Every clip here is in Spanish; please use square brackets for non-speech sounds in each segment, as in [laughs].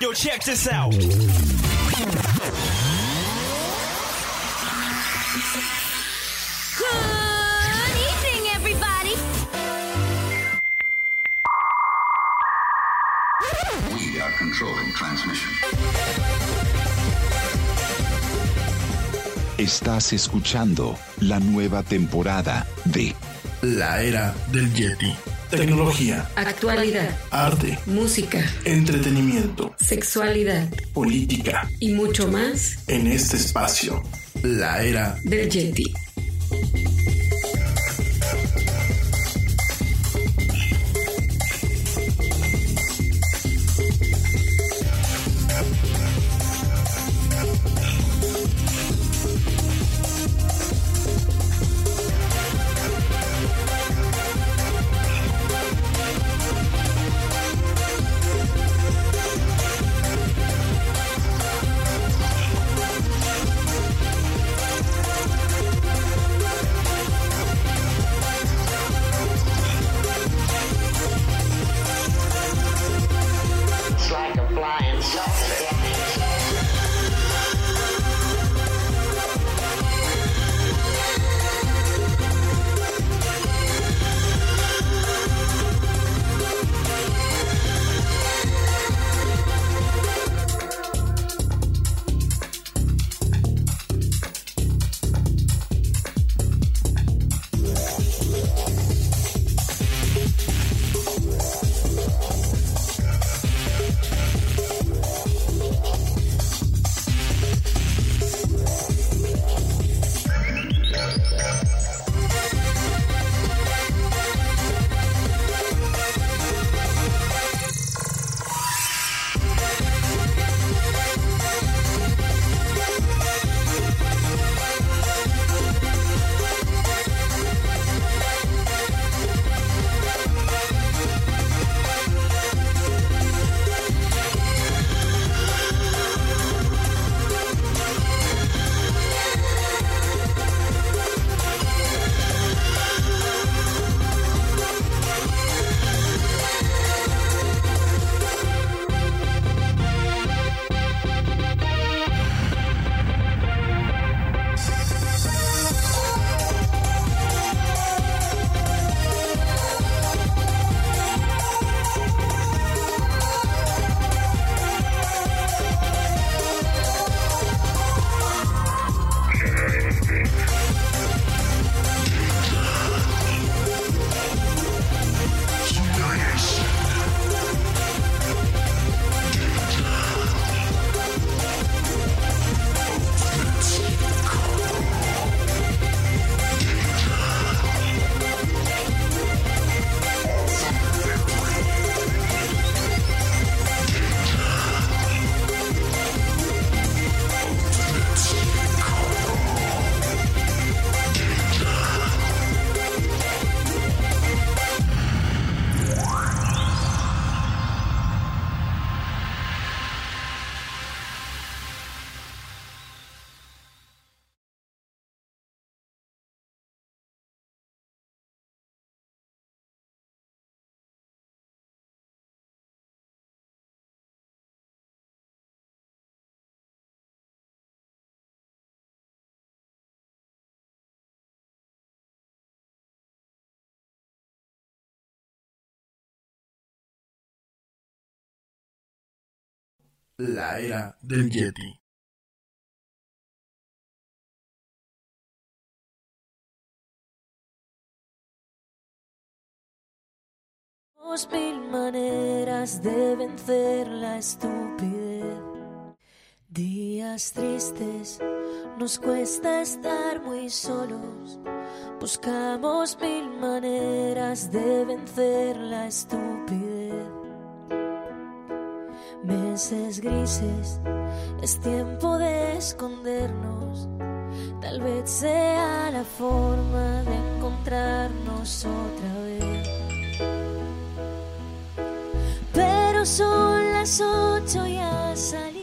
Yo, check this out. Good evening, everybody. We are controlling transmission. Estás escuchando la nueva temporada de La era del Yeti. Tecnología, Actualidad, arte, música, entretenimiento, sexualidad. Política. y mucho más En este espacio, la era del Yeti. La era del Yeti. mil maneras de vencer la estupidez. Días tristes, nos cuesta estar muy solos. Buscamos mil maneras de vencer la estupidez. Meses grises, es tiempo de escondernos. Tal vez sea la forma de encontrarnos otra vez. Pero son las ocho y ha salido.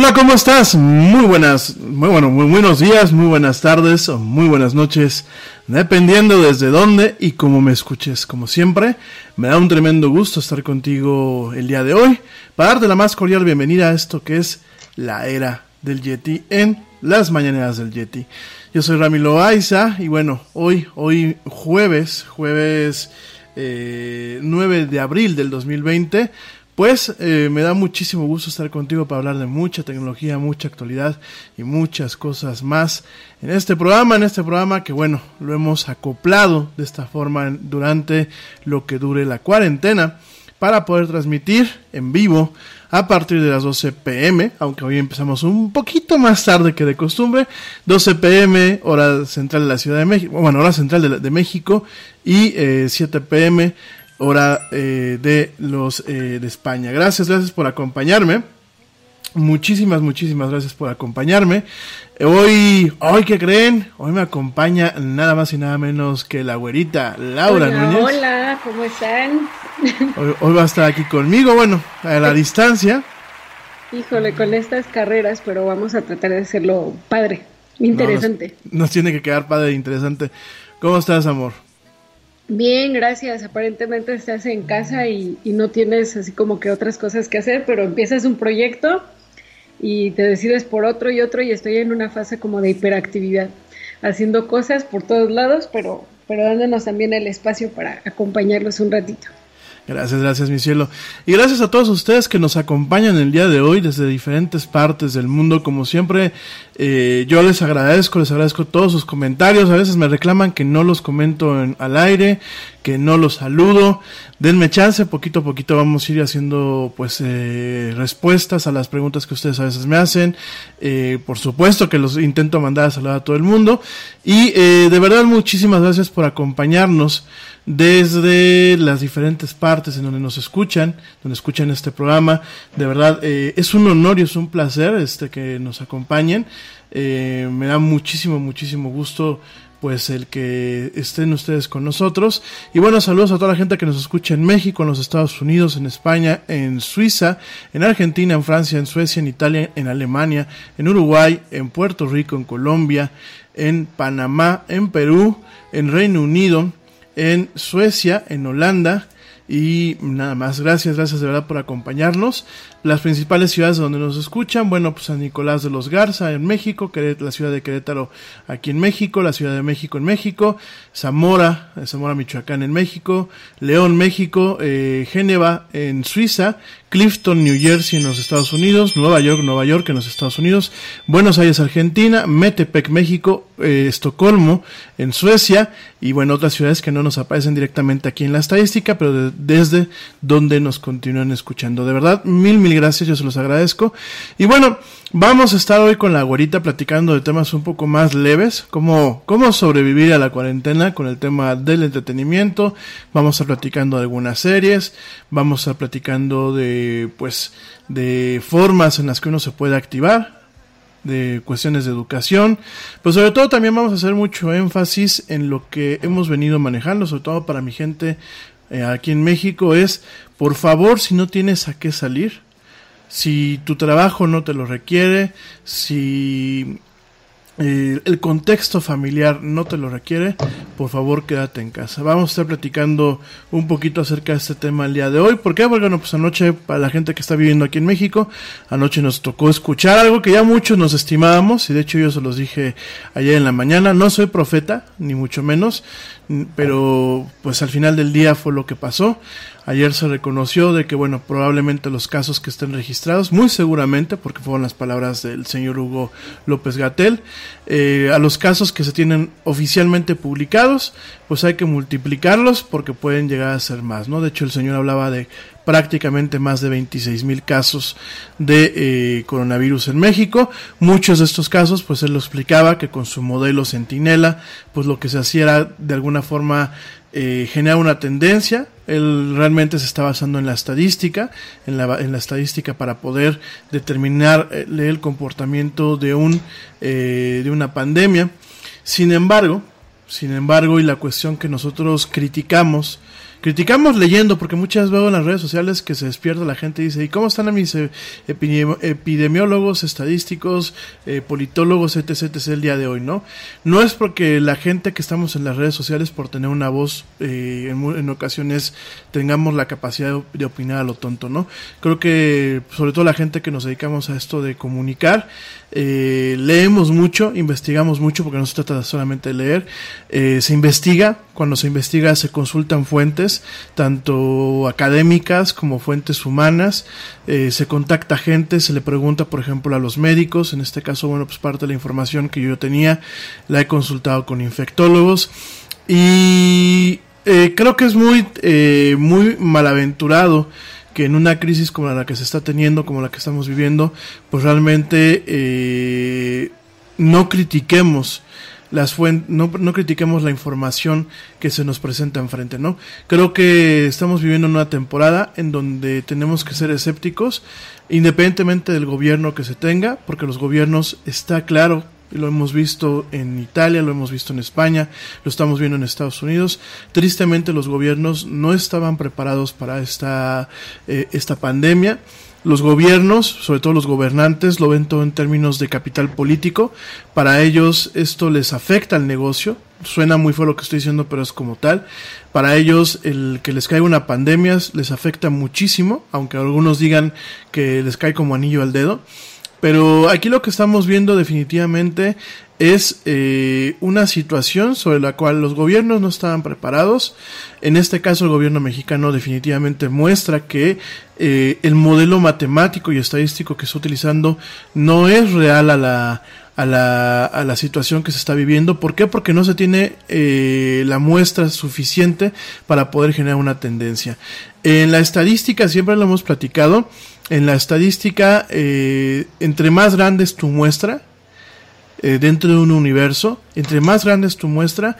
Hola, ¿cómo estás? Muy buenas, muy bueno, muy buenos días, muy buenas tardes o muy buenas noches, dependiendo desde dónde y cómo me escuches. Como siempre, me da un tremendo gusto estar contigo el día de hoy para darte la más cordial bienvenida a esto que es la era del Yeti en las mañaneras del Yeti. Yo soy Ramiro Aiza y bueno, hoy, hoy jueves, jueves eh, 9 de abril del 2020, pues eh, me da muchísimo gusto estar contigo para hablar de mucha tecnología, mucha actualidad y muchas cosas más en este programa, en este programa que bueno, lo hemos acoplado de esta forma durante lo que dure la cuarentena para poder transmitir en vivo a partir de las 12 pm, aunque hoy empezamos un poquito más tarde que de costumbre, 12 pm hora central de la Ciudad de México, bueno, hora central de, México y eh, 7 pm hora eh, de los eh, de España. Gracias, gracias por acompañarme. Muchísimas, muchísimas gracias por acompañarme. Hoy, hoy, ¿qué creen? Hoy me acompaña nada más y nada menos que la güerita Laura hola, Núñez. Hola, ¿cómo están? [laughs] Hoy, hoy, va a estar aquí conmigo, bueno, a la distancia. Híjole, con estas carreras, pero vamos a tratar de hacerlo padre, interesante. No, nos, nos, tiene que quedar padre, interesante. ¿Cómo estás, amor? Bien, gracias. Aparentemente estás en casa y, y no tienes así como que otras cosas que hacer, pero empiezas un proyecto y te decides por otro y otro y estoy en una fase como de hiperactividad, haciendo cosas por todos lados, pero, pero dándonos también el espacio para acompañarlos un ratito. Gracias, gracias, mi cielo. Y gracias a todos ustedes que nos acompañan el día de hoy desde diferentes partes del mundo. Como siempre, eh, yo les agradezco, les agradezco todos sus comentarios. A veces me reclaman que no los comento en, al aire, que no los saludo. Denme chance, poquito a poquito vamos a ir haciendo pues eh, respuestas a las preguntas que ustedes a veces me hacen. Eh, por supuesto que los intento mandar a saludar a todo el mundo. Y eh, de verdad muchísimas gracias por acompañarnos desde las diferentes partes en donde nos escuchan, donde escuchan este programa. De verdad, eh, es un honor y es un placer este que nos acompañen. Eh, me da muchísimo, muchísimo gusto pues el que estén ustedes con nosotros. Y bueno, saludos a toda la gente que nos escucha en México, en los Estados Unidos, en España, en Suiza, en Argentina, en Francia, en Suecia, en Italia, en Alemania, en Uruguay, en Puerto Rico, en Colombia, en Panamá, en Perú, en Reino Unido, en Suecia, en Holanda y nada más. Gracias, gracias de verdad por acompañarnos. Las principales ciudades donde nos escuchan, bueno, pues San Nicolás de los Garza en México, la ciudad de Querétaro aquí en México, la ciudad de México en México, Zamora, Zamora Michoacán en México, León, México, eh, Génova en Suiza, Clifton, New Jersey en los Estados Unidos, Nueva York, Nueva York en los Estados Unidos, Buenos Aires, Argentina, Metepec, México, eh, Estocolmo en Suecia y bueno, otras ciudades que no nos aparecen directamente aquí en la estadística, pero de, desde donde nos continúan escuchando. De verdad, mil, mil gracias, yo se los agradezco. Y bueno, vamos a estar hoy con la güerita platicando de temas un poco más leves, como cómo sobrevivir a la cuarentena con el tema del entretenimiento. Vamos a estar platicando de algunas series, vamos a estar platicando de, pues, de formas en las que uno se puede activar, de cuestiones de educación, pero sobre todo también vamos a hacer mucho énfasis en lo que hemos venido manejando, sobre todo para mi gente eh, aquí en México, es por favor si no tienes a qué salir, si tu trabajo no te lo requiere, si eh, el contexto familiar no te lo requiere, por favor quédate en casa. Vamos a estar platicando un poquito acerca de este tema el día de hoy. ¿Por qué? Porque bueno, pues anoche, para la gente que está viviendo aquí en México, anoche nos tocó escuchar algo que ya muchos nos estimábamos, y de hecho yo se los dije ayer en la mañana, no soy profeta, ni mucho menos, pero pues al final del día fue lo que pasó. Ayer se reconoció de que, bueno, probablemente los casos que estén registrados, muy seguramente, porque fueron las palabras del señor Hugo López Gatel, eh, a los casos que se tienen oficialmente publicados, pues hay que multiplicarlos porque pueden llegar a ser más, ¿no? De hecho, el señor hablaba de prácticamente más de 26 mil casos de eh, coronavirus en México. Muchos de estos casos, pues él lo explicaba que con su modelo Centinela, pues lo que se hacía era de alguna forma eh, generar una tendencia. Él realmente se está basando en la estadística, en la, en la estadística para poder determinar eh, el comportamiento de un eh, de una pandemia. Sin embargo, sin embargo, y la cuestión que nosotros criticamos criticamos leyendo, porque muchas veces veo en las redes sociales que se despierta la gente y dice, ¿y cómo están a mis eh, epidemiólogos, estadísticos, eh, politólogos, etc, etc, el día de hoy, ¿no? No es porque la gente que estamos en las redes sociales, por tener una voz, eh, en, ocasiones tengamos la capacidad de, de, opinar a lo tonto, ¿no? Creo que, sobre todo la gente que nos dedicamos a esto de comunicar, eh, leemos mucho, investigamos mucho, porque no se trata solamente de leer, eh, se investiga, cuando se investiga se consultan fuentes, tanto académicas como fuentes humanas, eh, se contacta gente, se le pregunta, por ejemplo, a los médicos, en este caso, bueno, pues parte de la información que yo tenía, la he consultado con infectólogos, y eh, creo que es muy, eh, muy malaventurado que en una crisis como la que se está teniendo, como la que estamos viviendo, pues realmente eh, no critiquemos las fuentes, no, no, critiquemos la información que se nos presenta enfrente, ¿no? Creo que estamos viviendo una temporada en donde tenemos que ser escépticos, independientemente del gobierno que se tenga, porque los gobiernos, está claro, lo hemos visto en Italia, lo hemos visto en España, lo estamos viendo en Estados Unidos. Tristemente los gobiernos no estaban preparados para esta, eh, esta pandemia. Los gobiernos, sobre todo los gobernantes, lo ven todo en términos de capital político. Para ellos esto les afecta al negocio. Suena muy feo lo que estoy diciendo, pero es como tal. Para ellos el que les caiga una pandemia les afecta muchísimo, aunque algunos digan que les cae como anillo al dedo. Pero aquí lo que estamos viendo definitivamente es eh, una situación sobre la cual los gobiernos no estaban preparados. En este caso el gobierno mexicano definitivamente muestra que eh, el modelo matemático y estadístico que está utilizando no es real a la, a la, a la situación que se está viviendo. ¿Por qué? Porque no se tiene eh, la muestra suficiente para poder generar una tendencia. En la estadística siempre lo hemos platicado en la estadística, eh, entre más grande es tu muestra, eh, dentro de un universo, entre más grande es tu muestra,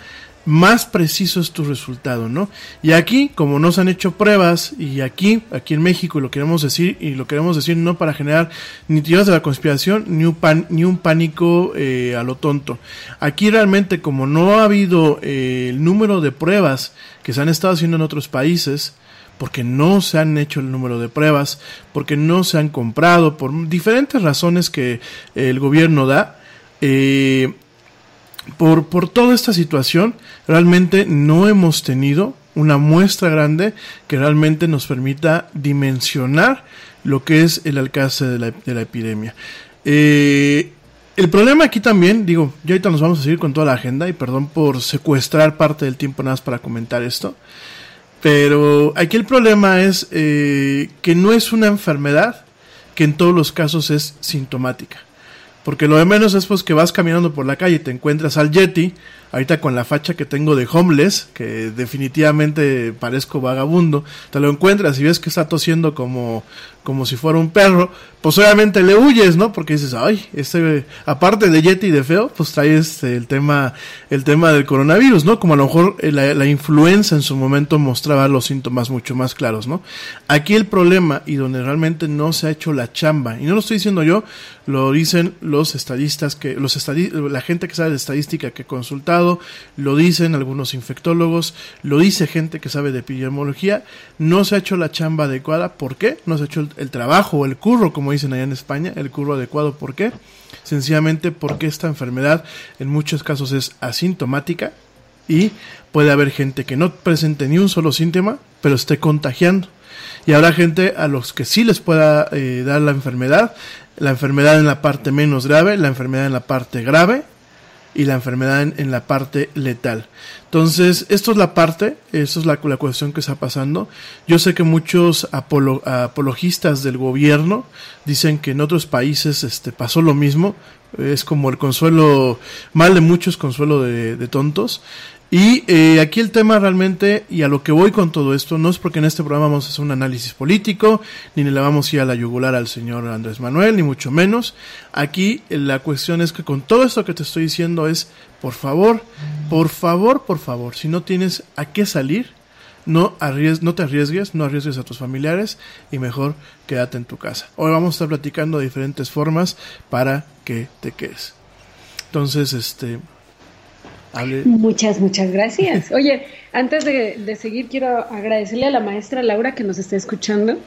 más preciso es tu resultado, ¿no? Y aquí, como no se han hecho pruebas, y aquí, aquí en México, lo queremos decir, y lo queremos decir no para generar ni teorías de la conspiración, ni un, pan, ni un pánico eh, a lo tonto. Aquí realmente, como no ha habido eh, el número de pruebas que se han estado haciendo en otros países, porque no se han hecho el número de pruebas, porque no se han comprado, por diferentes razones que el gobierno da. Eh, por, por toda esta situación, realmente no hemos tenido una muestra grande que realmente nos permita dimensionar lo que es el alcance de la, de la epidemia. Eh, el problema aquí también, digo, ya ahorita nos vamos a seguir con toda la agenda y perdón por secuestrar parte del tiempo nada más para comentar esto. Pero aquí el problema es eh, que no es una enfermedad que en todos los casos es sintomática. Porque lo de menos es pues que vas caminando por la calle y te encuentras al Yeti, ahorita con la facha que tengo de homeless, que definitivamente parezco vagabundo, te lo encuentras y ves que está tosiendo como, como si fuera un perro, pues obviamente le huyes, ¿no? Porque dices, ay, este, aparte de Yeti y de feo, pues trae este, el tema, el tema del coronavirus, ¿no? Como a lo mejor eh, la, la influenza en su momento mostraba los síntomas mucho más claros, ¿no? Aquí el problema y donde realmente no se ha hecho la chamba, y no lo estoy diciendo yo, lo dicen los estadistas que, los estadi la gente que sabe de estadística que consulta demostrado, lo dicen algunos infectólogos, lo dice gente que sabe de epidemiología, no se ha hecho la chamba adecuada, ¿por qué? No se ha hecho el, el trabajo o el curro, como dicen allá en España, el curro adecuado, ¿por qué? Sencillamente porque esta enfermedad en muchos casos es asintomática y puede haber gente que no presente ni un solo síntoma, pero esté contagiando. Y habrá gente a los que sí les pueda eh, dar la enfermedad, la enfermedad en la parte menos grave, la enfermedad en la parte grave y la enfermedad en, la parte letal. Entonces, esto es la parte, esto es la, la cuestión que está pasando. Yo sé que muchos apolo, apologistas del gobierno dicen que en otros países este, pasó lo mismo. Es como el consuelo, mal de muchos, consuelo de, de tontos. Y eh, aquí el tema realmente, y a lo que voy con todo esto, no es porque en este programa vamos a hacer un análisis político, ni le vamos a ir a la yugular al señor Andrés Manuel, ni mucho menos. Aquí eh, la cuestión es que con todo esto que te estoy diciendo es, por favor, por favor, por favor, si no tienes a qué salir, no, arries no te arriesgues, no arriesgues a tus familiares y mejor quédate en tu casa. Hoy vamos a estar platicando de diferentes formas para que te quedes. Entonces, este, Hable. Muchas, muchas gracias. [laughs] Oye, antes de, de, seguir, quiero agradecerle a la maestra Laura que nos está escuchando.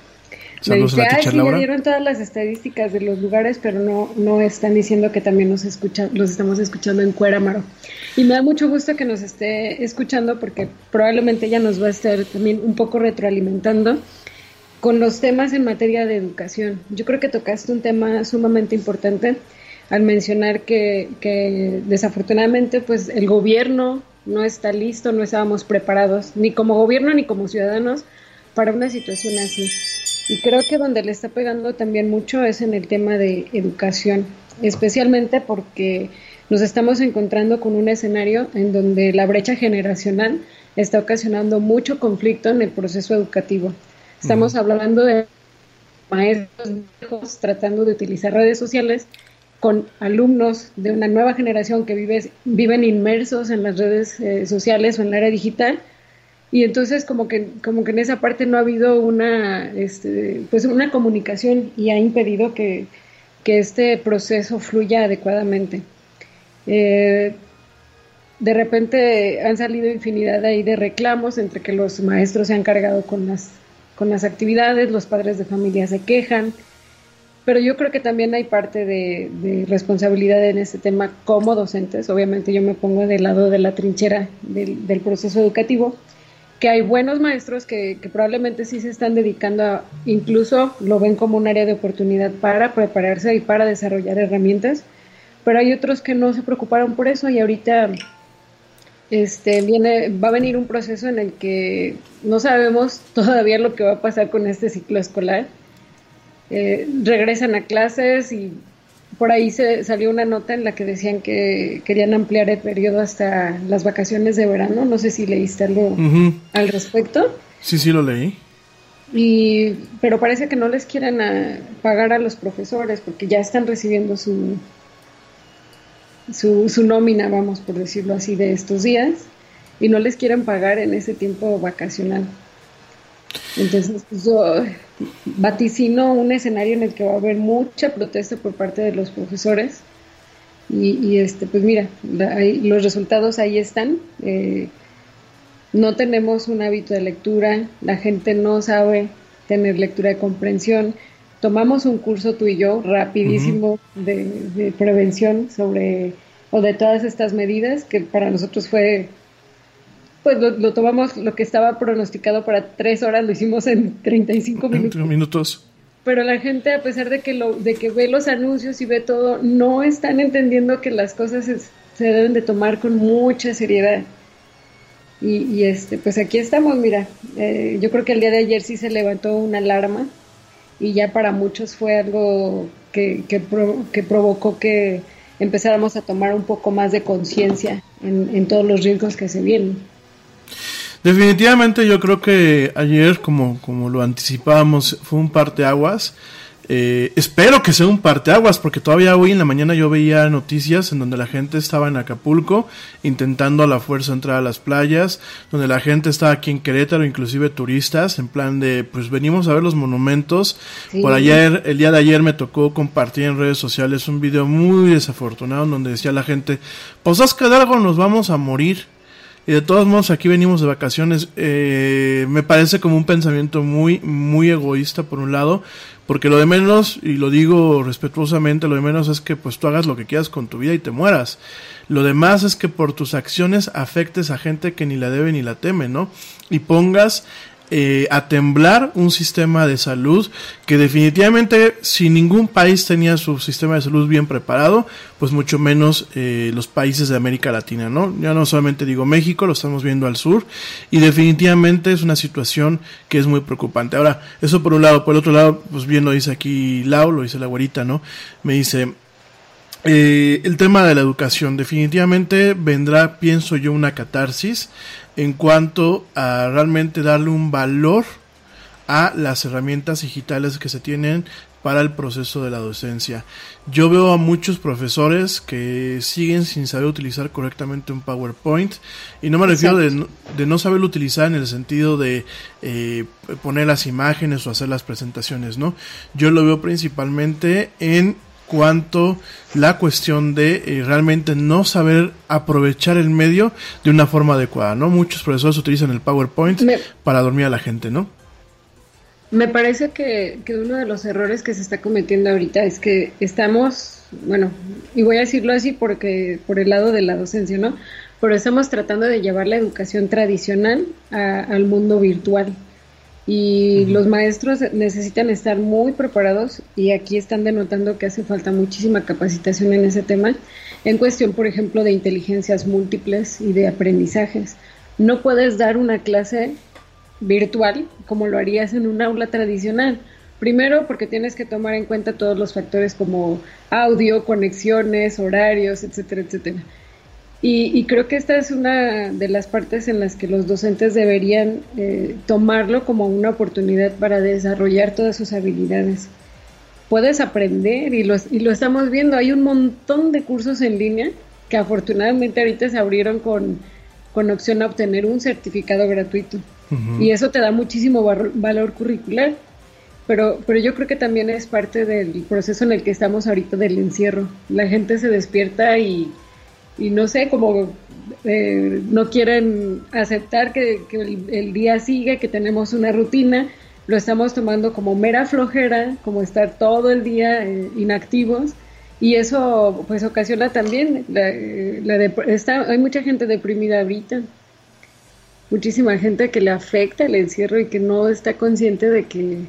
Saludos Me dice, a la Ay, sí, Laura. ya dieron todas las estadísticas de los lugares, pero no, no están diciendo que también nos escuchan, los estamos escuchando en Cuéramaro. Y me da mucho gusto que nos esté escuchando porque probablemente ella nos va a estar también un poco retroalimentando con los temas en materia de educación. Yo creo que tocaste un tema sumamente importante al mencionar que, que, desafortunadamente pues el gobierno no está listo, no estábamos preparados, ni como gobierno ni como ciudadanos, para una situación así. Y creo que donde le está pegando también mucho es en el tema de educación, especialmente porque nos estamos encontrando con un escenario en donde la brecha generacional está ocasionando mucho conflicto en el proceso educativo. Estamos hablando de maestros tratando de utilizar redes sociales con alumnos de una nueva generación que vive, viven inmersos en las redes eh, sociales o en la era digital. Y entonces como que como que en esa parte no ha habido una este, pues una comunicación y ha impedido que, que este proceso fluya adecuadamente. Eh, de repente han salido infinidad de reclamos entre que los maestros se han cargado con las con las actividades los padres de familia se quejan pero yo creo que también hay parte de, de, responsabilidad en este tema como docentes. Obviamente yo me pongo del lado de la trinchera del, proceso educativo, que hay buenos maestros que, que, probablemente sí se están dedicando a, incluso lo ven como un área de oportunidad para prepararse y para desarrollar herramientas, pero hay otros que no se preocuparon por eso y ahorita este, viene, va a venir un proceso en el que no sabemos todavía lo que va a pasar con este ciclo escolar eh, regresan a clases y por ahí se salió una nota en la que decían que querían ampliar el periodo hasta las vacaciones de verano. No sé si leíste algo uh -huh. al respecto. Sí, sí lo leí. Y, pero parece que no les quieren a, pagar a los profesores porque ya están recibiendo su, su, su nómina, vamos por decirlo así, de estos días y no les quieren pagar en ese tiempo vacacional. Entonces, pues, yo vaticino un escenario en el que va a haber mucha protesta por parte de los profesores. Y, y este, pues mira, la, ahí, los resultados ahí están. Eh, no tenemos un hábito de lectura, la gente no sabe tener lectura de comprensión. Tomamos un curso tú y yo rapidísimo uh -huh. de, de prevención sobre o de todas estas medidas que para nosotros fue pues lo, lo, tomamos, lo que estaba pronosticado para tres horas, lo hicimos en 35 minutos. minutos. Pero la gente, a pesar de que, lo, de que ve los anuncios y ve todo, no están entendiendo que las cosas se deben de tomar con mucha seriedad. Y, y este, pues aquí estamos, mira, eh, yo creo que el día de ayer sí se levantó una alarma y ya para muchos fue algo que, que, pro, que provocó que empezáramos a tomar un poco más de conciencia en, en todos los riesgos que se vienen. Definitivamente yo creo que ayer, como, como lo anticipábamos, fue un parteaguas. Eh, espero que sea un parteaguas, porque todavía hoy en la mañana yo veía noticias en donde la gente estaba en Acapulco intentando a la fuerza entrar a las playas, donde la gente estaba aquí en Querétaro, inclusive turistas, en plan de, pues venimos a ver los monumentos. Por ayer, el día de ayer me tocó compartir en redes sociales un video muy desafortunado en donde decía la gente, pues haz que algo nos vamos a morir. Y de todos modos aquí venimos de vacaciones. Eh, me parece como un pensamiento muy, muy egoísta por un lado, porque lo de menos, y lo digo respetuosamente, lo de menos es que pues tú hagas lo que quieras con tu vida y te mueras. Lo demás es que por tus acciones afectes a gente que ni la debe ni la teme, ¿no? Y pongas eh, a temblar un sistema de salud que definitivamente si ningún país tenía su sistema de salud bien preparado, pues mucho menos eh, los países de América Latina, ¿no? Ya no solamente digo México, lo estamos viendo al sur y definitivamente es una situación que es muy preocupante. Ahora, eso por un lado, por el otro lado, pues bien lo dice aquí Lau, lo dice la güerita, ¿no? Me dice, eh, el tema de la educación definitivamente vendrá, pienso yo, una catarsis en cuanto a realmente darle un valor a las herramientas digitales que se tienen para el proceso de la docencia. Yo veo a muchos profesores que siguen sin saber utilizar correctamente un PowerPoint y no me refiero de, de, no saberlo utilizar en el sentido de eh, poner las imágenes o hacer las presentaciones, ¿no? Yo lo veo principalmente en cuanto la cuestión de eh, realmente no saber aprovechar el medio de una forma adecuada, ¿no? Muchos profesores utilizan el PowerPoint para dormir a la gente, ¿no? Me parece que, que, uno de los errores que se está cometiendo ahorita es que estamos, bueno, y voy a decirlo así porque por el lado de la docencia, ¿no? Pero estamos tratando de llevar la educación tradicional al mundo virtual y los maestros necesitan estar muy preparados y aquí están denotando que hace falta muchísima capacitación en ese tema, en cuestión, por ejemplo, de inteligencias múltiples y de aprendizajes. No puedes dar una clase virtual como lo harías en un aula tradicional. Primero porque tienes que tomar en cuenta todos los factores como audio, conexiones, horarios, etcétera, etcétera. Y, creo que esta es una de las partes en las que los docentes deberían eh, tomarlo como una oportunidad para desarrollar todas sus habilidades. Puedes aprender y lo, y lo estamos viendo. Hay un montón de cursos en línea que afortunadamente ahorita se abrieron con, con opción a obtener un certificado gratuito. Y eso te da muchísimo valor curricular. Pero, pero yo creo que también es parte del proceso en el que estamos ahorita del encierro. La gente se despierta y y no sé, como eh, no quieren aceptar que, el, día sigue, que tenemos una rutina, lo estamos tomando como mera flojera, como estar todo el día eh, inactivos y eso pues ocasiona también, la, está, hay mucha gente deprimida ahorita, muchísima gente que le afecta el encierro y que no está consciente de que,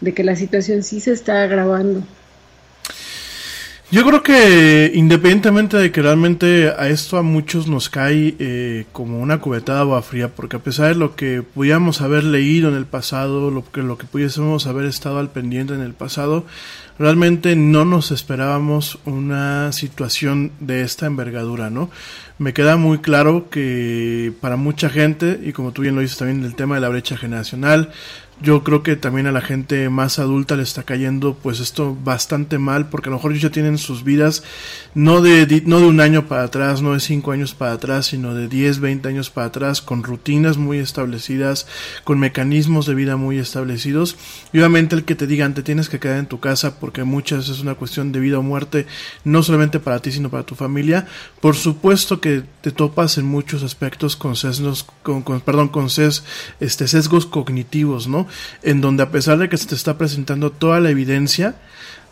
de que la situación sí se está agravando. Yo creo que independientemente de que realmente a esto a muchos nos cae eh, como una cubetada de agua fría, porque a pesar de lo que pudiéramos haber leído en el pasado, lo que, lo que pudiésemos haber estado al pendiente en el pasado, realmente no nos esperábamos una situación de esta envergadura, ¿no? Me queda muy claro que para mucha gente, y como tú bien lo dices también, el tema de la brecha generacional, yo creo que también a la gente más adulta le está cayendo pues esto bastante mal porque a lo mejor ellos ya tienen sus vidas no de, no de un año para atrás, no de cinco años para atrás, sino de 10, 20 años para atrás, con rutinas muy establecidas, con mecanismos de vida muy establecidos. Y obviamente el que te digan te tienes que quedar en tu casa porque muchas es una cuestión de vida o muerte, no solamente para ti sino para tu familia. Por supuesto que te topas en muchos aspectos con sesgos, con, perdón, con ses, este, sesgos cognitivos, ¿no? En donde a pesar de que se te está presentando toda la evidencia,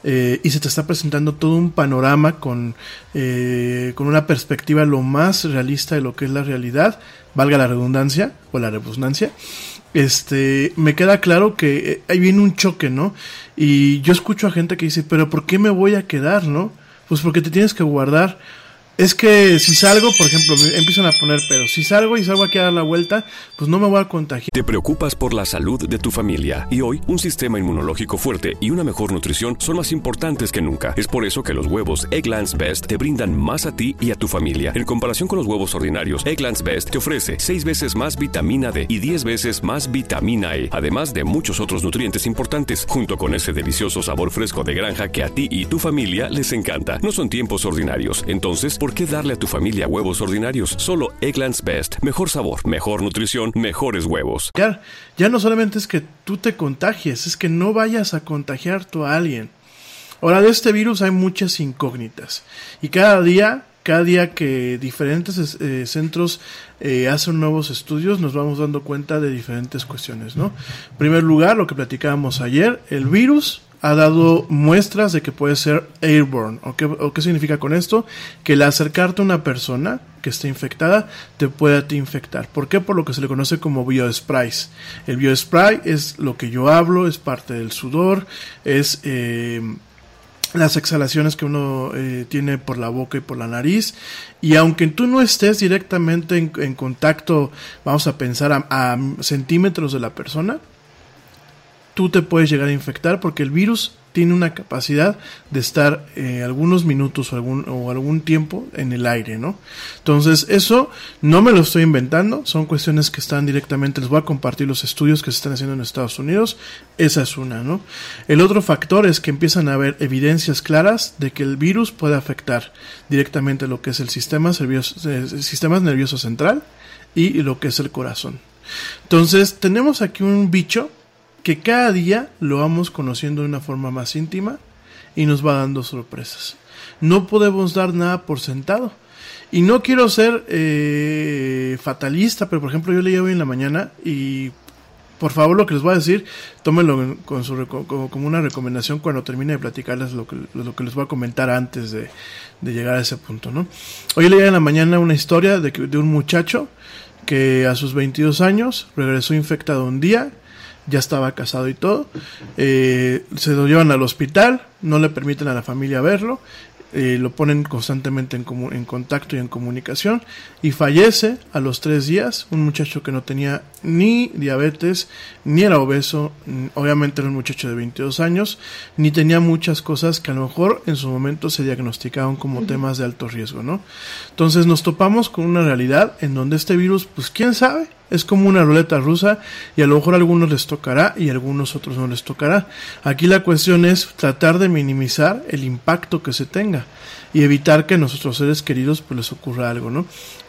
eh, y se te está presentando todo un panorama con, eh, con una perspectiva lo más realista de lo que es la realidad, valga la redundancia o la redundancia, este, me queda claro que eh, ahí viene un choque, ¿no? Y yo escucho a gente que dice, pero ¿por qué me voy a quedar, no? Pues porque te tienes que guardar es que si salgo, por ejemplo, me empiezan a poner pero si salgo y salgo aquí a dar la vuelta, pues no me voy a contagiar. Te preocupas por la salud de tu familia y hoy un sistema inmunológico fuerte y una mejor nutrición son más importantes que nunca. Es por eso que los huevos Egglands Best te brindan más a ti y a tu familia. En comparación con los huevos ordinarios, Egglands Best te ofrece 6 veces más vitamina D y 10 veces más vitamina E, además de muchos otros nutrientes importantes, junto con ese delicioso sabor fresco de granja que a ti y tu familia les encanta. No son tiempos ordinarios, entonces, ¿por qué darle a tu familia huevos ordinarios? Solo Egglands Best. Mejor sabor, mejor nutrición, mejores huevos. Ya, ya no solamente es que tú te contagies, es que no vayas a contagiar a alguien. Ahora, de este virus hay muchas incógnitas. Y cada día, cada día que diferentes eh, centros eh, hacen nuevos estudios, nos vamos dando cuenta de diferentes cuestiones, ¿no? En primer lugar, lo que platicábamos ayer, el virus ha dado muestras de que puede ser airborne. ¿O qué, ¿O qué, significa con esto? Que el acercarte a una persona que esté infectada te puede ti infectar. ¿Por qué? Por lo que se le conoce como biosprays. El biospray es lo que yo hablo, es parte del sudor, es... Eh, las exhalaciones que uno eh, tiene por la boca y por la nariz. Y aunque tú no estés directamente en, contacto, vamos a pensar a, centímetros de la persona, tú te puedes llegar a infectar porque el virus tiene una capacidad de estar eh, algunos minutos o algún, o algún tiempo en el aire, ¿no? Entonces, eso no me lo estoy inventando, son cuestiones que están directamente, les voy a compartir los estudios que se están haciendo en Estados Unidos, esa es una, ¿no? El otro factor es que empiezan a haber evidencias claras de que el virus puede afectar directamente lo que es el sistema, nervioso, el sistema nervioso central y lo que es el corazón. Entonces, tenemos aquí un bicho que cada día lo vamos conociendo de una forma más íntima y nos va dando sorpresas. No podemos dar nada por sentado. Y no quiero ser eh, fatalista, pero por ejemplo yo leí hoy en la mañana y por favor lo que les voy a decir, tómenlo con su, como, una recomendación cuando termine de platicarles lo que, lo que les voy a comentar antes de, llegar a ese punto. ¿no? Hoy leí en la mañana una historia de, de un muchacho que a sus 22 años regresó infectado un día ya estaba casado y todo. Eh, se lo llevan al hospital, no le permiten a la familia verlo, eh, lo ponen constantemente en, en, contacto y en comunicación y fallece a los tres días un muchacho que no tenía ni diabetes ni era obeso obviamente era un muchacho de 22 años ni tenía muchas cosas que a lo mejor en su momento se diagnosticaban como uh -huh. temas de alto riesgo no entonces nos topamos con una realidad en donde este virus pues quién sabe es como una ruleta rusa y a lo mejor a algunos les tocará y a algunos otros no les tocará. Aquí la cuestión es tratar de minimizar el impacto que se tenga y evitar que a nuestros seres queridos pues les ocurra algo, ¿no?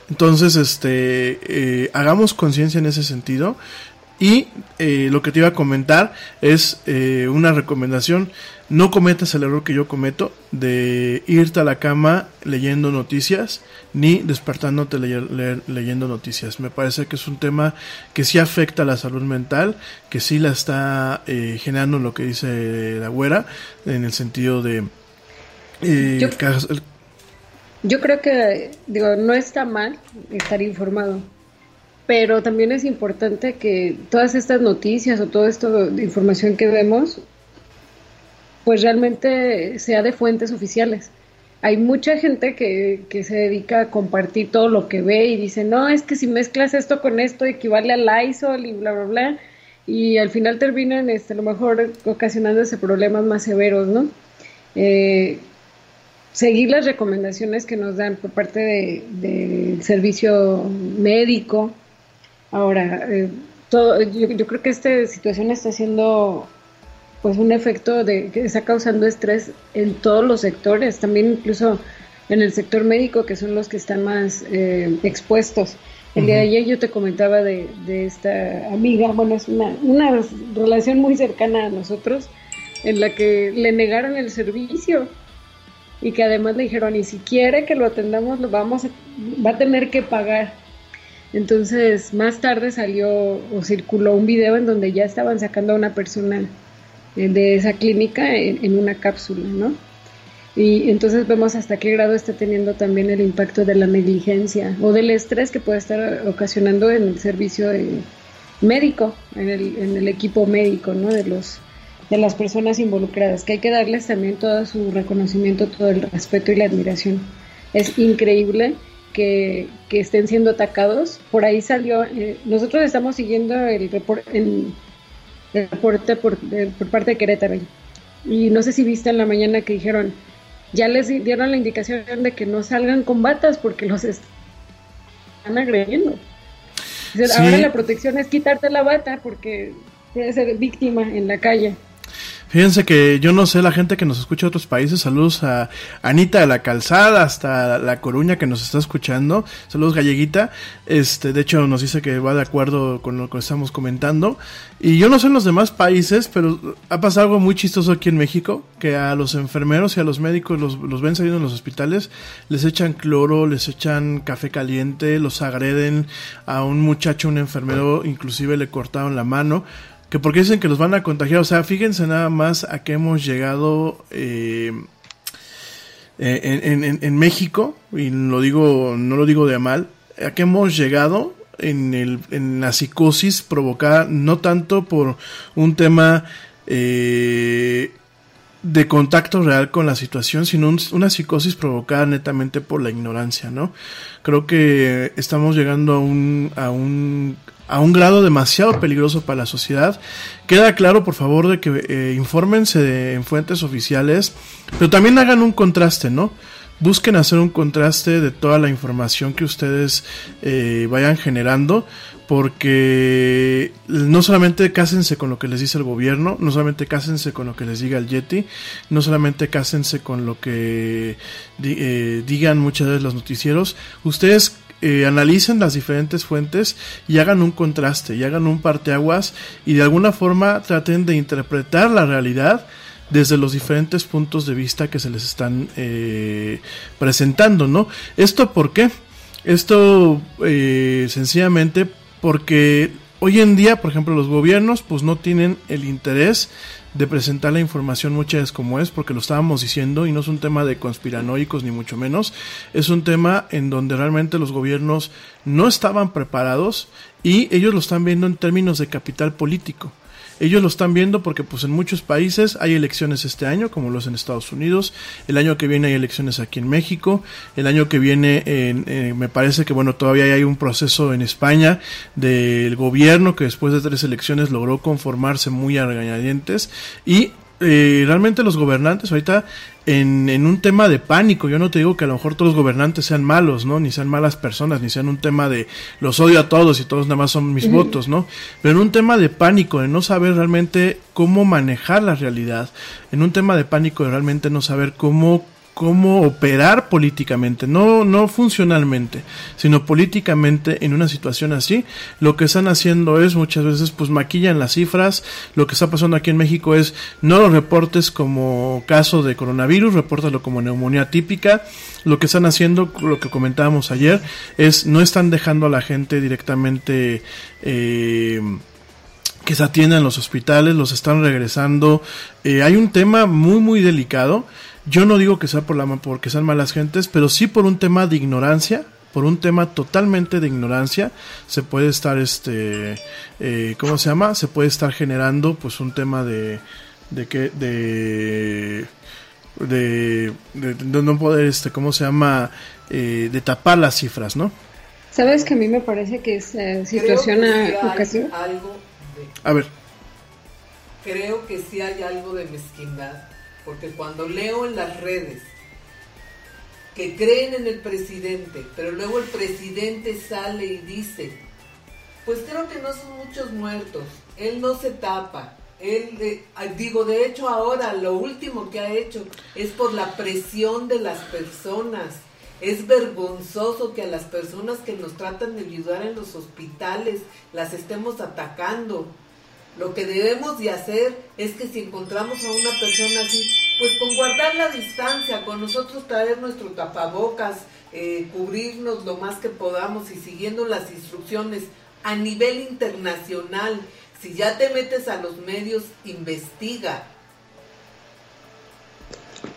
Entonces, este, eh, hagamos conciencia en ese sentido. Y eh, lo que te iba a comentar es eh, una recomendación. No cometas el error que yo cometo de irte a la cama leyendo noticias ni despertándote le le leyendo noticias. Me parece que es un tema que sí afecta a la salud mental, que sí la está eh, generando lo que dice la güera, en el sentido de... Eh, yo, yo creo que, digo, no está mal estar informado pero también es importante que todas estas noticias o toda esta información que vemos, pues realmente sea de fuentes oficiales. Hay mucha gente que, que, se dedica a compartir todo lo que ve y dice, no, es que si mezclas esto con esto equivale al Lysol y bla, bla, bla, y al final terminan este, a lo mejor ocasionándose problemas más severos, ¿no? Eh, seguir las recomendaciones que nos dan por parte del de servicio médico, Ahora, eh, todo, yo, yo, creo que esta situación está haciendo pues un efecto de que está causando estrés en todos los sectores, también incluso en el sector médico, que son los que están más eh, expuestos. El uh -huh. día de ayer yo te comentaba de, de, esta amiga, bueno, es una, una relación muy cercana a nosotros, en la que le negaron el servicio y que además le dijeron, y si quiere que lo atendamos, lo vamos a, va a tener que pagar. Entonces, más tarde salió o circuló un video en donde ya estaban sacando a una persona de esa clínica en, una cápsula, ¿no? Y entonces vemos hasta qué grado está teniendo también el impacto de la negligencia o del estrés que puede estar ocasionando en el servicio médico, en el, en el equipo médico, ¿no? De los de las personas involucradas, que hay que darles también todo su reconocimiento, todo el respeto y la admiración. Es increíble que, que estén siendo atacados. Por ahí salió, eh, nosotros estamos siguiendo el, report, el, el reporte por, parte de Querétaro. Y no sé si viste en la mañana que dijeron, ya les dieron la indicación de que no salgan con batas porque los están agrediendo. O sea, Sí. Ahora la protección es quitarte la bata porque puedes ser víctima en la calle. Fíjense que yo no sé la gente que nos escucha de otros países. Saludos a Anita de la Calzada, hasta La Coruña que nos está escuchando. Saludos Galleguita. Este, de hecho nos dice que va de acuerdo con lo que estamos comentando. Y yo no sé en los demás países, pero ha pasado algo muy chistoso aquí en México, que a los enfermeros y a los médicos los, los ven saliendo en los hospitales, les echan cloro, les echan café caliente, los agreden. A un muchacho, un enfermero, inclusive le cortaron la mano que porque dicen que los van a contagiar. O sea, fíjense nada más a qué hemos llegado eh, eh, en, México, y lo digo, no lo digo de mal, a qué hemos llegado en, el, en la psicosis provocada no tanto por un tema eh, de contacto real con la situación, sino un- una psicosis provocada netamente por la ignorancia, ¿no? Creo que estamos llegando a un, a un, a un grado demasiado peligroso para la sociedad. Queda claro, por favor, de que eh, infórmense de- en fuentes oficiales, pero también hagan un contraste, ¿no? Busquen hacer un contraste de toda la información que ustedes eh, vayan generando, porque no solamente cásense con lo que les dice el gobierno, no solamente cásense con lo que les diga el Yeti, no solamente cásense con lo que eh, digan muchas veces los noticieros, ustedes eh, analicen las diferentes fuentes y hagan un contraste y hagan un parteaguas y de alguna forma traten de interpretar la realidad desde los diferentes puntos de vista que se les están eh, presentando, ¿no? ¿Esto por qué? Esto eh, sencillamente porque hoy en día, por ejemplo, los gobiernos pues no tienen el interés de presentar la información muchas veces como es, porque lo estábamos diciendo y no es un tema de conspiranoicos ni mucho menos, es un tema en donde realmente los gobiernos no estaban preparados y ellos lo están viendo en términos de capital político. Ellos lo están viendo porque pues en muchos países hay elecciones este año, como lo es en Estados Unidos, el año que viene hay elecciones aquí en México, el año que viene en- eh, me parece que bueno, todavía hay un proceso en España del gobierno que después de tres elecciones logró conformarse muy a regañadientes. Y eh, realmente los gobernantes ahorita en, en un tema de pánico, yo no te digo que a lo mejor todos los gobernantes sean malos, ¿no? Ni sean malas personas, ni sean un tema de los odio a todos y todos nada más son mis votos, ¿no? Pero en un tema de pánico, de no saber realmente cómo manejar la realidad, en un tema de pánico de realmente no saber cómo cómo operar políticamente, no, no funcionalmente, sino políticamente en una situación así, lo que están haciendo es muchas veces pues maquillan las cifras, lo que está pasando aquí en México es no lo reportes como caso de coronavirus, repórtalo como neumonía típica, lo que están haciendo, lo que comentábamos ayer, es no están dejando a la gente directamente eh, que se atiendan en los hospitales, los están regresando. Eh, hay un tema muy, muy delicado. Yo no digo que sea por la, porque sean malas gentes, pero sí por un tema de ignorancia, por un tema totalmente de ignorancia, se puede estar, este, eh, ¿cómo se llama? Se puede estar generando, pues, un tema de, de que, de, de, de, de no poder, este, ¿cómo se llama? Eh, de tapar las cifras, ¿no? ¿Sabes que a mí me parece que es eh, situación Creo que sí hay ocasión? algo de- A ver. creo que sí hay algo de mezquindad, porque cuando leo en las redes que creen en el presidente, pero luego el presidente sale y dice, pues creo que no son muchos muertos, él no se tapa, él, digo, de hecho ahora lo último que ha hecho es por la presión de las personas. Es vergonzoso que a las personas que nos tratan de ayudar en los hospitales las estemos atacando. Lo que debemos de hacer es que si encontramos a una persona así, pues con guardar la distancia, con nosotros traer nuestro tapabocas, eh, cubrirnos lo más que podamos y siguiendo las instrucciones a nivel internacional. Si ya te metes a los medios, investiga.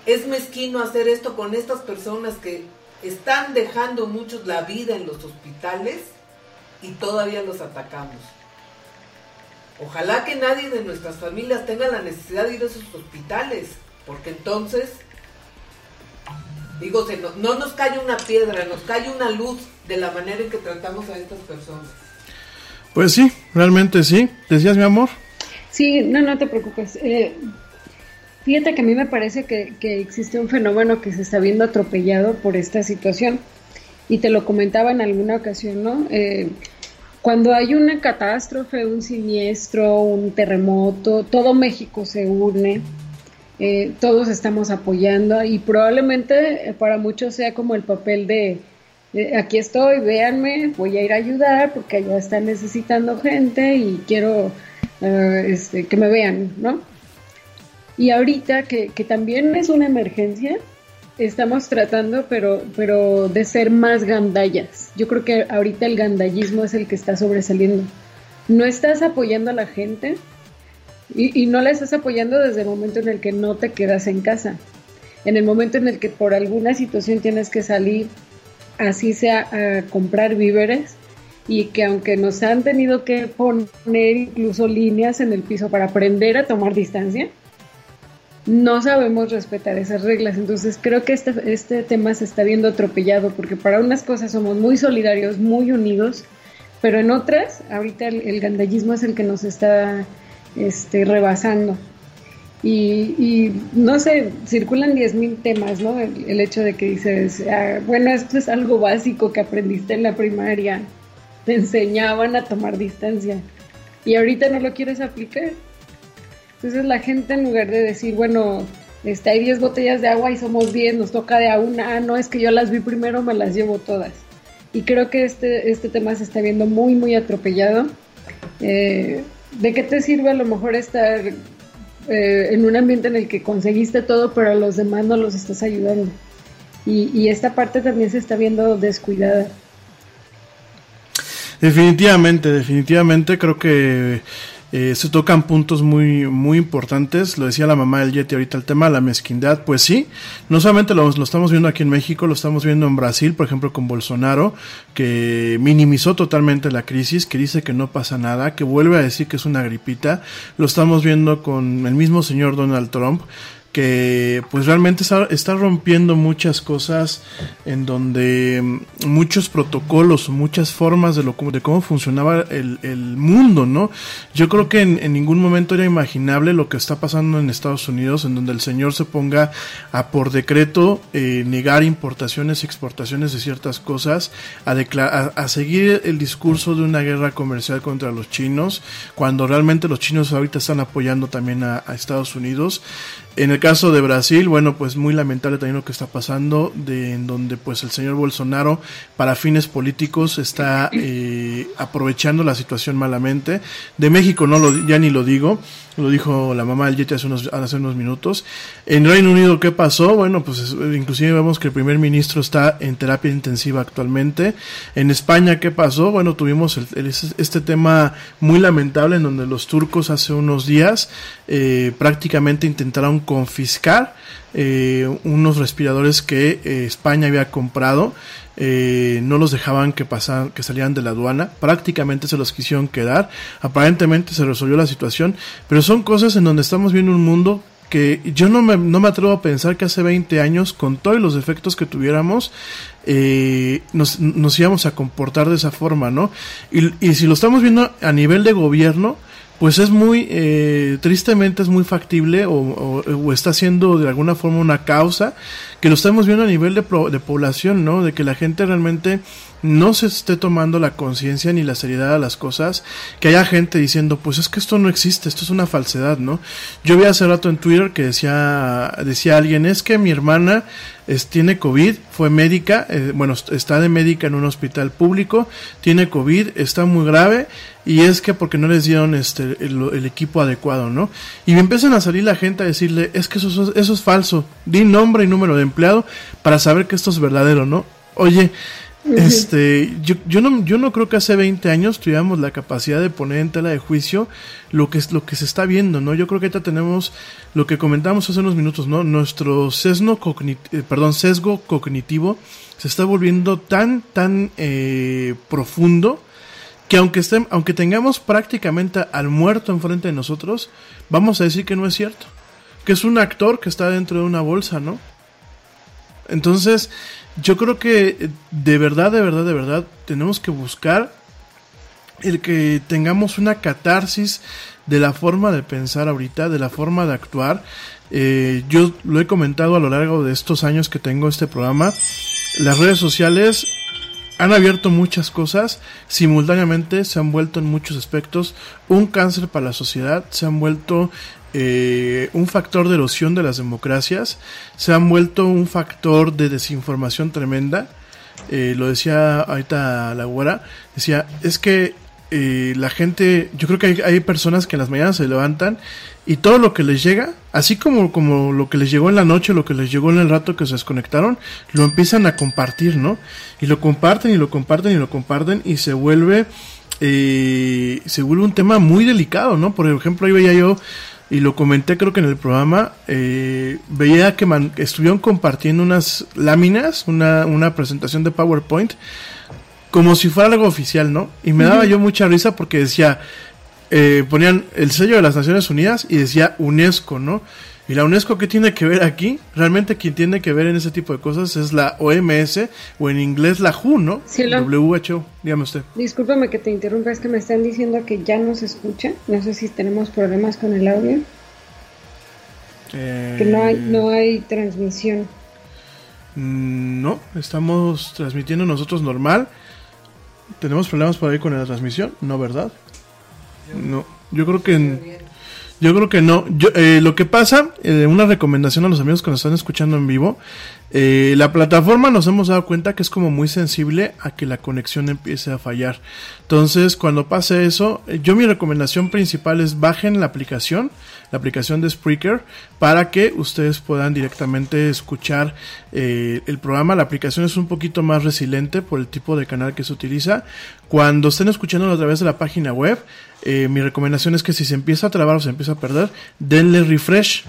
Es mezquino hacer esto con estas personas que están dejando muchos la vida en los hospitales y todavía los atacamos. Ojalá que nadie de nuestras familias tenga la necesidad de ir a esos hospitales, porque entonces Digo, se no, no nos cae una piedra, nos cae una luz de la manera en que tratamos a estas personas. Pues sí, realmente sí. ¿Decías, mi amor? Sí, no, no te preocupes. Eh, fíjate que a mí me parece que, que, existe un fenómeno que se está viendo atropellado por esta situación. Y te lo comentaba en alguna ocasión, ¿no? Eh, cuando hay una catástrofe, un siniestro, un terremoto, todo México se une, eh, todos estamos apoyando y probablemente para muchos sea como el papel de eh, aquí estoy, véanme, voy a ir a ayudar porque allá están necesitando gente y quiero este, que me vean, ¿no? Y ahorita que, que, también es una emergencia, estamos tratando, pero, pero de ser más gandallas. Yo creo que ahorita el gandallismo es el que está sobresaliendo. No estás apoyando a la gente y, y no la estás apoyando desde el momento en el que no te quedas en casa. En el momento en el que por alguna situación tienes que salir así sea a comprar víveres y que aunque nos han tenido que poner incluso líneas en el piso para aprender a tomar distancia, no sabemos respetar esas reglas. Entonces creo que este, este tema se está viendo atropellado porque para unas cosas somos muy solidarios, muy unidos, pero en otras, ahorita el, el gandallismo es el que nos está este, rebasando. Y, no sé, circulan 10.000 temas, ¿no? El, el, hecho de que dices, ah, bueno, esto es algo básico que aprendiste en la primaria, te enseñaban a tomar distancia y ahorita no lo quieres aplicar. Entonces la gente en lugar de decir, bueno, este, hay 10 botellas de agua y somos 10, nos toca de a una, ah, no, es que yo las vi primero, me las llevo todas. Y creo que este, este tema se está viendo muy, muy atropellado. Eh, ¿De qué te sirve a lo mejor estar eh, en un ambiente en el que conseguiste todo, pero a los demás no los estás ayudando. Y, y esta parte también se está viendo descuidada. Definitivamente, definitivamente creo que eh, se tocan puntos muy muy importantes. Lo decía la mamá del Yeti ahorita, el tema de la mezquindad. Pues sí, no solamente lo, lo, estamos viendo aquí en México, lo estamos viendo en Brasil, por ejemplo, con Bolsonaro, que minimizó totalmente la crisis, que dice que no pasa nada, que vuelve a decir que es una gripita. Lo estamos viendo con el mismo señor Donald Trump que pues realmente está, rompiendo muchas cosas en donde muchos protocolos, muchas formas de, lo, de cómo funcionaba el, el mundo, ¿no? Yo creo que en, en, ningún momento era imaginable lo que está pasando en Estados Unidos, en donde el señor se ponga a por decreto eh, negar importaciones y exportaciones de ciertas cosas, a, a, a seguir el discurso de una guerra comercial contra los chinos, cuando realmente los chinos ahorita están apoyando también a Estados Unidos. En el caso de Brasil, bueno, pues muy lamentable también lo que está pasando, de en donde pues el señor Bolsonaro para fines políticos está eh, aprovechando la situación malamente. De México no lo ya ni lo digo, lo dijo la mamá del Yeti hace unos, hace unos minutos. En Reino Unido, ¿qué pasó? Bueno, pues inclusive vemos que el primer ministro está en terapia intensiva actualmente. En España, ¿qué pasó? Bueno, tuvimos el, este tema muy lamentable en donde los turcos hace unos días eh, prácticamente intentaron confiscar eh, unos respiradores que eh, España había comprado. Eh, no los dejaban que pasaran, que salieran de la aduana, prácticamente se los quisieron quedar, aparentemente se resolvió la situación, pero son cosas en donde estamos viendo un mundo que yo no me, no me atrevo a pensar que hace 20 años, con todos los defectos que tuviéramos, eh, nos, íbamos a comportar de esa forma, ¿no? Y, y si lo estamos viendo a nivel de gobierno, pues es muy, eh, tristemente es muy factible o, o, o, está siendo de alguna forma una causa que lo estamos viendo a nivel de, de población, ¿no? De que la gente realmente no se esté tomando la conciencia ni la seriedad a las cosas, que haya gente diciendo, pues es que esto no existe, esto es una falsedad, ¿no? Yo vi hace rato en Twitter que decía, decía alguien, es que mi hermana tiene COVID, fue médica, eh, bueno, está de médica en un hospital público, tiene COVID, está muy grave, y es que porque no les dieron este el, equipo adecuado, ¿no? Y empiezan a salir la gente a decirle, es que eso, eso es falso, di nombre y número de empleado para saber que esto es verdadero, ¿no? Oye, este, yo, yo, no, yo no creo que hace 20 años tuviéramos la capacidad de poner en tela de juicio lo que es lo que se está viendo, ¿no? Yo creo que ahorita tenemos lo que comentamos hace unos minutos, ¿no? Nuestro sesgo cognitivo, perdón, sesgo cognitivo se está volviendo tan, tan eh, profundo que aunque estén, aunque tengamos prácticamente al muerto enfrente de nosotros, vamos a decir que no es cierto. Que es un actor que está dentro de una bolsa, ¿no? Entonces, yo creo que de verdad, de verdad, de verdad, tenemos que buscar el que tengamos una catarsis de la forma de pensar ahorita, de la forma de actuar. Eh, yo lo he comentado a lo largo de estos años que tengo este programa. Las redes sociales han abierto muchas cosas, simultáneamente se han vuelto en muchos aspectos un cáncer para la sociedad, se han vuelto eh, un factor de erosión de las democracias, se han vuelto un factor de desinformación tremenda. Eh, lo decía ahorita la güera, decía, es que eh, la gente, yo creo que hay, hay, personas que en las mañanas se levantan y todo lo que les llega, así como, como lo que les llegó en la noche, lo que les llegó en el rato que se desconectaron, lo empiezan a compartir, ¿no? Y lo comparten y lo comparten y lo comparten y se vuelve, eh, se vuelve un tema muy delicado, ¿no? Por ejemplo, ahí veía yo y lo comenté creo que en el programa, eh, veía que man, estuvieron compartiendo unas láminas, una, una presentación de PowerPoint, como si fuera algo oficial, ¿no? Y me daba yo mucha risa porque decía, eh, ponían el sello de las Naciones Unidas y decía UNESCO, ¿no? ¿Y la UNESCO qué tiene que ver aquí? Realmente quien tiene que ver en ese tipo de cosas es la OMS o en inglés la WHO, ¿no? Sí, lo... WHO, dígame usted. Discúlpame que te interrumpa, es que me están diciendo que ya no se escucha. No sé si tenemos problemas con el audio. Eh... Que no hay, no hay transmisión. Mm, No, estamos transmitiendo nosotros normal. ¿Tenemos problemas por ahí con la transmisión? No, ¿verdad? No, yo creo que... Yo creo que no. Yo, eh, lo que pasa, eh, una recomendación a los amigos que nos están escuchando en vivo, eh, la plataforma nos hemos dado cuenta que es como muy sensible a que la conexión empiece a fallar. Entonces, cuando pase eso, eh, yo mi recomendación principal es bajen la aplicación, la aplicación de Spreaker, para que ustedes puedan directamente escuchar eh, el programa. La aplicación es un poquito más resiliente por el tipo de canal que se utiliza. Cuando estén escuchando a través de la página web, eh, mi recomendación es que si se empieza a trabar o se empieza a perder, denle refresh.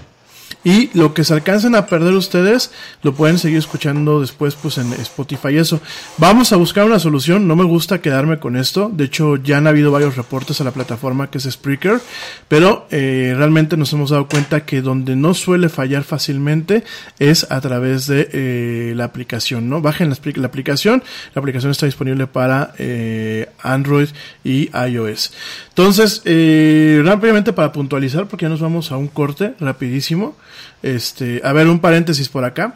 Y lo que se alcancen a perder ustedes, lo pueden seguir escuchando después pues en Spotify y eso. Vamos a buscar una solución, no me gusta quedarme con esto. De hecho, ya han habido varios reportes a la plataforma que es Spreaker. Pero eh, realmente nos hemos dado cuenta que donde no suele fallar fácilmente es a través de eh, la aplicación, ¿no? Bajen la, aplicación. La aplicación está disponible para eh, Android y iOS. Entonces, eh, rápidamente para puntualizar, porque ya nos vamos a un corte rapidísimo. Este, a ver, un paréntesis por acá.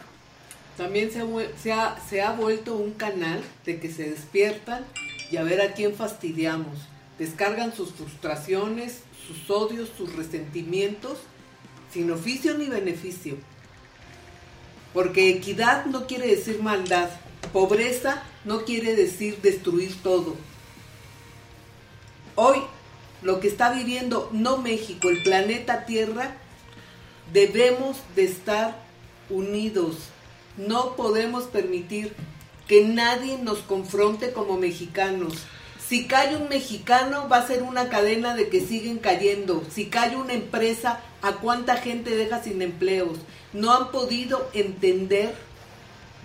También se ha, se, ha, se ha, vuelto un canal de que se despiertan y a ver a quién fastidiamos. Descargan sus frustraciones, sus odios, sus resentimientos, sin oficio ni beneficio. Porque equidad no quiere decir maldad, pobreza no quiere decir destruir todo. Hoy, lo que está viviendo no México, el planeta Tierra, debemos de estar unidos. No podemos permitir que nadie nos confronte como mexicanos. Si cae un mexicano va a ser una cadena de que siguen cayendo. Si cae una empresa, ¿a cuánta gente deja sin empleos? No han podido entender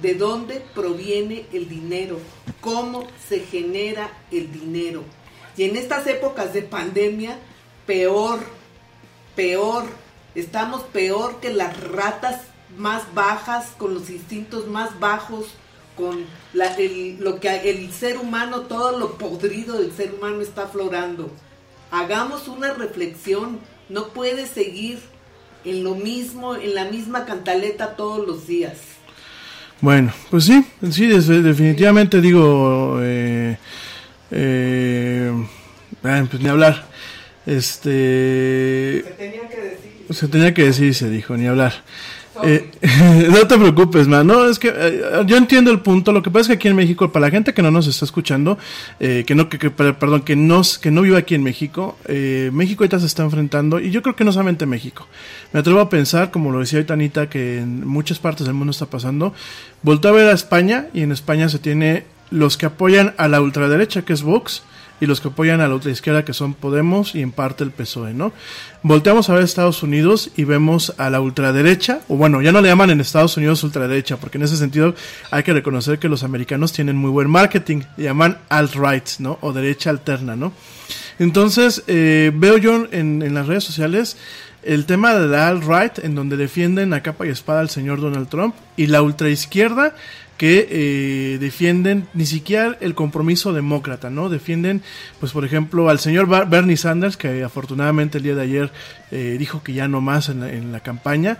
de dónde proviene el dinero, cómo se genera el dinero. Y en estas épocas de pandemia, peor, peor, Estamos peor que las ratas más bajas, con los instintos más bajos, con la, el, lo que el ser humano, todo lo podrido del ser humano está aflorando. Hagamos una reflexión, no puede seguir en lo mismo, en la misma cantaleta todos los días. Bueno, pues sí, sí, definitivamente digo, eh, eh, pues ni hablar. Este. Se tenía que decir. Se tenía que decir y se dijo, ni hablar. Eh, [laughs] no te preocupes, man. No, es que eh, yo entiendo el punto. Lo que pasa es que aquí en México, para la gente que no nos está escuchando, eh, que no, que, perdón, que no, que no vive aquí en México, eh, México ahorita se está enfrentando, y yo creo que no solamente México. Me atrevo a pensar, como lo decía ahorita que en muchas partes del mundo está pasando. Volteo a ver a España, y en España se tiene los que apoyan a la ultraderecha, que es Vox, y los que apoyan a la otra izquierda que son Podemos y en parte el PSOE, ¿no? Volteamos a ver Estados Unidos y vemos a la ultraderecha, o bueno, ya no le llaman en Estados Unidos ultraderecha, porque en ese sentido hay que reconocer que los americanos tienen muy buen marketing, llaman alt-right, ¿no? O derecha alterna, ¿no? Entonces, eh, veo yo en, las redes sociales el tema de la alt-right, en donde defienden a capa y espada al señor Donald Trump, y la ultraizquierda, que eh, defienden ni siquiera el compromiso demócrata, ¿no? Defienden, pues por ejemplo, al señor Bernie Sanders, que afortunadamente el día de ayer eh, dijo que ya no más en la, en la campaña.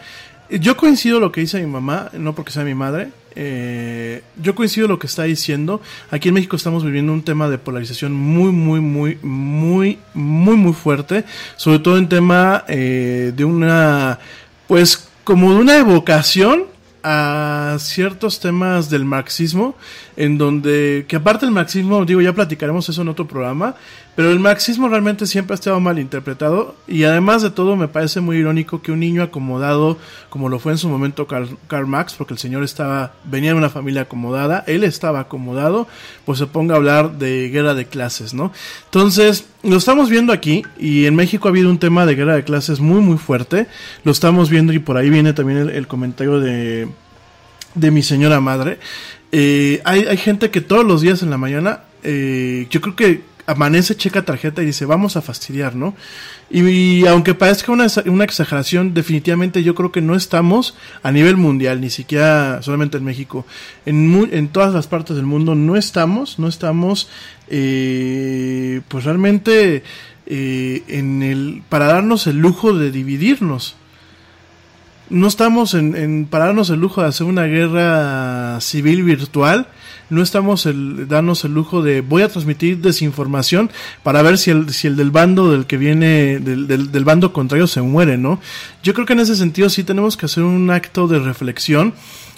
Yo coincido lo que dice mi mamá, no porque sea mi madre, eh, yo coincido lo que está diciendo. Aquí en México estamos viviendo un tema de polarización muy, muy, muy, muy, muy, muy fuerte. Sobre todo en tema eh, de una, pues, como de una evocación a ciertos temas del marxismo, en donde, que aparte el marxismo, digo, ya platicaremos eso en otro programa, pero el marxismo realmente siempre ha estado mal interpretado y además de todo me parece muy irónico que un niño acomodado, como lo fue en su momento Karl, Marx, porque el señor estaba, venía de una familia acomodada, él estaba acomodado, pues se ponga a hablar de guerra de clases, ¿no? Entonces, lo estamos viendo aquí y en México ha habido un tema de guerra de clases muy muy fuerte, lo estamos viendo y por ahí viene también el, el comentario de, de mi señora madre. Eh, hay, hay gente que todos los días en la mañana, eh, yo creo que amanece, checa tarjeta y dice, vamos a fastidiar, ¿no? Y, aunque parezca una, exageración, definitivamente yo creo que no estamos a nivel mundial, ni siquiera solamente en México, en, en todas las partes del mundo no estamos, no estamos, eh, pues realmente eh, en el, para darnos el lujo de dividirnos no estamos en, en, para darnos el lujo de hacer una guerra civil virtual, no estamos el, darnos el lujo de voy a transmitir desinformación para ver si el, si el del bando del que viene, del, del, del bando contrario se muere, ¿no? Yo creo que en ese sentido sí tenemos que hacer un acto de reflexión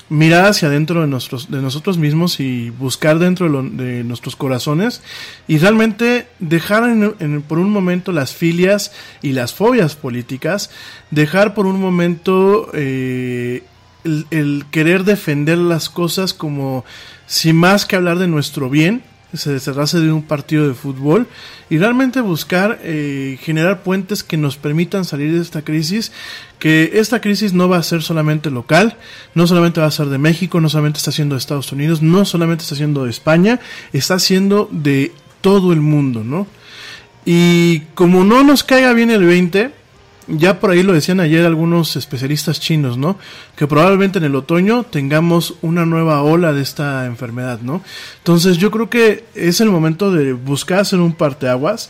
mirar hacia adentro de, nuestros, de nosotros mismos y buscar dentro de, lo, de nuestros corazones y realmente dejar en, por un momento las filias y las fobias políticas, dejar por un momento eh, el, el, querer defender las cosas como si más que hablar de nuestro bien, se cerrase de un partido de fútbol y realmente buscar eh, generar puentes que nos permitan salir de esta crisis, que esta crisis no va a ser solamente local, no solamente va a ser de México, no solamente está siendo de Estados Unidos, no solamente está siendo de España, está siendo de todo el mundo, ¿no? Y como no nos caiga bien el 20, ya por ahí lo decían ayer algunos especialistas chinos, ¿no? Que probablemente en el otoño tengamos una nueva ola de esta enfermedad, ¿no? Entonces yo creo que es el momento de buscar hacer un parteaguas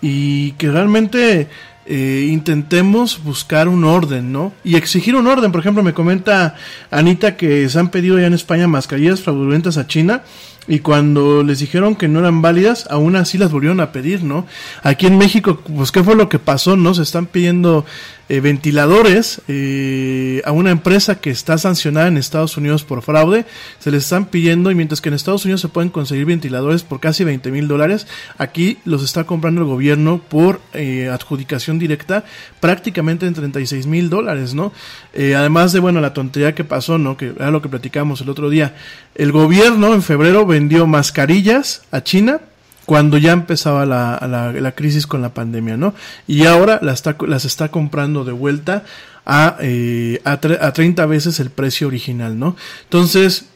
y que realmente eh, intentemos buscar un orden, ¿no? Y exigir un orden. Por ejemplo, me comenta Anita que se han pedido ya en España mascarillas fraudulentas a China y cuando les dijeron que no eran válidas, aún así las volvieron a pedir, ¿no? Aquí en México, pues, ¿qué fue lo que pasó, no? Se están pidiendo eh, ventiladores eh, a una empresa que está sancionada en Estados Unidos por fraude, se les están pidiendo, y mientras que en Estados Unidos se pueden conseguir ventiladores por casi 20 mil dólares, aquí los está comprando el gobierno por eh, adjudicación directa prácticamente en 36 mil dólares, ¿no? Eh, además de, bueno, la tontería que pasó, ¿no? Que era lo que platicamos el otro día. El gobierno en febrero vendió mascarillas a China cuando ya empezaba la, la, crisis con la pandemia, ¿no? Y ahora las está, las está comprando de vuelta a, eh, a, a 30 veces el precio original, ¿no? Entonces,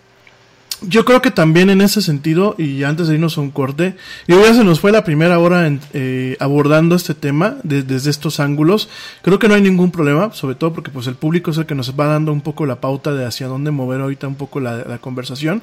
yo creo que también en ese sentido, y antes de irnos a un corte, yo ya se nos fue la primera hora en, eh, abordando este tema de, desde estos ángulos. Creo que no hay ningún problema, sobre todo porque pues el público es el que nos va dando un poco la pauta de hacia dónde mover ahorita un poco la conversación.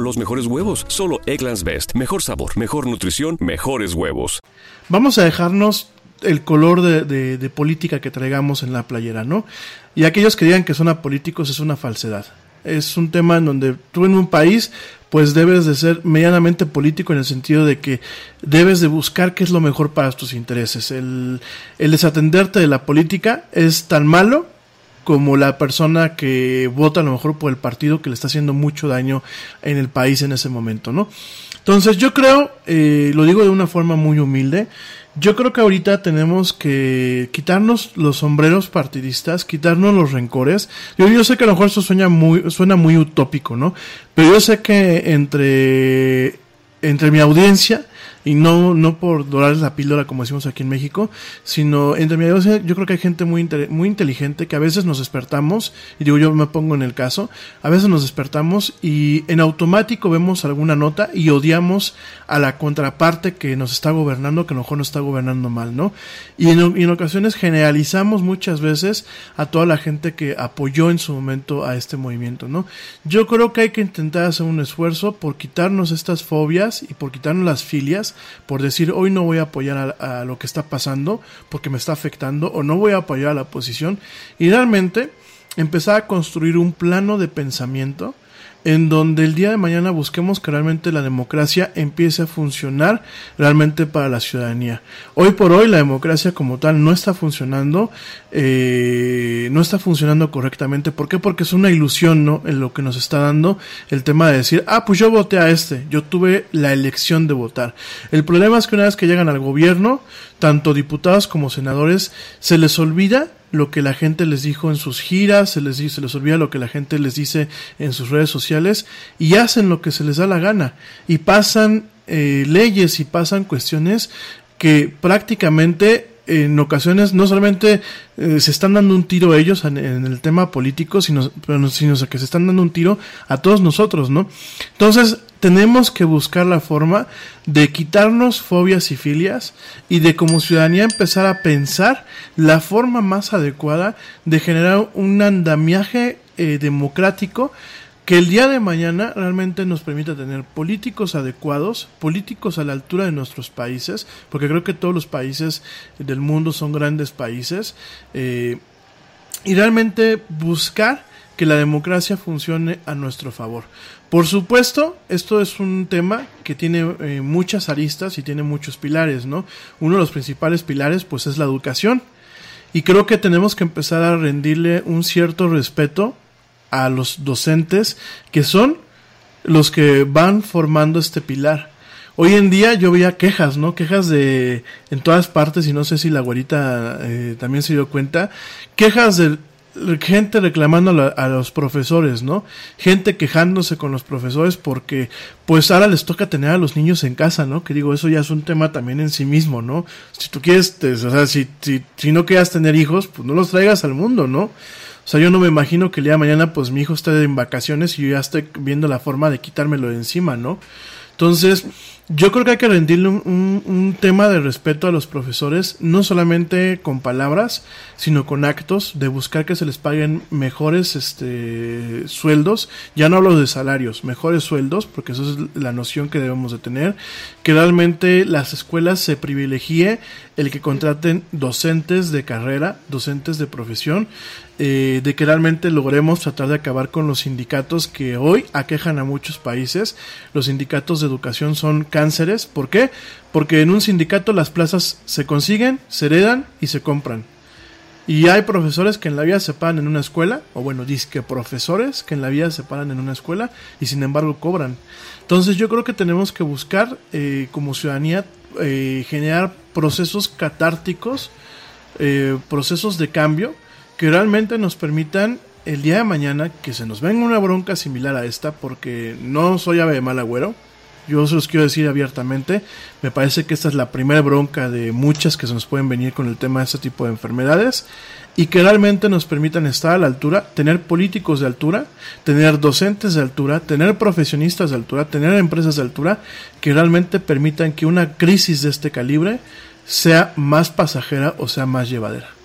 los mejores huevos? Solo Egglands Best. Mejor sabor, mejor nutrición, mejores huevos. Vamos a dejarnos el color de, política que traigamos en la playera, ¿no? Y aquellos que digan que son apolíticos es una falsedad. Es un tema en donde tú en un país pues debes de ser medianamente político en el sentido de que debes de buscar qué es lo mejor para tus intereses. El, el desatenderte de la política es tan malo como la persona que vota a lo mejor por el partido que le está haciendo mucho daño en el país en ese momento, ¿no? Entonces yo creo, eh, lo digo de una forma muy humilde, yo creo que ahorita tenemos que quitarnos los sombreros partidistas, quitarnos los rencores. Yo, yo sé que a lo mejor eso suena muy, suena muy utópico, ¿no? Pero yo sé que entre, entre mi audiencia y no, no por dorarles la píldora como decimos aquí en México, sino entre mi yo creo que hay gente muy, muy inteligente que a veces nos despertamos, y digo yo me pongo en el caso, a veces nos despertamos y en automático vemos alguna nota y odiamos a la contraparte que nos está gobernando, que a lo mejor nos está gobernando mal, ¿no? Y en, y en ocasiones generalizamos muchas veces a toda la gente que apoyó en su momento a este movimiento, ¿no? Yo creo que hay que intentar hacer un esfuerzo por quitarnos estas fobias y por quitarnos las filias por decir hoy no voy a apoyar a, a, lo que está pasando porque me está afectando o no voy a apoyar a la oposición y realmente empezar a construir un plano de pensamiento en donde el día de mañana busquemos que realmente la democracia empiece a funcionar realmente para la ciudadanía. Hoy por hoy la democracia como tal no está funcionando, eh, no está funcionando correctamente. ¿Por qué? Porque es una ilusión, ¿no? En lo que nos está dando el tema de decir, ah, pues yo voté a este, yo tuve la elección de votar. El problema es que una vez que llegan al gobierno, tanto diputados como senadores, se les olvida lo que la gente les dijo en sus giras, se les, se les olvida lo que la gente les dice en sus redes sociales y hacen lo que se les da la gana y pasan eh, leyes y pasan cuestiones que prácticamente en ocasiones no solamente eh, se están dando un tiro ellos en, en, el tema político, sino, sino que se están dando un tiro a todos nosotros, ¿no? Entonces, tenemos que buscar la forma de quitarnos fobias y filias y de como ciudadanía empezar a pensar la forma más adecuada de generar un andamiaje eh, democrático que el día de mañana realmente nos permita tener políticos adecuados, políticos a la altura de nuestros países, porque creo que todos los países del mundo son grandes países, eh, y realmente buscar que la democracia funcione a nuestro favor. Por supuesto, esto es un tema que tiene eh, muchas aristas y tiene muchos pilares, ¿no? Uno de los principales pilares, pues, es la educación. Y creo que tenemos que empezar a rendirle un cierto respeto a los docentes que son los que van formando este pilar. Hoy en día yo veía quejas, ¿no? Quejas de en todas partes y no sé si la güerita eh, también se dio cuenta. Quejas de gente reclamando a, los profesores, ¿no? Gente quejándose con los profesores porque pues ahora les toca tener a los niños en casa, ¿no? Que digo, eso ya es un tema también en sí mismo, ¿no? Si tú quieres, te, o sea, si, si, si no quieras tener hijos, pues no los traigas al mundo, ¿no? O sea, yo no me imagino que el día de mañana pues mi hijo esté en vacaciones y yo ya esté viendo la forma de quitármelo de encima, ¿no? Entonces, yo creo que hay que rendirle un, tema de respeto a los profesores, no solamente con palabras, sino con actos, de buscar que se les paguen mejores este, sueldos. Ya no hablo de salarios, mejores sueldos, porque eso es la noción que debemos de tener. Que realmente las escuelas se privilegie el que contraten docentes de carrera, docentes de profesión, eh, de que realmente logremos tratar de acabar con los sindicatos que hoy aquejan a muchos países. Los sindicatos de educación son cánceres. ¿Por qué? Porque en un sindicato las plazas se consiguen, se heredan y se compran. Y hay profesores que en la vida se paran en una escuela, o bueno, disque profesores que en la vida se paran en una escuela y sin embargo cobran. Entonces yo creo que tenemos que buscar eh, como ciudadanía eh, generar procesos catárticos, eh, procesos de cambio que realmente nos permitan el día de mañana que se nos venga una bronca similar a esta, porque no soy ave de mal agüero, yo se los quiero decir abiertamente, me parece que esta es la primera bronca de muchas que se nos pueden venir con el tema de este tipo de enfermedades y que realmente nos permitan estar a la altura, tener políticos de altura, tener docentes de altura, tener profesionistas de altura, tener empresas de altura que realmente permitan que una crisis de este calibre sea más pasajera o sea más llevadera.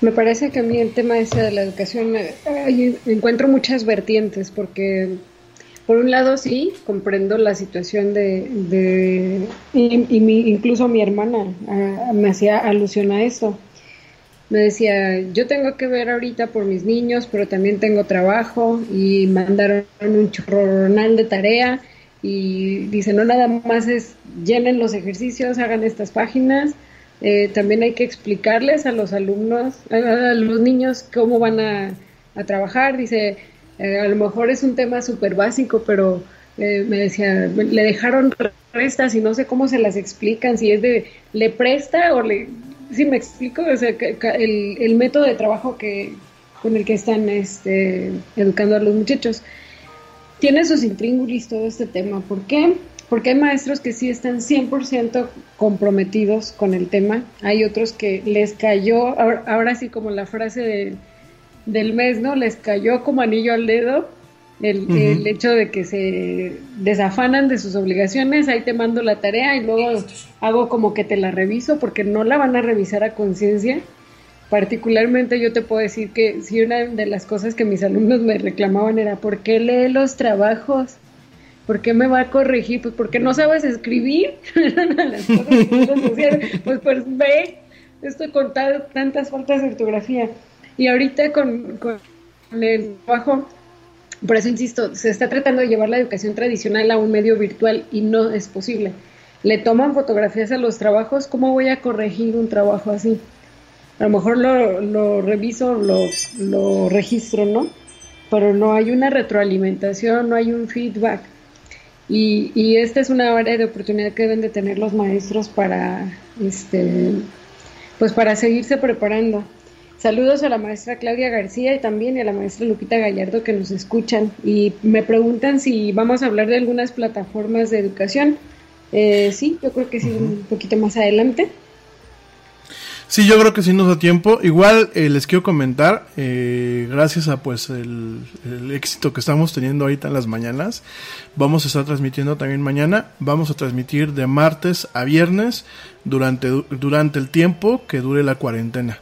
Me parece que a mí el tema ese de la educación, eh, encuentro muchas vertientes porque por un lado sí, comprendo la situación de, de y, mi, incluso mi hermana me hacía alusión a eso. Me decía, yo tengo que ver ahorita por mis niños, pero también tengo trabajo y mandaron un chorronal de tarea y dice, no nada más es llenen los ejercicios, hagan estas páginas, eh, también hay que explicarles a los alumnos, a, los niños cómo van a, a trabajar, dice, eh, a lo mejor es un tema súper básico, pero eh, me decía, le dejaron restas y no sé cómo se las explican, si es de, le presta o le, si me explico, o sea, el, el método de trabajo que con el que están este, educando a los muchachos. Tiene sus intríngulis todo este tema. ¿Por qué? Porque hay maestros que sí están 100% comprometidos con el tema. Hay otros que les cayó, ahora, ahora sí como la frase de del mes, ¿no? Les cayó como anillo al dedo el, el, hecho de que se desafanan de sus obligaciones, ahí te mando la tarea y luego hago como que te la reviso porque no la van a revisar a conciencia. Particularmente yo te puedo decir que si una de las cosas que mis alumnos me reclamaban era ¿por qué lee los trabajos? ¿Por qué me va a corregir? Pues porque no sabes escribir. [laughs] las pues, pues ve, estoy contando tantas faltas de ortografía. Y ahorita con, el trabajo, por eso insisto, se está tratando de llevar la educación tradicional a un medio virtual y no es posible. Le toman fotografías a los trabajos, ¿cómo voy a corregir un trabajo así? A lo mejor lo, lo reviso, lo, lo registro, ¿no? Pero no hay una retroalimentación, no hay un feedback. Y, y esta es una área de oportunidad que deben de tener los maestros para, este, pues para seguirse preparando. Saludos a la maestra Claudia García y también a la maestra Lupita Gallardo que nos escuchan y me preguntan si vamos a hablar de algunas plataformas de educación. Eh, sí, yo creo que sí, un poquito más adelante. Sí, yo creo que sí nos da tiempo. Igual eh, les quiero comentar, eh, gracias a pues el, éxito que estamos teniendo ahorita en las mañanas, vamos a estar transmitiendo también mañana. Vamos a transmitir de martes a viernes durante, durante el tiempo que dure la cuarentena.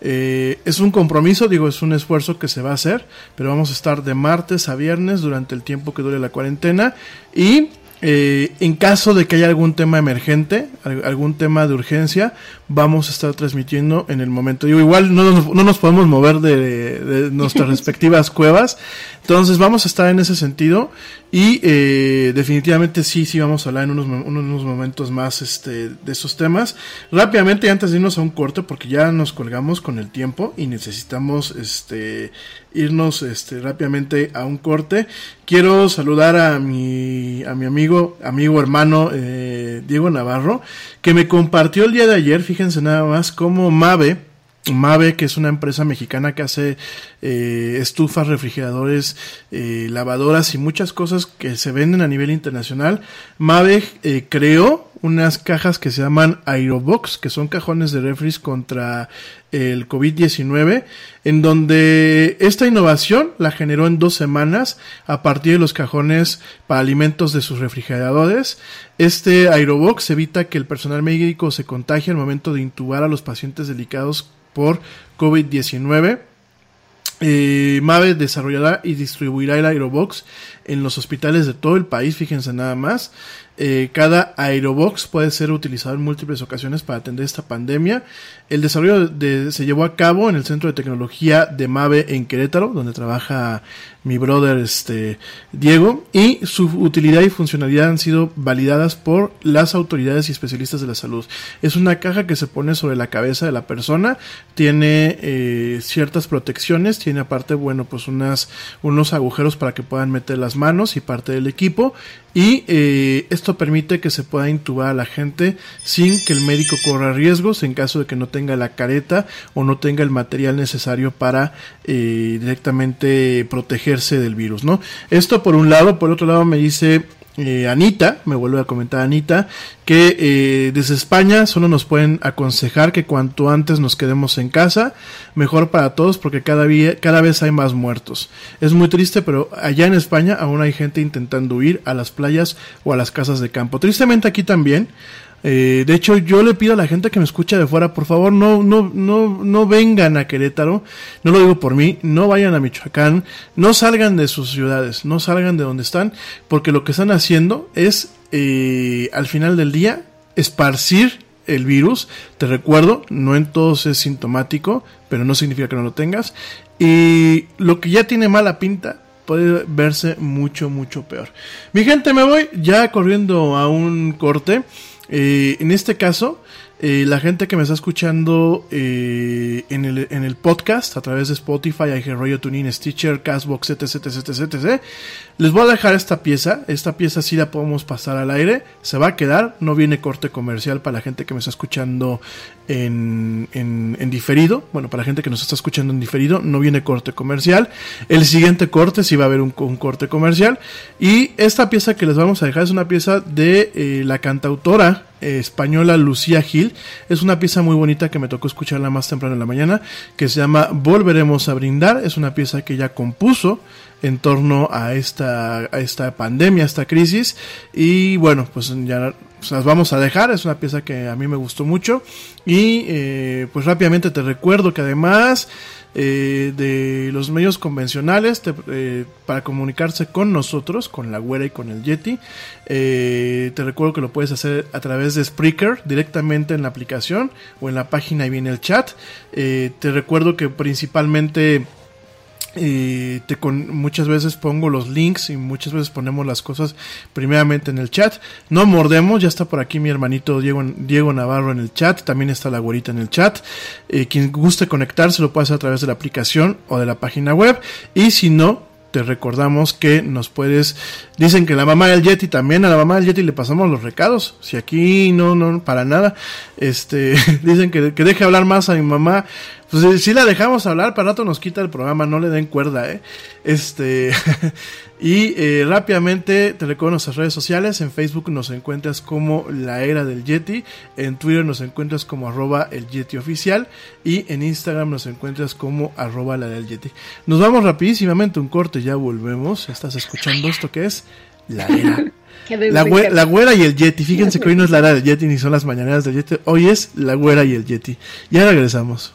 Eh, es un compromiso, digo, es un esfuerzo que se va a hacer, pero vamos a estar de martes a viernes durante el tiempo que dure la cuarentena y eh, en caso de que haya algún tema emergente, algún tema de urgencia, vamos a estar transmitiendo en el momento. Digo, igual no nos, no nos podemos mover de, de nuestras [laughs] respectivas cuevas, entonces vamos a estar en ese sentido y eh, definitivamente sí, sí vamos a hablar en unos, unos momentos más este, de esos temas. Rápidamente, antes de irnos a un corte, porque ya nos colgamos con el tiempo y necesitamos este, irnos este, rápidamente a un corte, quiero saludar a mi, a mi amigo, amigo hermano eh, Diego Navarro, que me compartió el día de ayer, fíjense nada más, como Mave, Mave, que es una empresa mexicana que hace eh, estufas, refrigeradores, eh, lavadoras y muchas cosas que se venden a nivel internacional. Mave eh, creó unas cajas que se llaman Aerobox, que son cajones de refris contra el COVID-19, en donde esta innovación la generó en dos semanas a partir de los cajones para alimentos de sus refrigeradores. Este Aerobox evita que el personal médico se contagie al momento de intubar a los pacientes delicados por COVID-19. Eh, Mave desarrollará y distribuirá el Aerobox en los hospitales de todo el país, fíjense nada más. Eh, cada Aerobox puede ser utilizado en múltiples ocasiones para atender esta pandemia. El desarrollo de, se llevó a cabo en el Centro de Tecnología de Mave en Querétaro, donde trabaja mi brother este, Diego, y su utilidad y funcionalidad han sido validadas por las autoridades y especialistas de la salud. Es una caja que se pone sobre la cabeza de la persona, tiene eh, ciertas protecciones, tiene aparte, bueno, pues unas, unos agujeros para que puedan meter las manos y parte del equipo, y eh, esto permite que se pueda intubar a la gente sin que el médico corra riesgos en caso de que no tenga la careta o no tenga el material necesario para eh, directamente protegerse del virus, ¿no? Esto por un lado, por otro lado me dice eh, Anita, me vuelve a comentar Anita, que eh, desde España solo nos pueden aconsejar que cuanto antes nos quedemos en casa, mejor para todos porque cada, cada vez hay más muertos. Es muy triste, pero allá en España aún hay gente intentando huir a las playas o a las casas de campo. Tristemente aquí también Eh, de hecho, yo le pido a la gente que me escucha de fuera, por favor, no, no, no, no vengan a Querétaro. No lo digo por mí, no vayan a Michoacán, no salgan de sus ciudades, no salgan de donde están, porque lo que están haciendo es, eh, al final del día, esparcir el virus. Te recuerdo, no en todos es sintomático, pero no significa que no lo tengas. Y lo que ya tiene mala pinta puede verse mucho, mucho peor. Mi gente, me voy ya corriendo a un corte. Eh, en este caso, eh, la gente que me está escuchando eh, en, el, en el podcast a través de Spotify, iHeartRadio, TuneIn, Stitcher, Castbox, etc, etc, etc, etc, les voy a dejar esta pieza. Esta pieza sí la podemos pasar al aire. Se va a quedar. No viene corte comercial para la gente que me está escuchando en, en, diferido. Bueno, para la gente que nos está escuchando en diferido, no viene corte comercial. El siguiente corte sí va a haber un, un corte comercial. Y esta pieza que les vamos a dejar es una pieza de eh, la cantautora eh, española Lucía Gil. Es una pieza muy bonita que me tocó escucharla más temprano en la mañana, que se llama Volveremos a brindar. Es una pieza que ella compuso en torno a esta, a esta pandemia, a esta crisis. Y bueno, pues ya pues las vamos a dejar. Es una pieza que a mí me gustó mucho. Y eh, pues rápidamente te recuerdo que además eh, de los medios convencionales eh, para comunicarse con nosotros, con la güera y con el Yeti. Te recuerdo que lo puedes hacer a través de Spreaker, directamente en la aplicación o en la página y viene el chat. Te recuerdo que principalmente y te con, muchas veces pongo los links y muchas veces ponemos las cosas primeramente en el chat. No mordemos, ya está por aquí mi hermanito Diego, Diego Navarro en el chat, también está la güerita en el chat. Eh, quien guste conectarse lo puede hacer a través de la aplicación o de la página web. Y si no, te recordamos que nos puedes dicen que la mamá del Yeti también a la mamá del Yeti le pasamos los recados. Si aquí no no para nada este [laughs] dicen que, que deje hablar más a mi mamá. Pues si la dejamos hablar para rato nos quita el programa no le den cuerda eh este [laughs] y eh, rápidamente te recuerdo nuestras redes sociales en Facebook nos encuentras como la era del Yeti en Twitter nos encuentras como arroba el Yeti oficial y en Instagram nos encuentras como arroba la del Yeti nos vamos rapidísimamente un corte ya volvemos estás escuchando esto que es la era [laughs] la, güe la, güera y el Yeti. Fíjense que hoy no es la era del Yeti ni son las mañaneras del Yeti. Hoy es la güera y el Yeti. Ya regresamos.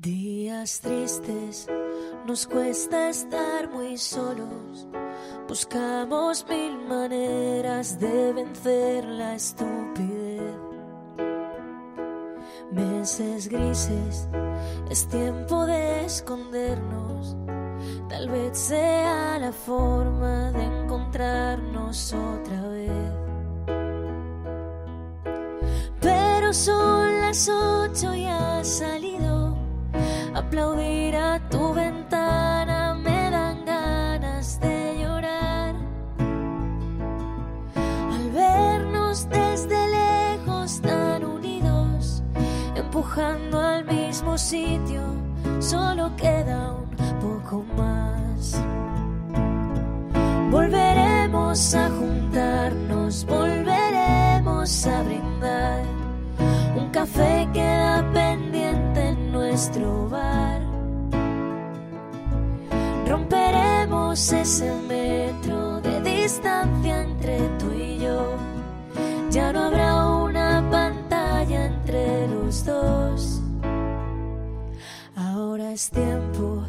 Días tristes, nos cuesta estar muy solos. Buscamos mil maneras de vencer la estupidez. Meses grises, es tiempo de escondernos. Tal vez sea la forma de encontrarnos otra vez. Pero son las ocho y ha salido aplaudir a tu ventana me dan ganas de llorar. Al vernos desde lejos tan unidos, empujando al mismo sitio, solo queda un poco más. Volveremos a juntarnos, volveremos a brindar. Un café queda pendiente en nuestro bar. Romperemos ese metro de distancia entre tú y yo. Ya no habrá una pantalla entre los dos. Ahora es tiempo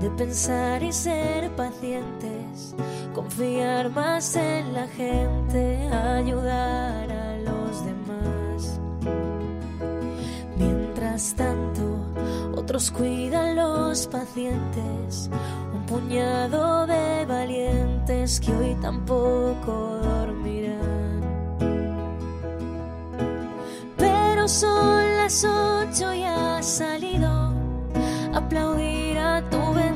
de pensar y ser pacientes, confiar más en la gente, ayudar a los demás. Mientras tanto, otros cuidan los pacientes, un puñado de valientes que hoy tampoco dormirán. Pero son las ocho y ha salido aplaudir a tu ventana.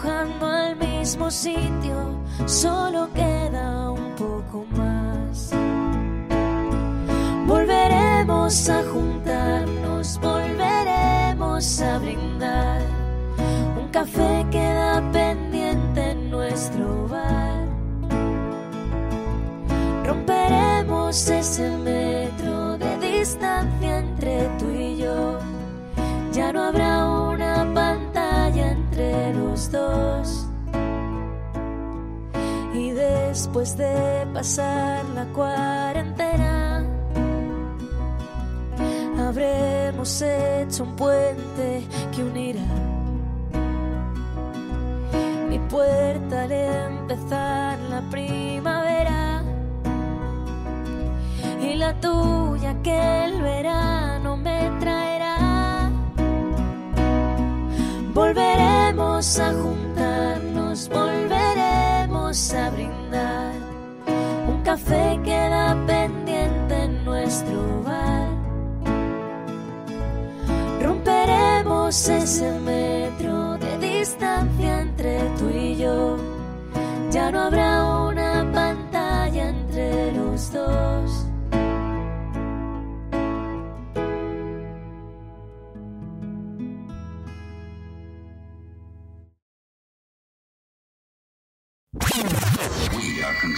Empujando al mismo sitio. Solo queda un poco más. Volveremos a juntarnos, volveremos a brindar. Un café queda pendiente en nuestro bar. Romperemos ese metro de distancia entre tú y yo. Ya no habrá entre dos. Y después de pasar la cuarentena, habremos hecho un puente que unirá mi puerta al empezar la primavera y la tuya que el verano me traerá. A juntarnos, volveremos a brindar. Un café queda pendiente en nuestro bar. Romperemos ese metro de distancia entre tú y yo. Ya no habrá una pantalla entre los dos.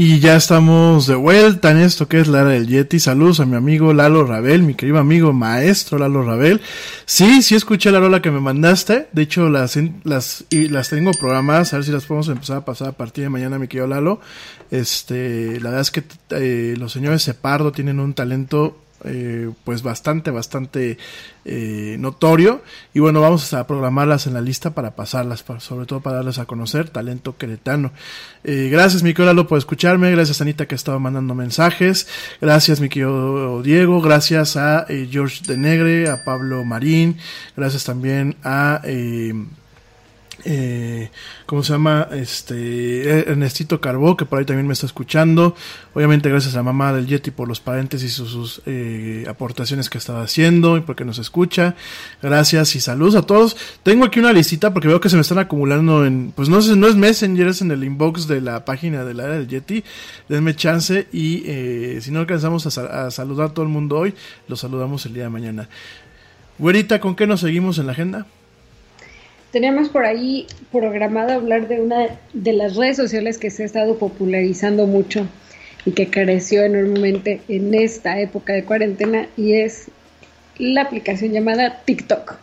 Y ya estamos de vuelta en esto que es la era del Yeti. Saludos a mi amigo Lalo Rabel, mi querido amigo maestro Lalo Rabel. Sí, sí escuché la rola que me mandaste. De hecho, las, las, y las tengo programadas. A ver si las podemos empezar a pasar a partir de mañana, mi querido Lalo. Este, la verdad es que eh, los señores Separdo tienen un talento eh, pues bastante, bastante eh, notorio. Y bueno, vamos a programarlas en la lista para pasarlas, sobre todo para darles a conocer talento queretano. Eh, gracias, mi querido por escucharme. Gracias, Anita, que estaba mandando mensajes. Gracias, mi querido Diego. Gracias a eh, George de Negre, a Pablo Marín. Gracias también a. Eh, eh, ¿cómo se llama? Este, Ernestito Carbó, que por ahí también me está escuchando. Obviamente gracias a la mamá del Yeti por los paréntesis y sus, eh, aportaciones que estaba haciendo y porque nos escucha. Gracias y saludos a todos. Tengo aquí una listita porque veo que se me están acumulando en, pues no no es Messenger, es en el inbox de la página de la era del Yeti. Denme chance y eh, si no alcanzamos a, a saludar a todo el mundo hoy, los saludamos el día de mañana. Güerita, ¿con qué nos seguimos en la agenda? Teníamos por ahí programado hablar de una de las redes sociales que se ha estado popularizando mucho y que creció enormemente en esta época de cuarentena y es la aplicación llamada TikTok.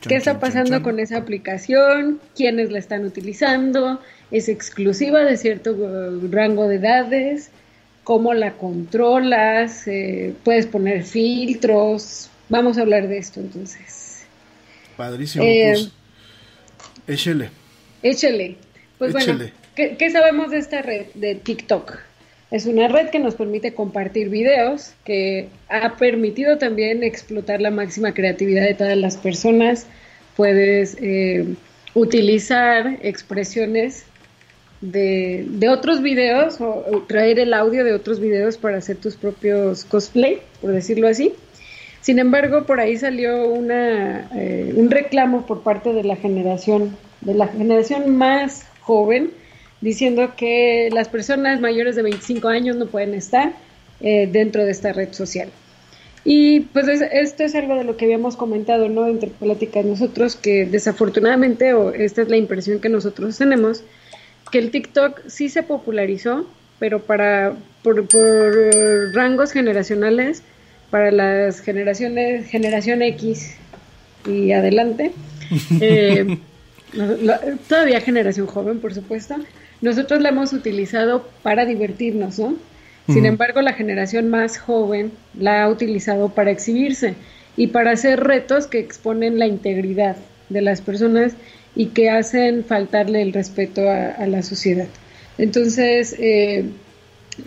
¿Qué está pasando con esa aplicación? ¿Quiénes la están utilizando? ¿Es exclusiva de cierto uh, rango de edades? ¿Cómo la controlas? Eh, ¿Puedes poner filtros? Vamos a hablar de esto entonces. Padrísimo, Eh, pues. Échele. Échele. Pues bueno. ¿qué, qué sabemos de esta red de TikTok? Es una red que nos permite compartir videos, que ha permitido también explotar la máxima creatividad de todas las personas. Puedes eh, utilizar expresiones de, de otros videos o, o traer el audio de otros videos para hacer tus propios cosplay, por decirlo así. Sin embargo, por ahí salió eh, un reclamo por parte de la generación, de la generación más joven, diciendo que las personas mayores de 25 años no pueden estar eh, dentro de esta red social. Y pues es- esto es algo de lo que habíamos comentado, ¿no? Entre pláticas nosotros, que desafortunadamente, o esta es la impresión que nosotros tenemos, que el TikTok sí se popularizó, pero para por rangos generacionales, para las generaciones generación X y adelante, eh, [laughs] todavía generación joven, por supuesto, nosotros la hemos utilizado para divertirnos, ¿no? Sin embargo, la generación más joven la ha utilizado para exhibirse y para hacer retos que exponen la integridad de las personas y que hacen faltarle el respeto a, la sociedad. Entonces, eh,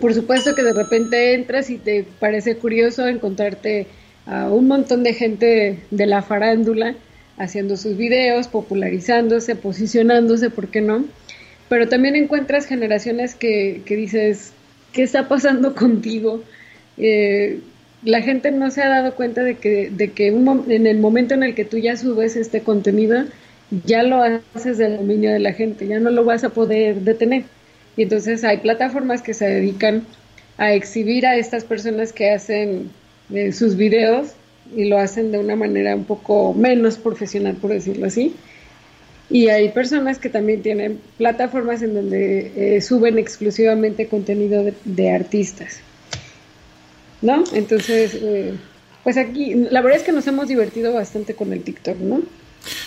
por supuesto que de repente entras y te parece curioso encontrarte a un montón de gente de la farándula haciendo sus videos, popularizándose, posicionándose, ¿por qué no? Pero también encuentras generaciones que, que dices, ¿qué está pasando [laughs] contigo? Eh, la gente no se ha dado cuenta de que, de que en el momento en el que tú ya subes este contenido, ya lo haces del dominio de la gente, ya no lo vas a poder detener. Y entonces hay plataformas que se dedican a exhibir a estas personas que hacen eh, sus videos y lo hacen de una manera un poco menos profesional, por decirlo así. Y hay personas que también tienen plataformas en donde eh, suben exclusivamente contenido de, artistas. ¿No? Entonces, eh, pues aquí, la verdad es que nos hemos divertido bastante con el TikTok, ¿no?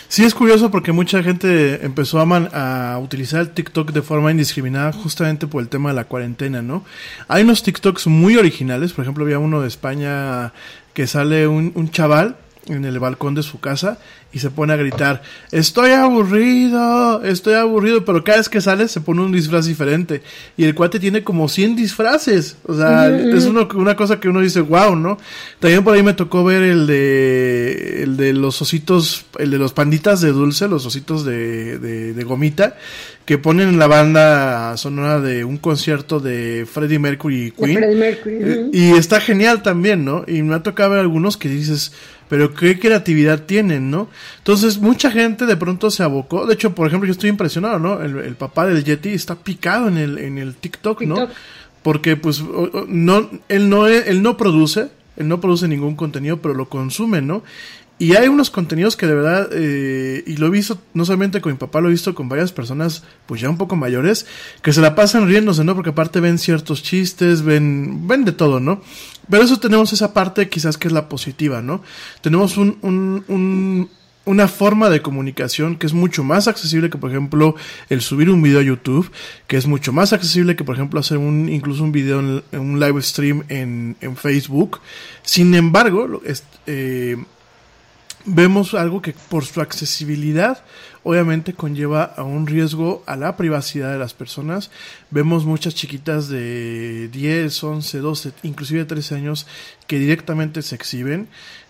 Sí, es curioso porque mucha gente empezó a, a, utilizar el TikTok de forma indiscriminada justamente por el tema de la cuarentena, ¿no? Hay unos TikToks muy originales, por ejemplo, había uno de España que sale un, un chaval en el balcón de su casa y se pone a gritar, estoy aburrido, estoy aburrido, pero cada vez que sale se pone un disfraz diferente. Y el cuate tiene como 100 disfraces. O sea, es una cosa que uno dice, wow, ¿no? También por ahí me tocó ver el de, el de los ositos, el de los panditas de dulce, los ositos de, de, gomita, que ponen en la banda sonora de un concierto de Freddie Mercury y Queen. Y está genial también, ¿no? Y me ha tocado ver algunos que dices, pero qué creatividad tienen, ¿no? Entonces, mucha gente de pronto se abocó. De hecho, por ejemplo, yo estoy impresionado, ¿no? El, papá del Yeti está picado en el, en el TikTok, ¿no? Porque, pues, no, él no, él no produce, él no produce ningún contenido, pero lo consume, ¿no? Y hay unos contenidos que de verdad, eh, y lo he visto no solamente con mi papá, lo he visto con varias personas, pues ya un poco mayores, que se la pasan riéndose, ¿no? Porque aparte ven ciertos chistes, ven, ven de todo, ¿no? Pero eso tenemos esa parte quizás que es la positiva, ¿no? Tenemos un, un, un, una forma de comunicación que es mucho más accesible que, por ejemplo, el subir un video a YouTube, que es mucho más accesible que, por ejemplo, hacer un, incluso un video en, un live stream en, en Facebook. Sin embargo, eh, vemos algo que por su accesibilidad obviamente conlleva a un riesgo a la privacidad de las personas. Vemos muchas chiquitas de 10, 11, 12, inclusive 13 años que directamente se exhiben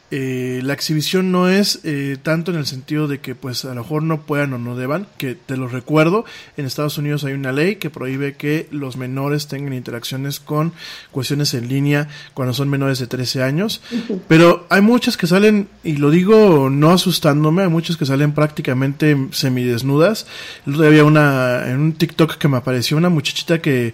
eh, la exhibición no es eh, tanto en el sentido de que pues a lo mejor no puedan o no deban, que te lo recuerdo, en Estados Unidos hay una ley que prohíbe que los menores tengan interacciones con cuestiones en línea cuando son menores de 13 años, pero hay muchas que salen, y lo digo no asustándome, hay muchas que salen prácticamente semidesnudas. Había una, en un TikTok que me apareció una muchachita que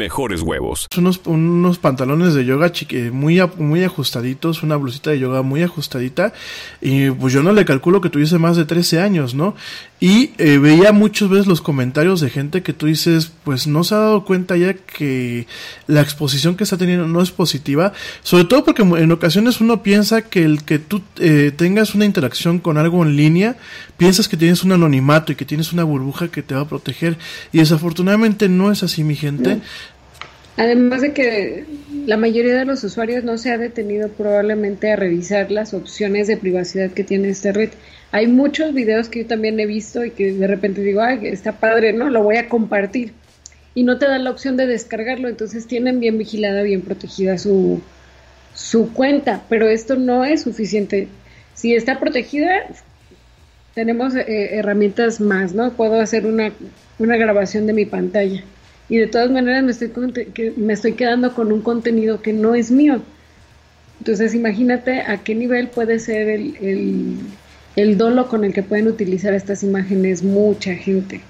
mejores huevos. Unos, unos pantalones de yoga muy, muy ajustaditos, una blusita de yoga muy ajustadita y pues yo no le calculo que tuviese más de 13 años, ¿no? Y eh, veía muchas veces los comentarios de gente que tú dices, pues no se ha dado cuenta ya que la exposición que está teniendo no es positiva, sobre todo porque en ocasiones uno piensa que el que tú eh, tengas una interacción con algo en línea, piensas que tienes un anonimato y que tienes una burbuja que te va a proteger y desafortunadamente no es así mi gente. Además de que la mayoría de los usuarios no se ha detenido probablemente a revisar las opciones de privacidad que tiene esta red. Hay muchos videos que yo también he visto y que de repente digo, ay, está padre, ¿no? Lo voy a compartir. Y no te dan la opción de descargarlo, entonces tienen bien vigilada, bien protegida su, su cuenta, pero esto no es suficiente. Si está protegida, tenemos eh, herramientas más, ¿no? Puedo hacer una, una grabación de mi pantalla y de todas maneras me estoy, que me estoy quedando con un contenido que no es mío. Entonces imagínate a qué nivel puede ser el, el, dolo con el que pueden utilizar estas imágenes mucha gente.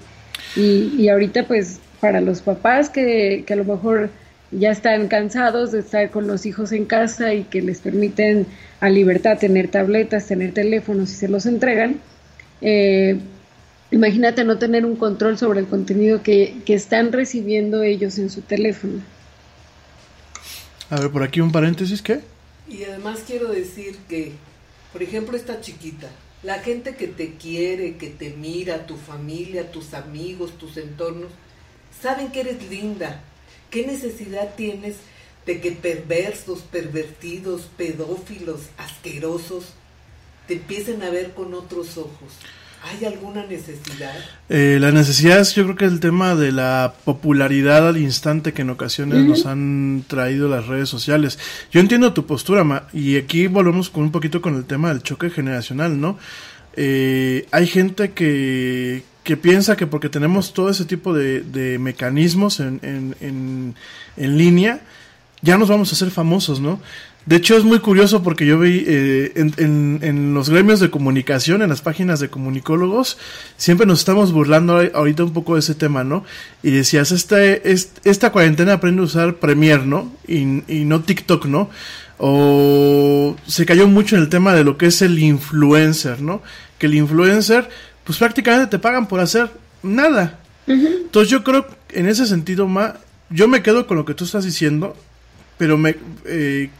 Y, y ahorita pues para los papás que, que, a lo mejor ya están cansados de estar con los hijos en casa y que les permiten a libertad tener tabletas, tener teléfonos y se los entregan, eh, Imagínate no tener un control sobre el contenido que, están recibiendo ellos en su teléfono. A ver, por aquí un paréntesis, ¿qué? Y además quiero decir que, por ejemplo, esta chiquita, la gente que te quiere, que te mira, tu familia, tus amigos, tus entornos, saben que eres linda. ¿Qué necesidad tienes de que perversos, pervertidos, pedófilos, asquerosos, te empiecen a ver con otros ojos? ¿Hay alguna necesidad? Eh, la necesidad es yo creo que el tema de la popularidad al instante que en ocasiones nos han traído las redes sociales. Yo entiendo tu postura, Ma, y aquí volvemos con un poquito con el tema del choque generacional, ¿no? Eh, hay gente que, que piensa que porque tenemos todo ese tipo de, de mecanismos en, en, en, en línea, ya nos vamos a hacer famosos, ¿no? De hecho, es muy curioso porque yo vi eh, en, en, los gremios de comunicación, en las páginas de comunicólogos, siempre nos estamos burlando ahorita un poco de ese tema, ¿no? Y decías, esta, esta cuarentena aprende a usar Premiere, ¿no? Y, y no TikTok, ¿no? O se cayó mucho en el tema de lo que es el influencer, ¿no? Que el influencer, pues prácticamente te pagan por hacer nada. Entonces yo creo, en ese sentido, Ma, yo me quedo con lo que tú estás diciendo, pero me... Eh,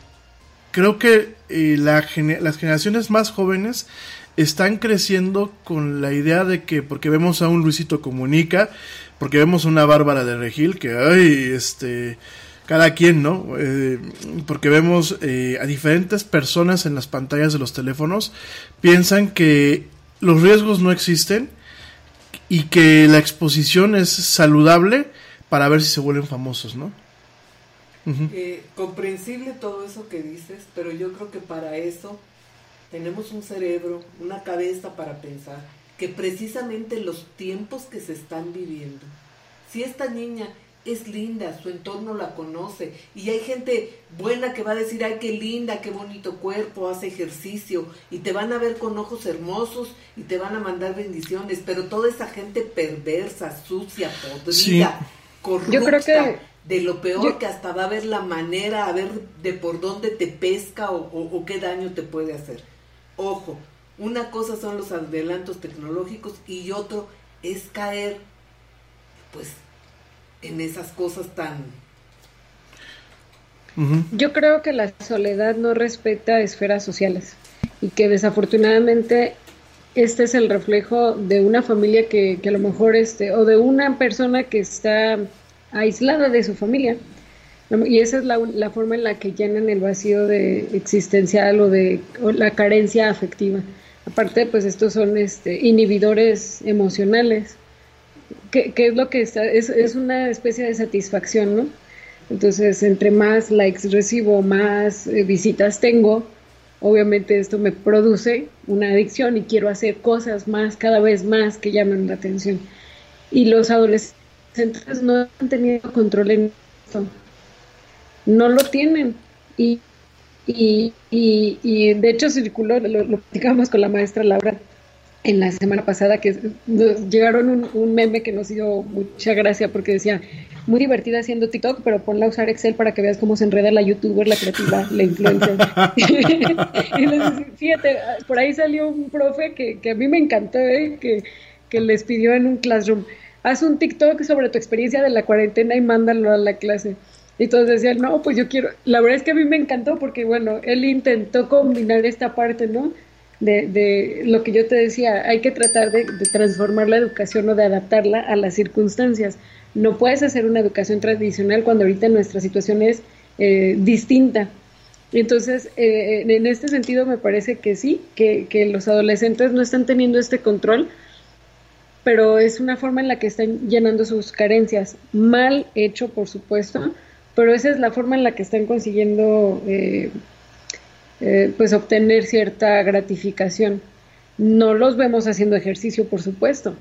creo que eh, las generaciones más jóvenes están creciendo con la idea de que porque vemos a un Luisito Comunica, porque vemos a una Bárbara de Regil, que ay, este, cada quien, ¿no? Eh, porque vemos eh, a diferentes personas en las pantallas de los teléfonos, piensan que los riesgos no existen y que la exposición es saludable para ver si se vuelven famosos, ¿no? Eh, comprensible todo eso que dices, pero yo creo que para eso tenemos un cerebro, una cabeza para pensar que precisamente los tiempos que se están viviendo, si esta niña es linda, su entorno la conoce y hay gente buena que va a decir, ay, qué linda, qué bonito cuerpo, hace ejercicio y te van a ver con ojos hermosos y te van a mandar bendiciones, pero toda esa gente perversa, sucia, podrida, corrupta, yo creo que de lo peor que hasta va a ver la manera, a ver de por dónde te pesca o, qué daño te puede hacer. Ojo, una cosa son los adelantos tecnológicos y otro es caer, pues, en esas cosas tan... Yo creo que la soledad no respeta esferas sociales y que desafortunadamente este es el reflejo de una familia que, que a lo mejor este, o de una persona que está aislada de su familia. Y esa es la, la, forma en la que llenan el vacío de existencial o de la carencia afectiva. Aparte, pues estos son este, inhibidores emocionales, que, es lo que está, es, es, una especie de satisfacción, ¿no? Entonces, entre más likes recibo, más eh, visitas tengo, obviamente esto me produce una adicción y quiero hacer cosas más, cada vez más que llamen la atención. Y los adolescentes entonces no han tenido control en esto. No lo tienen. Y, y, y, de hecho circuló, lo, lo platicamos con la maestra Laura en la semana pasada, que llegaron un, un, meme que nos dio mucha gracia porque decía, muy divertida haciendo TikTok, pero ponla a usar Excel para que veas cómo se enreda la youtuber, la creativa, la influencer. [laughs] y fíjate, por ahí salió un profe que, que a mí me encantó, ¿eh? que, que les pidió en un classroom, haz un TikTok sobre tu experiencia de la cuarentena y mándalo a la clase. Y todos decían, no, pues yo quiero, la verdad es que a mí me encantó porque, bueno, él intentó combinar esta parte, ¿no? de, de lo que yo te decía, hay que tratar de, transformar la educación o de adaptarla a las circunstancias. No puedes hacer una educación tradicional cuando ahorita nuestra situación es eh, distinta. Entonces, eh, en este sentido me parece que sí, que los adolescentes no están teniendo este control, pero es una forma en la que están llenando sus carencias. Mal hecho, por supuesto, pero esa es la forma en la que están consiguiendo eh, eh, pues obtener cierta gratificación. No los vemos haciendo ejercicio, por supuesto.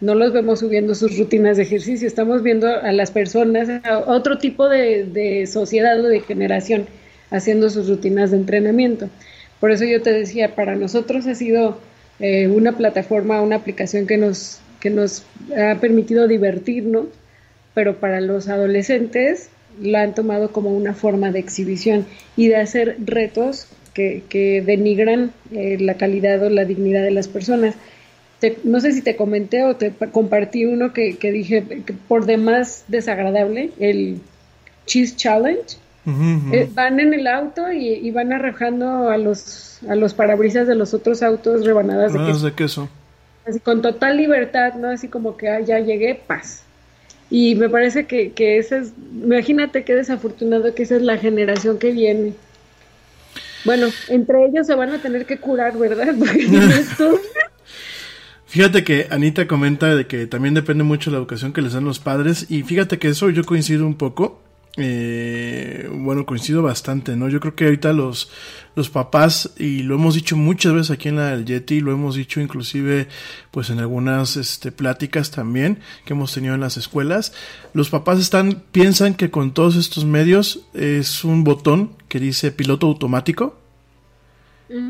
No los vemos subiendo sus rutinas de ejercicio. Estamos viendo a las personas, a otro tipo de, de sociedad o de generación, haciendo sus rutinas de entrenamiento. Por eso yo te decía, para nosotros ha sido eh, una plataforma, una aplicación que nos, que nos ha permitido divertirnos, pero para los adolescentes la han tomado como una forma de exhibición y de hacer retos que, que denigran eh, la calidad o la dignidad de las personas. Te, no sé si te comenté o te compartí uno que, que dije que por demás desagradable, el Cheese Challenge. Uh -huh. eh, van en el auto y, y, van arrojando a los a los parabrisas de los otros autos rebanadas de queso. de queso. Así con total libertad, ¿no? Así como que ah, ya llegué, paz. Y me parece que, que esa es, imagínate qué desafortunado que esa es la generación que viene. Bueno, entre ellos se van a tener que curar, ¿verdad? [laughs] Porque [laughs] esto... Fíjate que Anita comenta de que también depende mucho de la educación que les dan los padres y fíjate que eso yo coincido un poco. Eh, bueno, coincido bastante, ¿no? Yo creo que ahorita los, los papás, y lo hemos dicho muchas veces aquí en la del Yeti, lo hemos dicho inclusive pues en algunas este, pláticas también que hemos tenido en las escuelas, los papás están, piensan que con todos estos medios es un botón que dice piloto automático,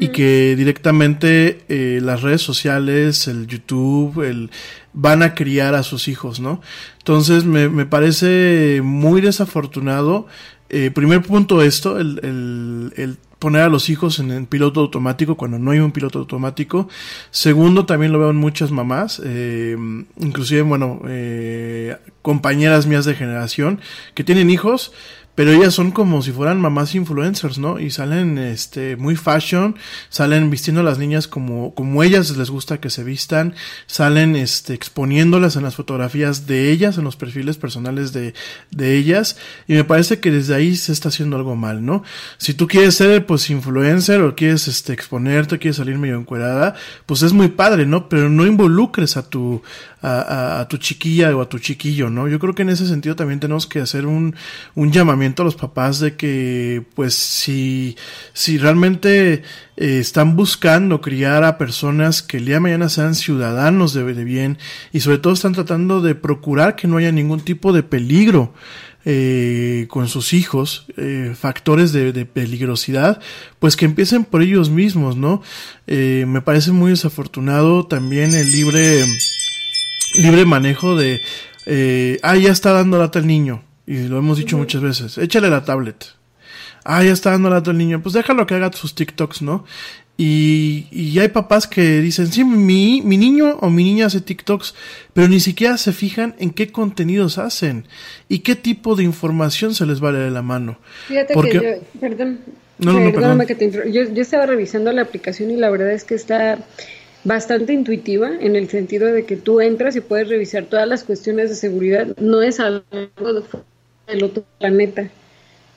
y que directamente eh, las redes sociales, el YouTube, el, van a criar a sus hijos, ¿no? Entonces me, me parece muy desafortunado. Eh, primer punto esto, el, el, el poner a los hijos en el piloto automático cuando no hay un piloto automático. Segundo, también lo veo en muchas mamás, eh, inclusive, bueno, eh, compañeras mías de generación que tienen hijos, pero ellas son como si fueran mamás influencers, ¿no? Y salen este muy fashion, salen vistiendo a las niñas como como ellas les gusta que se vistan, salen este exponiéndolas en las fotografías de ellas, en los perfiles personales de de ellas y me parece que desde ahí se está haciendo algo mal, ¿no? Si tú quieres ser pues influencer o quieres este exponerte, quieres salir medio encuerada, pues es muy padre, ¿no? Pero no involucres a tu a, tu chiquilla o a tu chiquillo, ¿no? Yo creo que en ese sentido también tenemos que hacer un un llamamiento a los papás de que pues si, si realmente eh, están buscando criar a personas que el día de mañana sean ciudadanos de, bien y sobre todo están tratando de procurar que no haya ningún tipo de peligro eh, con sus hijos, eh, factores de, peligrosidad, pues que empiecen por ellos mismos, ¿no? Me parece muy desafortunado también el libre, libre manejo de, ah, ya está dando lata el niño, y lo hemos dicho uh -huh. muchas veces, échale la tablet. Ah, ya está dando lata el niño, pues déjalo que haga sus TikToks, ¿no? Y, y hay papás que dicen, sí, mi, mi niño o mi niña hace TikToks, pero ni siquiera se fijan en qué contenidos hacen y qué tipo de información se les vale de la mano. Fíjate Porque... que yo, perdón, no, no, perdóname no, que te yo, yo estaba revisando la aplicación y la verdad es que está bastante intuitiva en el sentido de que tú entras y puedes revisar todas las cuestiones de seguridad, no es algo del otro planeta.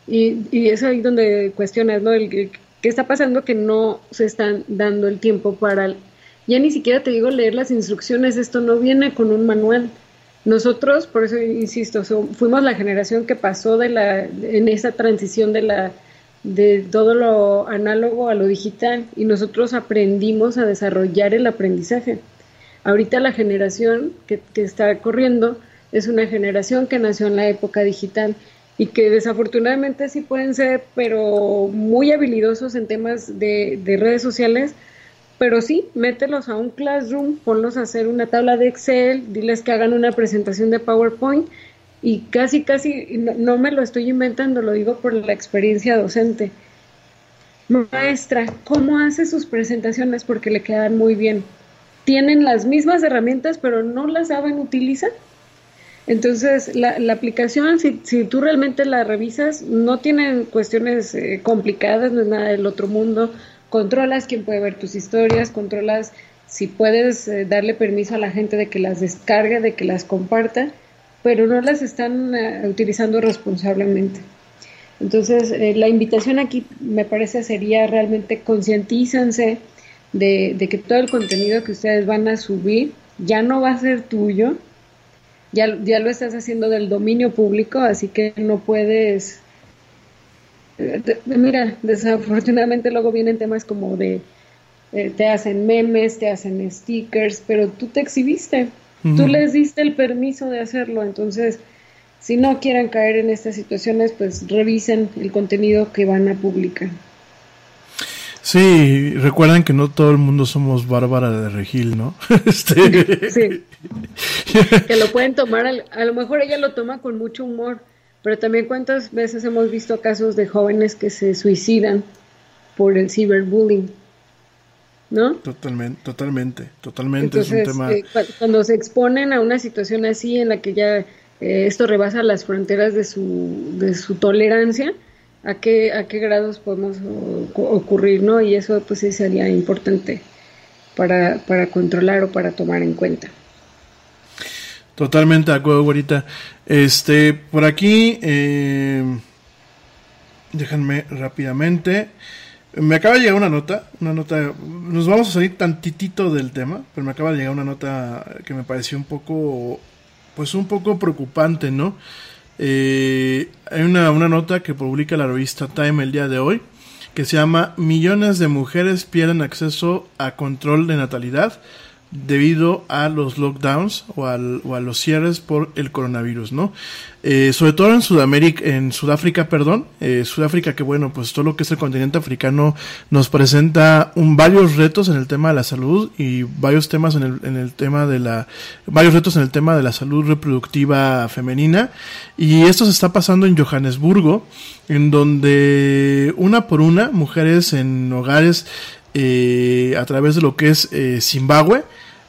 Y, y es ahí donde cuestionas, ¿no? El, el, ¿Qué está pasando que no se están dando el tiempo para, ya ni siquiera te digo leer las instrucciones, esto no viene con un manual. Nosotros, por eso insisto, fuimos la generación que pasó de la, en esa transición de la de todo lo análogo a lo digital y nosotros aprendimos a desarrollar el aprendizaje. Ahorita la generación que está corriendo es una generación que nació en la época digital y que desafortunadamente sí pueden ser, pero muy habilidosos en temas de, de, redes sociales, pero sí, mételos a un classroom, ponlos a hacer una tabla de Excel, diles que hagan una presentación de PowerPoint y casi, casi, no, no me lo estoy inventando, lo digo por la experiencia docente. Maestra, ¿cómo hace sus presentaciones? Porque le quedan muy bien. Tienen las mismas herramientas, pero no las saben utilizar. Entonces, la, la aplicación, si, si, tú realmente la revisas, no tiene cuestiones eh, complicadas, no es nada del otro mundo, controlas quién puede ver tus historias, controlas si puedes eh, darle permiso a la gente de que las descargue, de que las comparta, pero no las están eh, utilizando responsablemente. Entonces, eh, la invitación aquí me parece sería realmente concientícense de, de que todo el contenido que ustedes van a subir ya no va a ser tuyo, ya, ya lo estás haciendo del dominio público, así que no puedes... eh, Mira, desafortunadamente luego vienen temas como de eh, te hacen memes, te hacen stickers, pero tú te exhibiste, tú les diste el permiso de hacerlo, entonces si no quieren caer en estas situaciones, pues revisen el contenido que van a publicar. Sí, recuerden que no todo el mundo somos Bárbara de Regil, ¿no? [laughs] Este, Sí. [laughs] que lo pueden tomar, a lo mejor ella lo toma con mucho humor, pero también cuántas veces hemos visto casos de jóvenes que se suicidan por el ciberbullying, ¿no? Totalmente, totalmente, totalmente Entonces, es un tema. eh, cu- cuando se exponen a una situación así en la que ya eh, esto rebasa las fronteras de su, de su tolerancia, ¿a qué, a qué grados podemos ocurrir, no? Y eso pues sí sería importante para, para controlar o para tomar en cuenta. Totalmente de acuerdo, güerita. Este, por aquí, eh, déjenme rápidamente. Me acaba de llegar una nota, una nota, nos vamos a salir tantitito del tema, pero me acaba de llegar una nota que me pareció un poco, pues un poco preocupante, ¿no? Eh, hay una, una nota que publica la revista Time el día de hoy, que se llama Millones de mujeres pierden acceso a control de natalidad debido a los lockdowns o, al- o a los cierres por el coronavirus, ¿no? Eh, sobre todo en Sudamérica, en Sudáfrica, perdón, eh, Sudáfrica que bueno, pues todo lo que es el continente africano nos presenta un, varios retos en el tema de la salud y varios temas en el, en el tema de la, varios retos en el tema de la salud reproductiva femenina y esto se está pasando en Johannesburgo, en donde una por una mujeres en hogares eh, a través de lo que es eh, Zimbabue,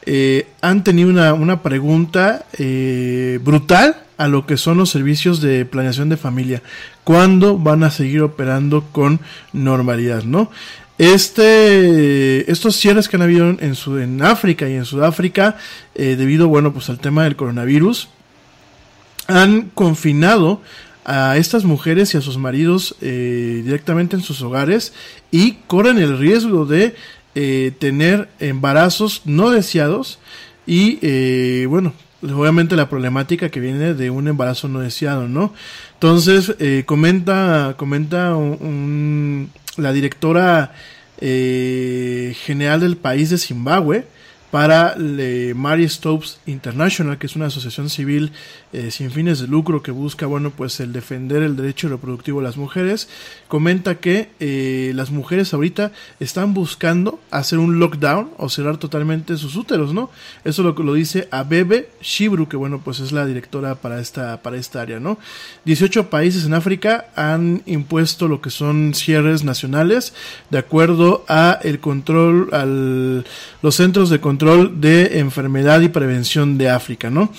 eh, han tenido una, una pregunta eh, brutal a lo que son los servicios de planeación de familia. ¿Cuándo van a seguir operando con normalidad, no? Este, estos cierres que han habido en, Sud- en África y en Sudáfrica, debido, bueno, pues al tema del coronavirus, han confinado a estas mujeres y a sus maridos eh, directamente en sus hogares y corren el riesgo de eh, tener embarazos no deseados y eh, bueno obviamente la problemática que viene de un embarazo no deseado no entonces eh, comenta comenta un- un- la directora eh, general del país de Zimbabue para le Mary Stopes International, que es una asociación civil eh, sin fines de lucro que busca, bueno, pues el defender el derecho reproductivo de las mujeres, comenta que eh, las mujeres ahorita están buscando hacer un lockdown o cerrar totalmente sus úteros, ¿no? Eso lo, lo dice Abebe Shibru, que bueno, pues es la directora para esta, para esta área, ¿no? 18 países en África han impuesto lo que son cierres nacionales de acuerdo a el control, al, los centros de control de enfermedad y prevención de África, ¿no?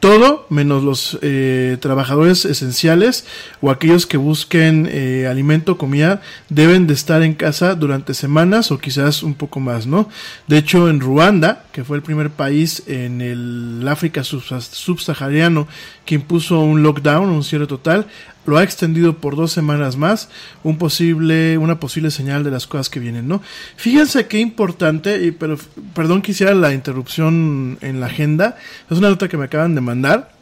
Todo menos los eh, trabajadores esenciales o aquellos que busquen eh, alimento, comida, deben de estar en casa durante semanas o quizás un poco más, ¿no? De hecho, en Ruanda, que fue el primer país en el África subsa- subsahariano que impuso un lockdown, un cierre total, lo ha extendido por dos semanas más, un posible, una posible señal de las cosas que vienen, ¿no? Fíjense qué importante, y, pero perdón que hiciera la interrupción en la agenda, es una nota que me acaban de mandar.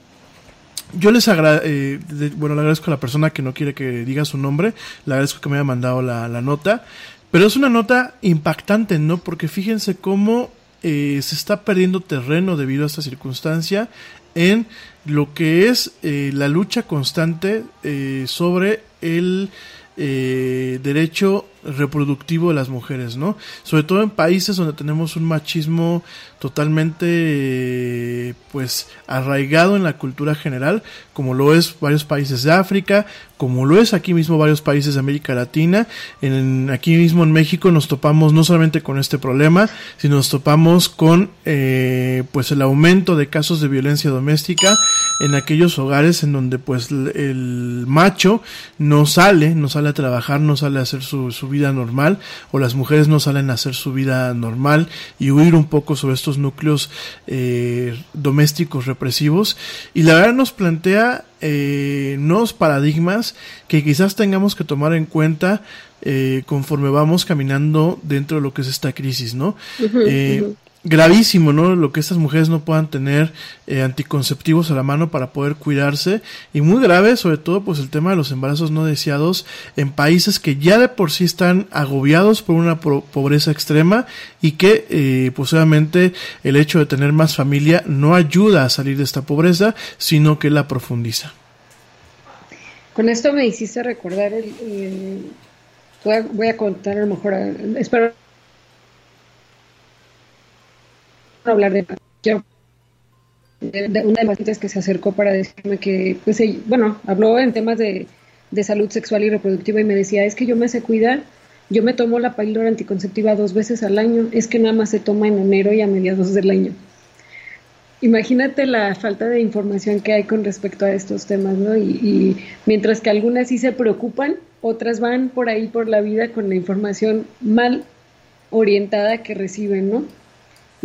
Yo les agradezco, bueno, le agradezco a la persona que no quiere que diga su nombre, le agradezco que me haya mandado la, la nota, pero es una nota impactante, ¿no? Porque fíjense cómo eh, se está perdiendo terreno debido a esta circunstancia en lo que es eh, la lucha constante eh, sobre el eh, derecho reproductivo de las mujeres, ¿no? Sobre todo en países donde tenemos un machismo totalmente, pues, arraigado en la cultura general, como lo es varios países de África, como lo es aquí mismo varios países de América Latina. En, aquí mismo en México nos topamos no solamente con este problema, sino nos topamos con, eh, pues, el aumento de casos de violencia doméstica en aquellos hogares en donde, pues, el, el macho no sale, no sale a trabajar, no sale a hacer su, su vida vida normal o las mujeres no salen a hacer su vida normal y huir un poco sobre estos núcleos eh, domésticos represivos y la verdad nos plantea eh, nuevos paradigmas que quizás tengamos que tomar en cuenta eh, conforme vamos caminando dentro de lo que es esta crisis, ¿no? eh, gravísimo, ¿no? Lo que estas mujeres no puedan tener eh, anticonceptivos a la mano para poder cuidarse y muy grave, sobre todo, pues el tema de los embarazos no deseados en países que ya de por sí están agobiados por una pro- pobreza extrema y que, eh, pues el hecho de tener más familia no ayuda a salir de esta pobreza, sino que la profundiza. Con esto me hiciste recordar el... voy, a, voy a contar a lo mejor... a- espero no hablar de... una de las pacientes que se acercó para decirme que, pues, bueno, habló en temas de, de salud sexual y reproductiva y me decía, es que yo me sé cuidar, yo me tomo la píldora anticonceptiva dos veces al año, es que nada más se toma en enero y a mediados del año. Imagínate la falta de información que hay con respecto a estos temas, ¿no? Y mientras que algunas sí se preocupan, otras van por ahí por la vida con la información mal orientada que reciben, ¿no?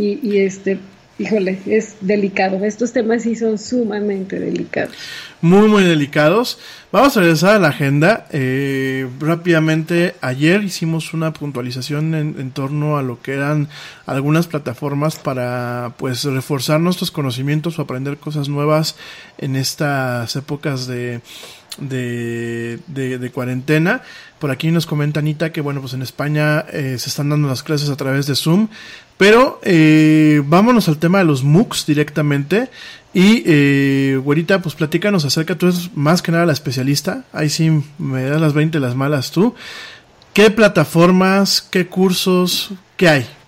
Y, y este, híjole, es delicado. Estos temas sí son sumamente delicados. muy muy delicados. Vamos a regresar a la agenda. Eh, rápidamente, ayer hicimos una puntualización en, en torno a lo que eran algunas plataformas para pues reforzar nuestros conocimientos o aprender cosas nuevas en estas épocas de, de, de, de cuarentena. Por aquí nos comenta Anita que bueno, pues en España eh, se están dando las clases a través de Zoom. Pero eh, vámonos al tema de los MOOCs directamente. Y, eh, güerita, pues platícanos acerca, tú eres más que nada la especialista. Ahí sí me das las 20 las malas tú. ¿Qué plataformas, qué cursos, qué hay?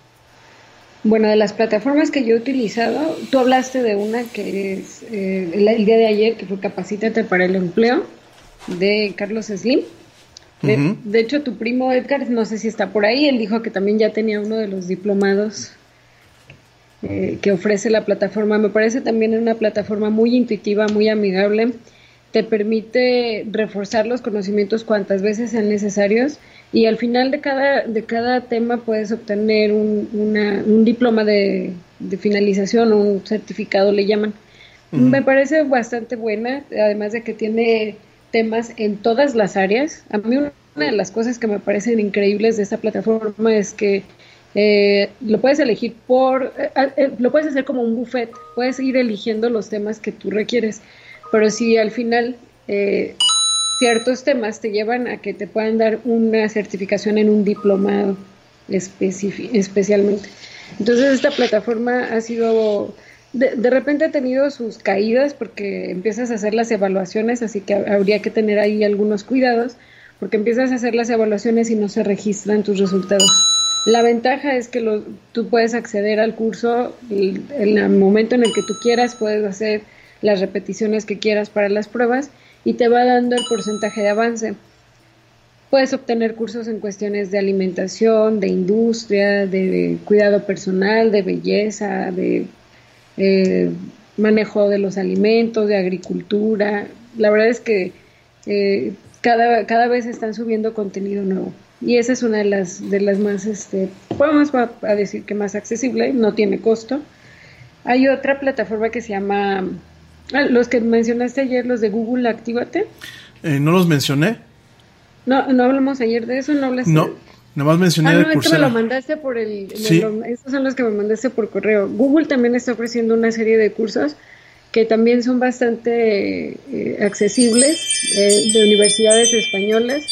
Bueno, de las plataformas que yo he utilizado, tú hablaste de una que es eh, el, el día de ayer, que fue Capacítate para el Empleo, de Carlos Slim. De hecho, tu primo Edgar, no sé si está por ahí, él dijo que también ya tenía uno de los diplomados eh, que ofrece la plataforma. Me parece también una plataforma muy intuitiva, muy amigable. Te permite reforzar los conocimientos cuantas veces sean necesarios y al final de cada, de cada tema puedes obtener un, una- un diploma de, de finalización o un certificado, le llaman. Me parece bastante buena, además de que tiene temas en todas las áreas. A mí una de las cosas que me parecen increíbles de esta plataforma es que eh, lo puedes elegir por, eh, eh, lo puedes hacer como un buffet, puedes ir eligiendo los temas que tú requieres, pero si al final eh, ciertos temas te llevan a que te puedan dar una certificación en un diplomado especialmente. Entonces esta plataforma ha sido, de, de repente ha tenido sus caídas porque empiezas a hacer las evaluaciones, así que ha- habría que tener ahí algunos cuidados, porque empiezas a hacer las evaluaciones y no se registran tus resultados. La ventaja es que tú puedes acceder al curso en el momento en el que tú quieras, puedes hacer las repeticiones que quieras para las pruebas y te va dando el porcentaje de avance. Puedes obtener cursos en cuestiones de alimentación, de industria, de cuidado personal, de belleza, de eh, manejo de los alimentos, de agricultura. La verdad es que eh, cada, cada vez están subiendo contenido nuevo. Y esa es una de las, de las más, este, podemos a, a decir que más accesible, no tiene costo. Hay otra plataforma que se llama, los que mencionaste ayer, los de Google, Actívate. Eh, no los mencioné. No, no hablamos ayer de eso, no hablaste. No, nomás mencioné Ah, de no, es que me Coursera. lo mandaste por el. Sí. esos son los que me mandaste por correo. Google también está ofreciendo una serie de cursos que también son bastante eh, accesibles eh, de universidades españolas,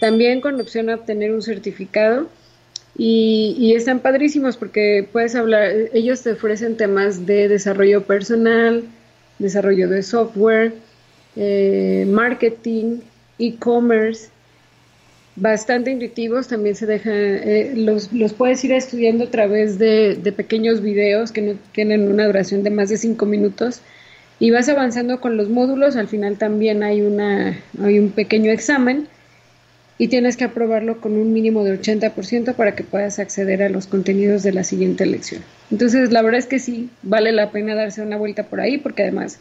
también con opción a obtener un certificado. Y, y están padrísimos porque puedes hablar, ellos te ofrecen temas de desarrollo personal, desarrollo de software, eh, marketing, e-commerce, bastante intuitivos, también se dejan, eh, los, los puedes ir estudiando a través de, de pequeños videos que no tienen una duración de más de cinco minutos y vas avanzando con los módulos, al final también hay, una, hay un pequeño examen y tienes que aprobarlo con un mínimo de 80% para que puedas acceder a los contenidos de la siguiente lección. Entonces, la verdad es que sí, vale la pena darse una vuelta por ahí porque además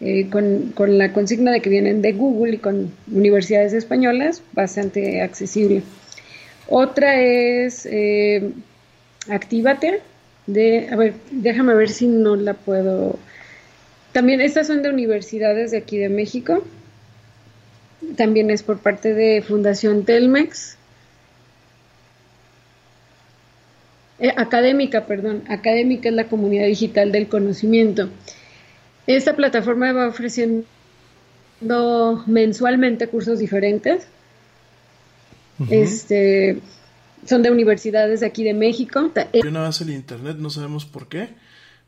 eh, con, con la consigna de que vienen de Google y con universidades españolas, bastante accesible. Otra es eh, Actívate, de, a ver, déjame ver si no la puedo. También estas son de universidades de aquí de México. También es por parte de Fundación Telmex. Eh, académica, perdón. Académica es la comunidad digital del conocimiento. Esta plataforma va ofreciendo mensualmente cursos diferentes. Este son de universidades de aquí de México. Yo no hace el internet, no sabemos por qué.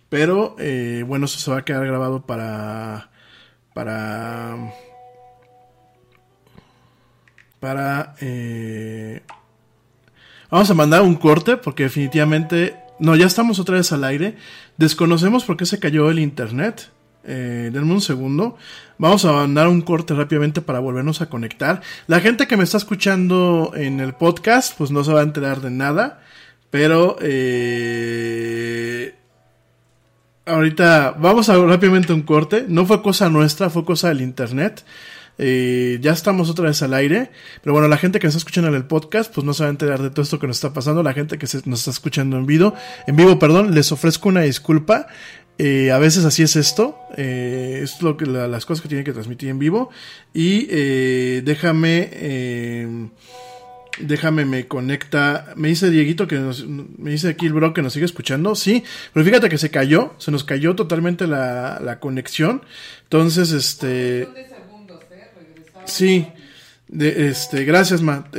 Pero eh, bueno, eso se va a quedar grabado para. Para. Para. Eh, vamos a mandar un corte porque definitivamente. No, ya estamos otra vez al aire. Desconocemos por qué se cayó el internet. Eh, denme un segundo. Vamos a mandar un corte rápidamente para volvernos a conectar. La gente que me está escuchando en el podcast, pues no se va a enterar de nada. Pero eh, ahorita vamos a rápidamente un corte. No fue cosa nuestra, fue cosa del internet. Eh, ya estamos otra vez al aire. Pero bueno, la gente que nos está escuchando en el podcast, pues no se va a enterar de todo esto que nos está pasando. La gente que nos está escuchando en vivo, en vivo, perdón, les ofrezco una disculpa. Eh, a veces así es esto. Eh, es lo que las cosas que tienen que transmitir en vivo. Y eh, déjame. Eh, déjame, me conecta. Me dice Dieguito que nos, me dice aquí el bro que nos sigue escuchando. Sí, pero fíjate que se cayó. Se nos cayó totalmente la, la conexión. Entonces, este. Sí. De, este, gracias, Matt.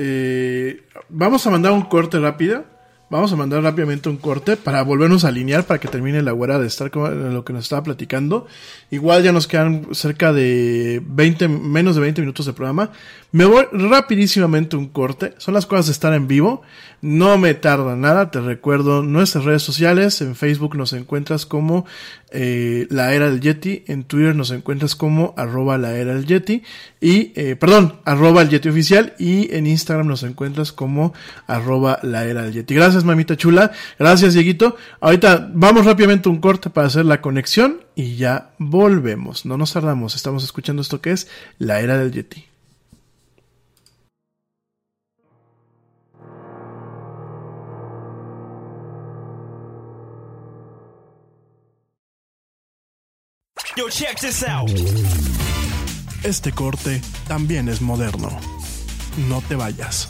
vamos a mandar un corte rápido. Vamos a mandar rápidamente un corte para volvernos a alinear para que termine la güera de estar con lo que nos estaba platicando. Igual ya nos quedan cerca de 20, menos de 20 minutos de programa. Me voy rapidísimamente un corte. Son las cosas de estar en vivo. No me tarda nada. Te recuerdo nuestras redes sociales. En Facebook nos encuentras como eh, La Era del Yeti. En Twitter nos encuentras como arroba la era del Yeti. Y, eh, perdón, arroba el Yeti oficial. Y en Instagram nos encuentras como arroba la era del Yeti. Gracias, mamita chula. Gracias, Dieguito. Ahorita vamos rápidamente un corte para hacer la conexión y ya volvemos. No nos tardamos. Estamos escuchando esto que es La Era del Yeti. Yo, check this out. Este corte también es moderno. No te vayas.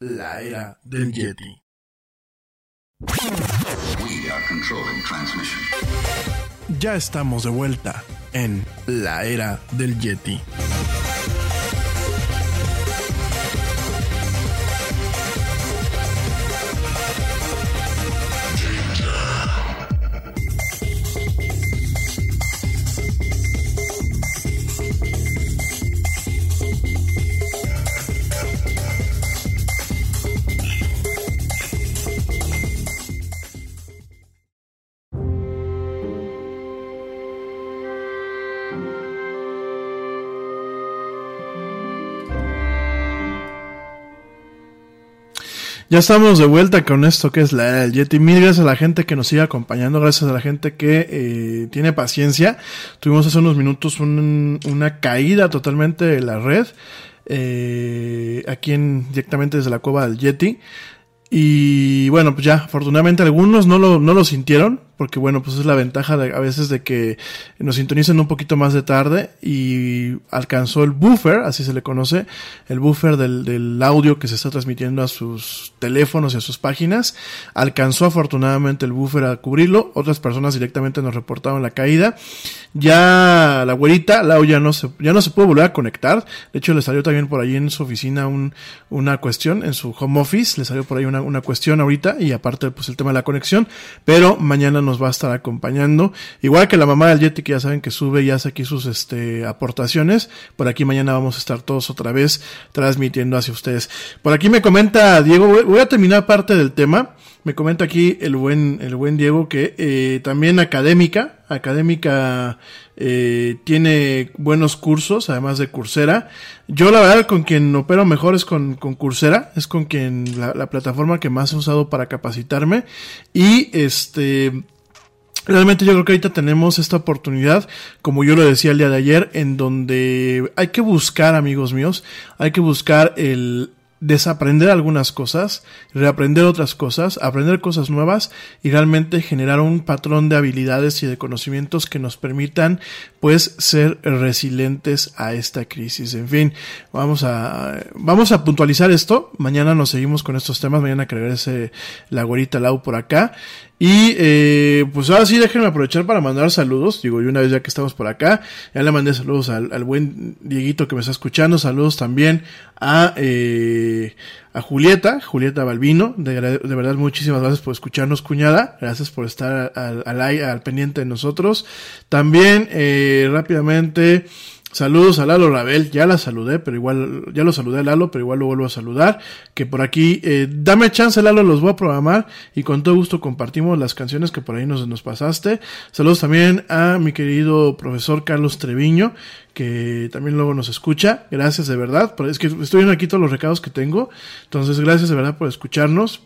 La era del Yeti. We are controlling transmission. Ya estamos de vuelta en la era del Yeti. Ya estamos de vuelta con esto que es la era del Yeti. Mil gracias a la gente que nos sigue acompañando, gracias a la gente que eh, tiene paciencia. Tuvimos hace unos minutos un- una caída totalmente de la red, eh, aquí en, directamente desde la cueva del Yeti. y bueno, pues ya, afortunadamente algunos no lo, no lo sintieron, porque bueno, pues es la ventaja de, a veces de que nos sintonicen un poquito más de tarde y alcanzó el buffer, así se le conoce, el buffer del, del audio que se está transmitiendo a sus teléfonos y a sus páginas, alcanzó afortunadamente el buffer a cubrirlo, otras personas directamente nos reportaron la caída, ya la güerita, Lau ya no se, ya no se pudo volver a conectar, de hecho le salió también por ahí en su oficina un, una cuestión, en su home office, le salió por ahí una, una cuestión ahorita y aparte pues el tema de la conexión, pero mañana nos va a estar acompañando. Igual que la mamá del Yeti, que ya saben que sube y hace aquí sus este, aportaciones. Por aquí mañana vamos a estar todos otra vez transmitiendo hacia ustedes. Por aquí me comenta Diego, voy a terminar parte del tema. Me comenta aquí el buen, el buen Diego que eh, también académica, académica eh, tiene buenos cursos, además de Coursera. Yo la verdad con quien opero mejor es con, con Coursera, es con quien la, la plataforma que más he usado para capacitarme. Y este, Realmente yo creo que ahorita tenemos esta oportunidad, como yo lo decía el día de ayer, en donde hay que buscar, amigos míos, hay que buscar el, desaprender algunas cosas, reaprender otras cosas, aprender cosas nuevas y realmente generar un patrón de habilidades y de conocimientos que nos permitan pues ser resilientes a esta crisis. En fin, vamos a vamos a puntualizar esto. Mañana nos seguimos con estos temas. Mañana que regrese la güerita Lau por acá y eh, pues ahora sí, déjenme aprovechar para mandar saludos. Digo, y una vez ya que estamos por acá, ya le mandé saludos al, al buen Dieguito que me está escuchando. Saludos también a, eh, a Julieta, Julieta Balbino. De, de, verdad, muchísimas gracias por escucharnos, cuñada. Gracias por estar al, al, al pendiente de nosotros. También, eh, rápidamente, Saludos a Lalo Rabel, ya la saludé, pero igual, ya lo saludé a Lalo, pero igual lo vuelvo a saludar. Que por aquí, eh, dame chance Lalo, los voy a programar y con todo gusto compartimos las canciones que por ahí nos, nos pasaste. Saludos también a mi querido profesor Carlos Treviño, que también luego nos escucha. Gracias de verdad, es que estoy viendo aquí todos los recados que tengo. Entonces, gracias de verdad por escucharnos.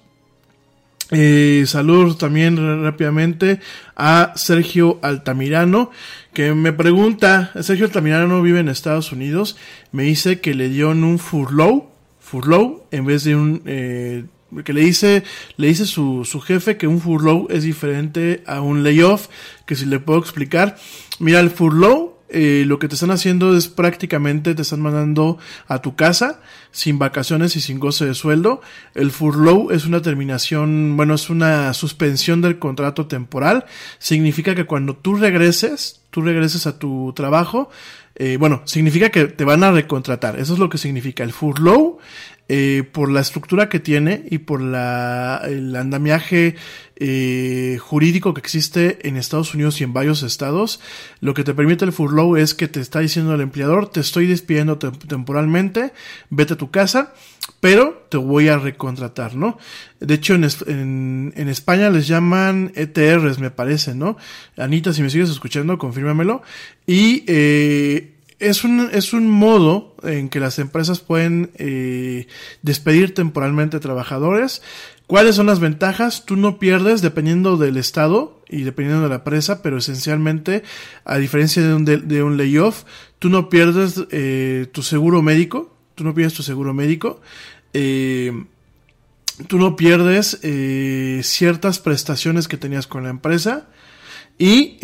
Eh, saludos también rápidamente a Sergio Altamirano, que me pregunta, Sergio Altamirano vive en Estados Unidos, me dice que le dio un furlough, furlough, en vez de un, eh, que le dice, le dice su, su jefe que un furlough es diferente a un layoff, que si le puedo explicar, mira, el furlough eh, lo que te están haciendo es prácticamente te están mandando a tu casa sin vacaciones y sin goce de sueldo. El furlough es una terminación, bueno, es una suspensión del contrato temporal. Significa que cuando tú regreses, tú regreses a tu trabajo, eh, bueno, significa que te van a recontratar. Eso es lo que significa el furlough. Eh, por la estructura que tiene y por la, el andamiaje eh, jurídico que existe en Estados Unidos y en varios estados, lo que te permite el furlough es que te está diciendo el empleador, te estoy despidiendo te temporalmente, vete a tu casa, pero te voy a recontratar, ¿no? De hecho, en, en, en, España les llaman ETRs, me parece, ¿no? Anita, si me sigues escuchando, confírmamelo. Y eh, es un, es un modo en que las empresas pueden eh, despedir temporalmente trabajadores. ¿Cuáles son las ventajas? Tú no pierdes dependiendo del estado y dependiendo de la empresa, pero esencialmente, a diferencia de un, de, un layoff, tú no pierdes eh, tu seguro médico, tú no pierdes tu seguro médico, eh, tú no pierdes eh, ciertas prestaciones que tenías con la empresa y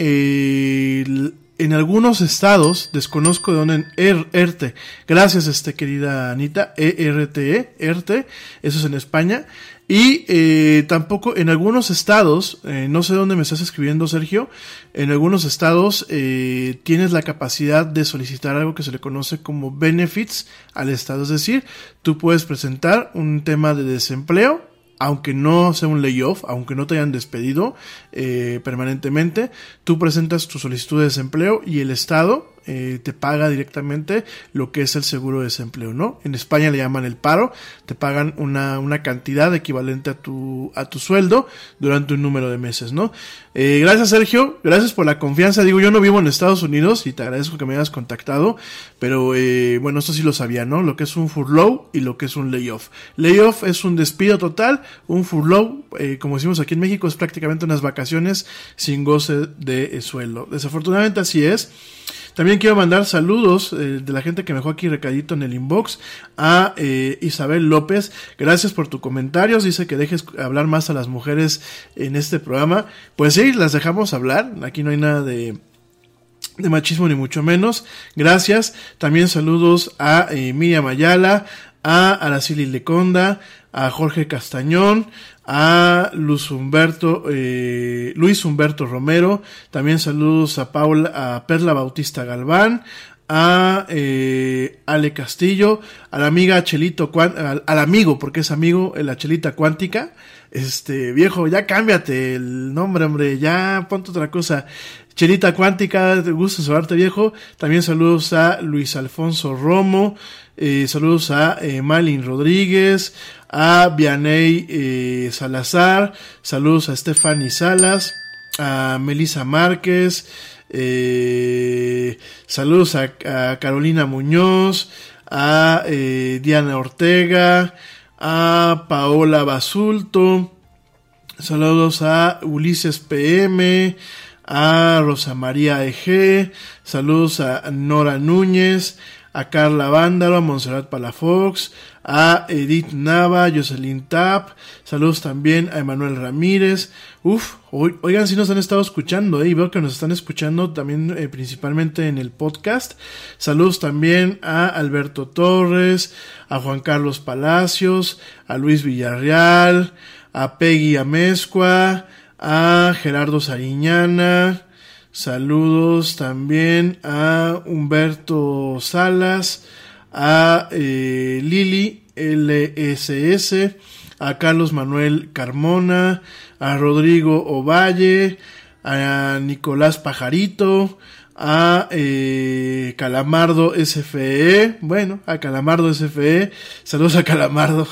en algunos estados, desconozco de dónde, er, ERTE, gracias este querida Anita, ERTE, ERTE, eso es en España, y eh, tampoco en algunos estados, eh, no sé dónde me estás escribiendo Sergio, en algunos estados eh, tienes la capacidad de solicitar algo que se le conoce como benefits al estado, es decir, tú puedes presentar un tema de desempleo, aunque no sea un layoff, aunque no te hayan despedido eh, permanentemente, tú presentas tu solicitud de desempleo y el Estado eh, te paga directamente lo que es el seguro de desempleo, ¿no? En España le llaman el paro, te pagan una, una cantidad equivalente a tu, a tu sueldo durante un número de meses, ¿no? Eh, gracias Sergio, gracias por la confianza. Digo, yo no vivo en Estados Unidos y te agradezco que me hayas contactado, pero eh, bueno, esto sí lo sabía, ¿no? Lo que es un furlough y lo que es un layoff. Layoff es un despido total, un furlough, eh, como decimos aquí en México, es prácticamente unas vacaciones sin goce de sueldo. Desafortunadamente así es. También quiero mandar saludos eh, de la gente que me dejó aquí recadito en el inbox a eh, Isabel López. Gracias por tu comentarios. Dice que dejes hablar más a las mujeres en este programa. Pues sí, las dejamos hablar. Aquí no hay nada de de machismo ni mucho menos. Gracias. También saludos a eh, Miriam Ayala, a Araceli Leconda, a Jorge Castañón, a Luis Humberto, eh, Luis Humberto Romero. También saludos a Paula, a Perla Bautista Galván, a eh, Ale Castillo, a la amiga Chelito, al, al, amigo, porque es amigo, la Chelita Cuántica. Este, viejo, ya cámbiate el nombre, hombre, ya ponte otra cosa. Chelita Cuántica, te gusta saludarte, viejo. También saludos a Luis Alfonso Romo, eh, saludos a eh, Malin Rodríguez, a Vianey eh, Salazar, saludos a Stephanie Salas, a Melisa Márquez, saludos a, a, Carolina Muñoz, a Diana Ortega, a Paola Basulto, saludos a Ulises PM, a Rosa María Eg, saludos a Nora Núñez, a Carla Vándalo, a Monserrat Palafox, a Edith Nava, Jocelyn Tap, saludos también a Emanuel Ramírez, uf, oigan si nos han estado escuchando, eh, y veo que nos están escuchando también eh, principalmente en el podcast, saludos también a Alberto Torres, a Juan Carlos Palacios, a Luis Villarreal, a Peggy Amezcua, a Gerardo Sariñana, saludos también a Humberto Salas, a eh, Lili LSS, a Carlos Manuel Carmona, a Rodrigo Ovalle, a Nicolás Pajarito, a eh, Calamardo SFE, bueno, a Calamardo SFE, saludos a Calamardo,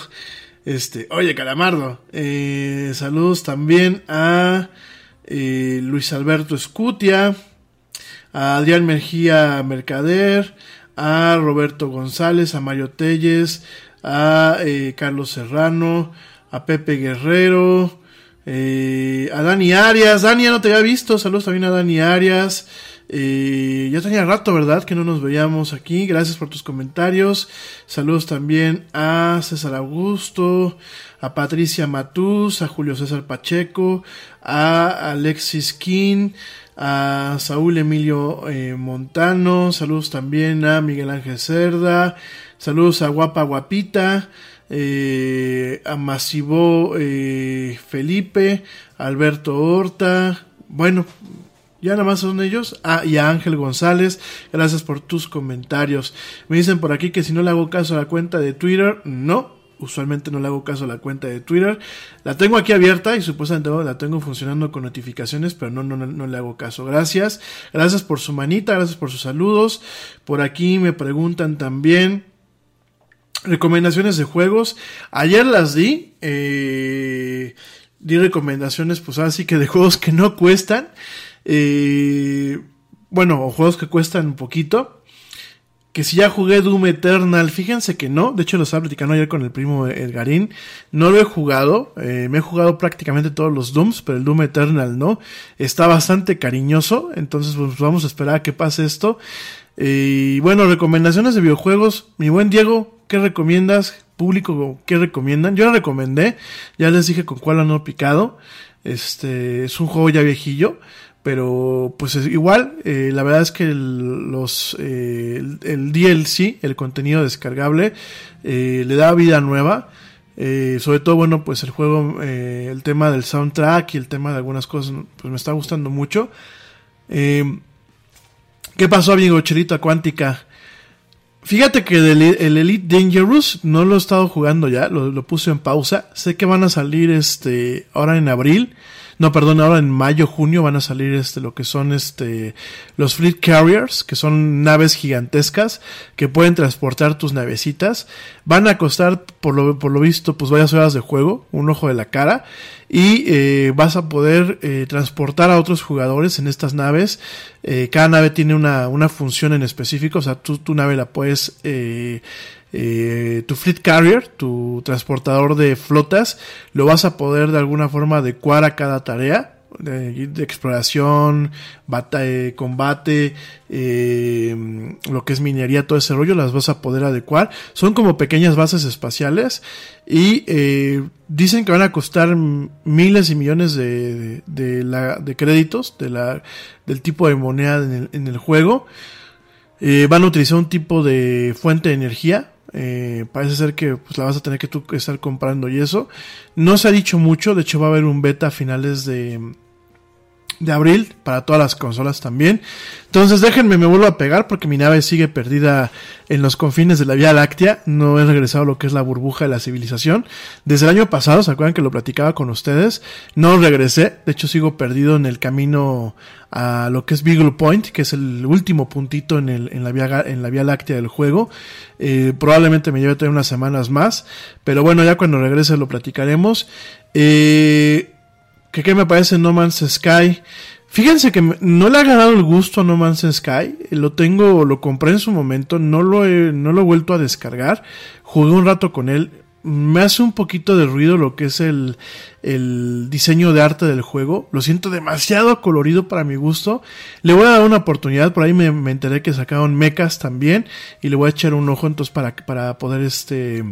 este, oye Calamardo, eh, saludos también a eh, Luis Alberto Escutia, a Adrián Mejía Mercader, a Roberto González, a Mario Telles, a eh, Carlos Serrano, a Pepe Guerrero, eh, a Dani Arias. Dani, ya no te había visto. Saludos también a Dani Arias. Eh, ya tenía rato, ¿verdad? Que no nos veíamos aquí. Gracias por tus comentarios. Saludos también a César Augusto, a Patricia Matús, a Julio César Pacheco, a Alexis King, a Saúl Emilio eh, Montano. Saludos también a Miguel Ángel Cerda. Saludos a Guapa Guapita. Eh, a Masivo eh, Felipe, Alberto Horta, bueno, ya nada más son ellos. Ah, y a Ángel González, gracias por tus comentarios. Me dicen por aquí que si no le hago caso a la cuenta de Twitter, no. Usualmente no le hago caso a la cuenta de Twitter. La tengo aquí abierta y supuestamente la tengo funcionando con notificaciones, pero no, no, no, le hago caso. Gracias. Gracias por su manita, gracias por sus saludos. Por aquí me preguntan también recomendaciones de juegos. Ayer las di. Eh, di recomendaciones, pues así que de juegos que no cuestan. Eh, bueno, o juegos que cuestan un poquito. Que si ya jugué Doom Eternal, fíjense que no. De hecho, lo estaba platicando ayer con el primo Edgarín. No lo he jugado. Eh, me he jugado prácticamente todos los Dooms, pero el Doom Eternal no. Está bastante cariñoso. Entonces, pues vamos a esperar a que pase esto. Eh, y bueno, recomendaciones de videojuegos. Mi buen Diego, ¿qué recomiendas? Público, ¿qué recomiendan? Yo lo recomendé. Ya les dije con cuál han picado. Este es un juego ya viejillo pero pues es igual eh, la verdad es que el, los eh, el, DLC el contenido descargable eh, le da vida nueva. Sobre todo bueno pues el juego el tema del soundtrack y el tema de algunas cosas pues me está gustando mucho. Qué pasó amigo Chelita Cuántica Fíjate que el, el, Elite Dangerous no lo he estado jugando ya, lo, lo puse en pausa. Sé que van a salir este ahora en abril no, perdón, ahora en mayo, junio van a salir este, lo que son este, los Fleet Carriers, que son naves gigantescas que pueden transportar tus navecitas. Van a costar, por lo, por lo visto, pues varias horas de juego, un ojo de la cara, y eh, vas a poder eh, transportar a otros jugadores en estas naves. Eh, cada nave tiene una, una función en específico, o sea, tú, tu nave la puedes eh, tu fleet carrier, tu transportador de flotas, lo vas a poder de alguna forma adecuar a cada tarea. de, exploración, eh, combate, eh, lo que es minería, todo ese rollo, las vas a poder adecuar. Son como pequeñas bases espaciales y eh, dicen que van a costar miles y millones de, de, de créditos la, del tipo de moneda en el, juego. Van a utilizar un tipo de fuente de energía. Eh, parece ser que pues, la vas a tener que tú estar comprando y eso. No se ha dicho mucho, de hecho va a haber un beta a finales de, de abril para todas las consolas también. Entonces déjenme, me vuelvo a pegar porque mi nave sigue perdida en los confines de la Vía Láctea. No he regresado a lo que es la burbuja de la civilización. Desde el año pasado, ¿se acuerdan que lo platicaba con ustedes? No regresé, de hecho sigo perdido en el camino a lo que es Beagle Point, que es el último puntito en, la, vía, Láctea del juego. Eh, probablemente me lleve unas semanas más, pero bueno, ya cuando regrese lo platicaremos. Eh, qué me parece No Man's Sky. Fíjense que no le ha ganado el gusto a No Man's Sky. Lo tengo, lo compré en su momento, no lo he, no lo he vuelto a descargar. Jugué un rato con él. Me hace un poquito de ruido lo que es el, el diseño de arte del juego. Lo siento demasiado colorido para mi gusto. Le voy a dar una oportunidad. Por ahí me, me enteré que sacaron mechas también. Y le voy a echar un ojo entonces para, para poder este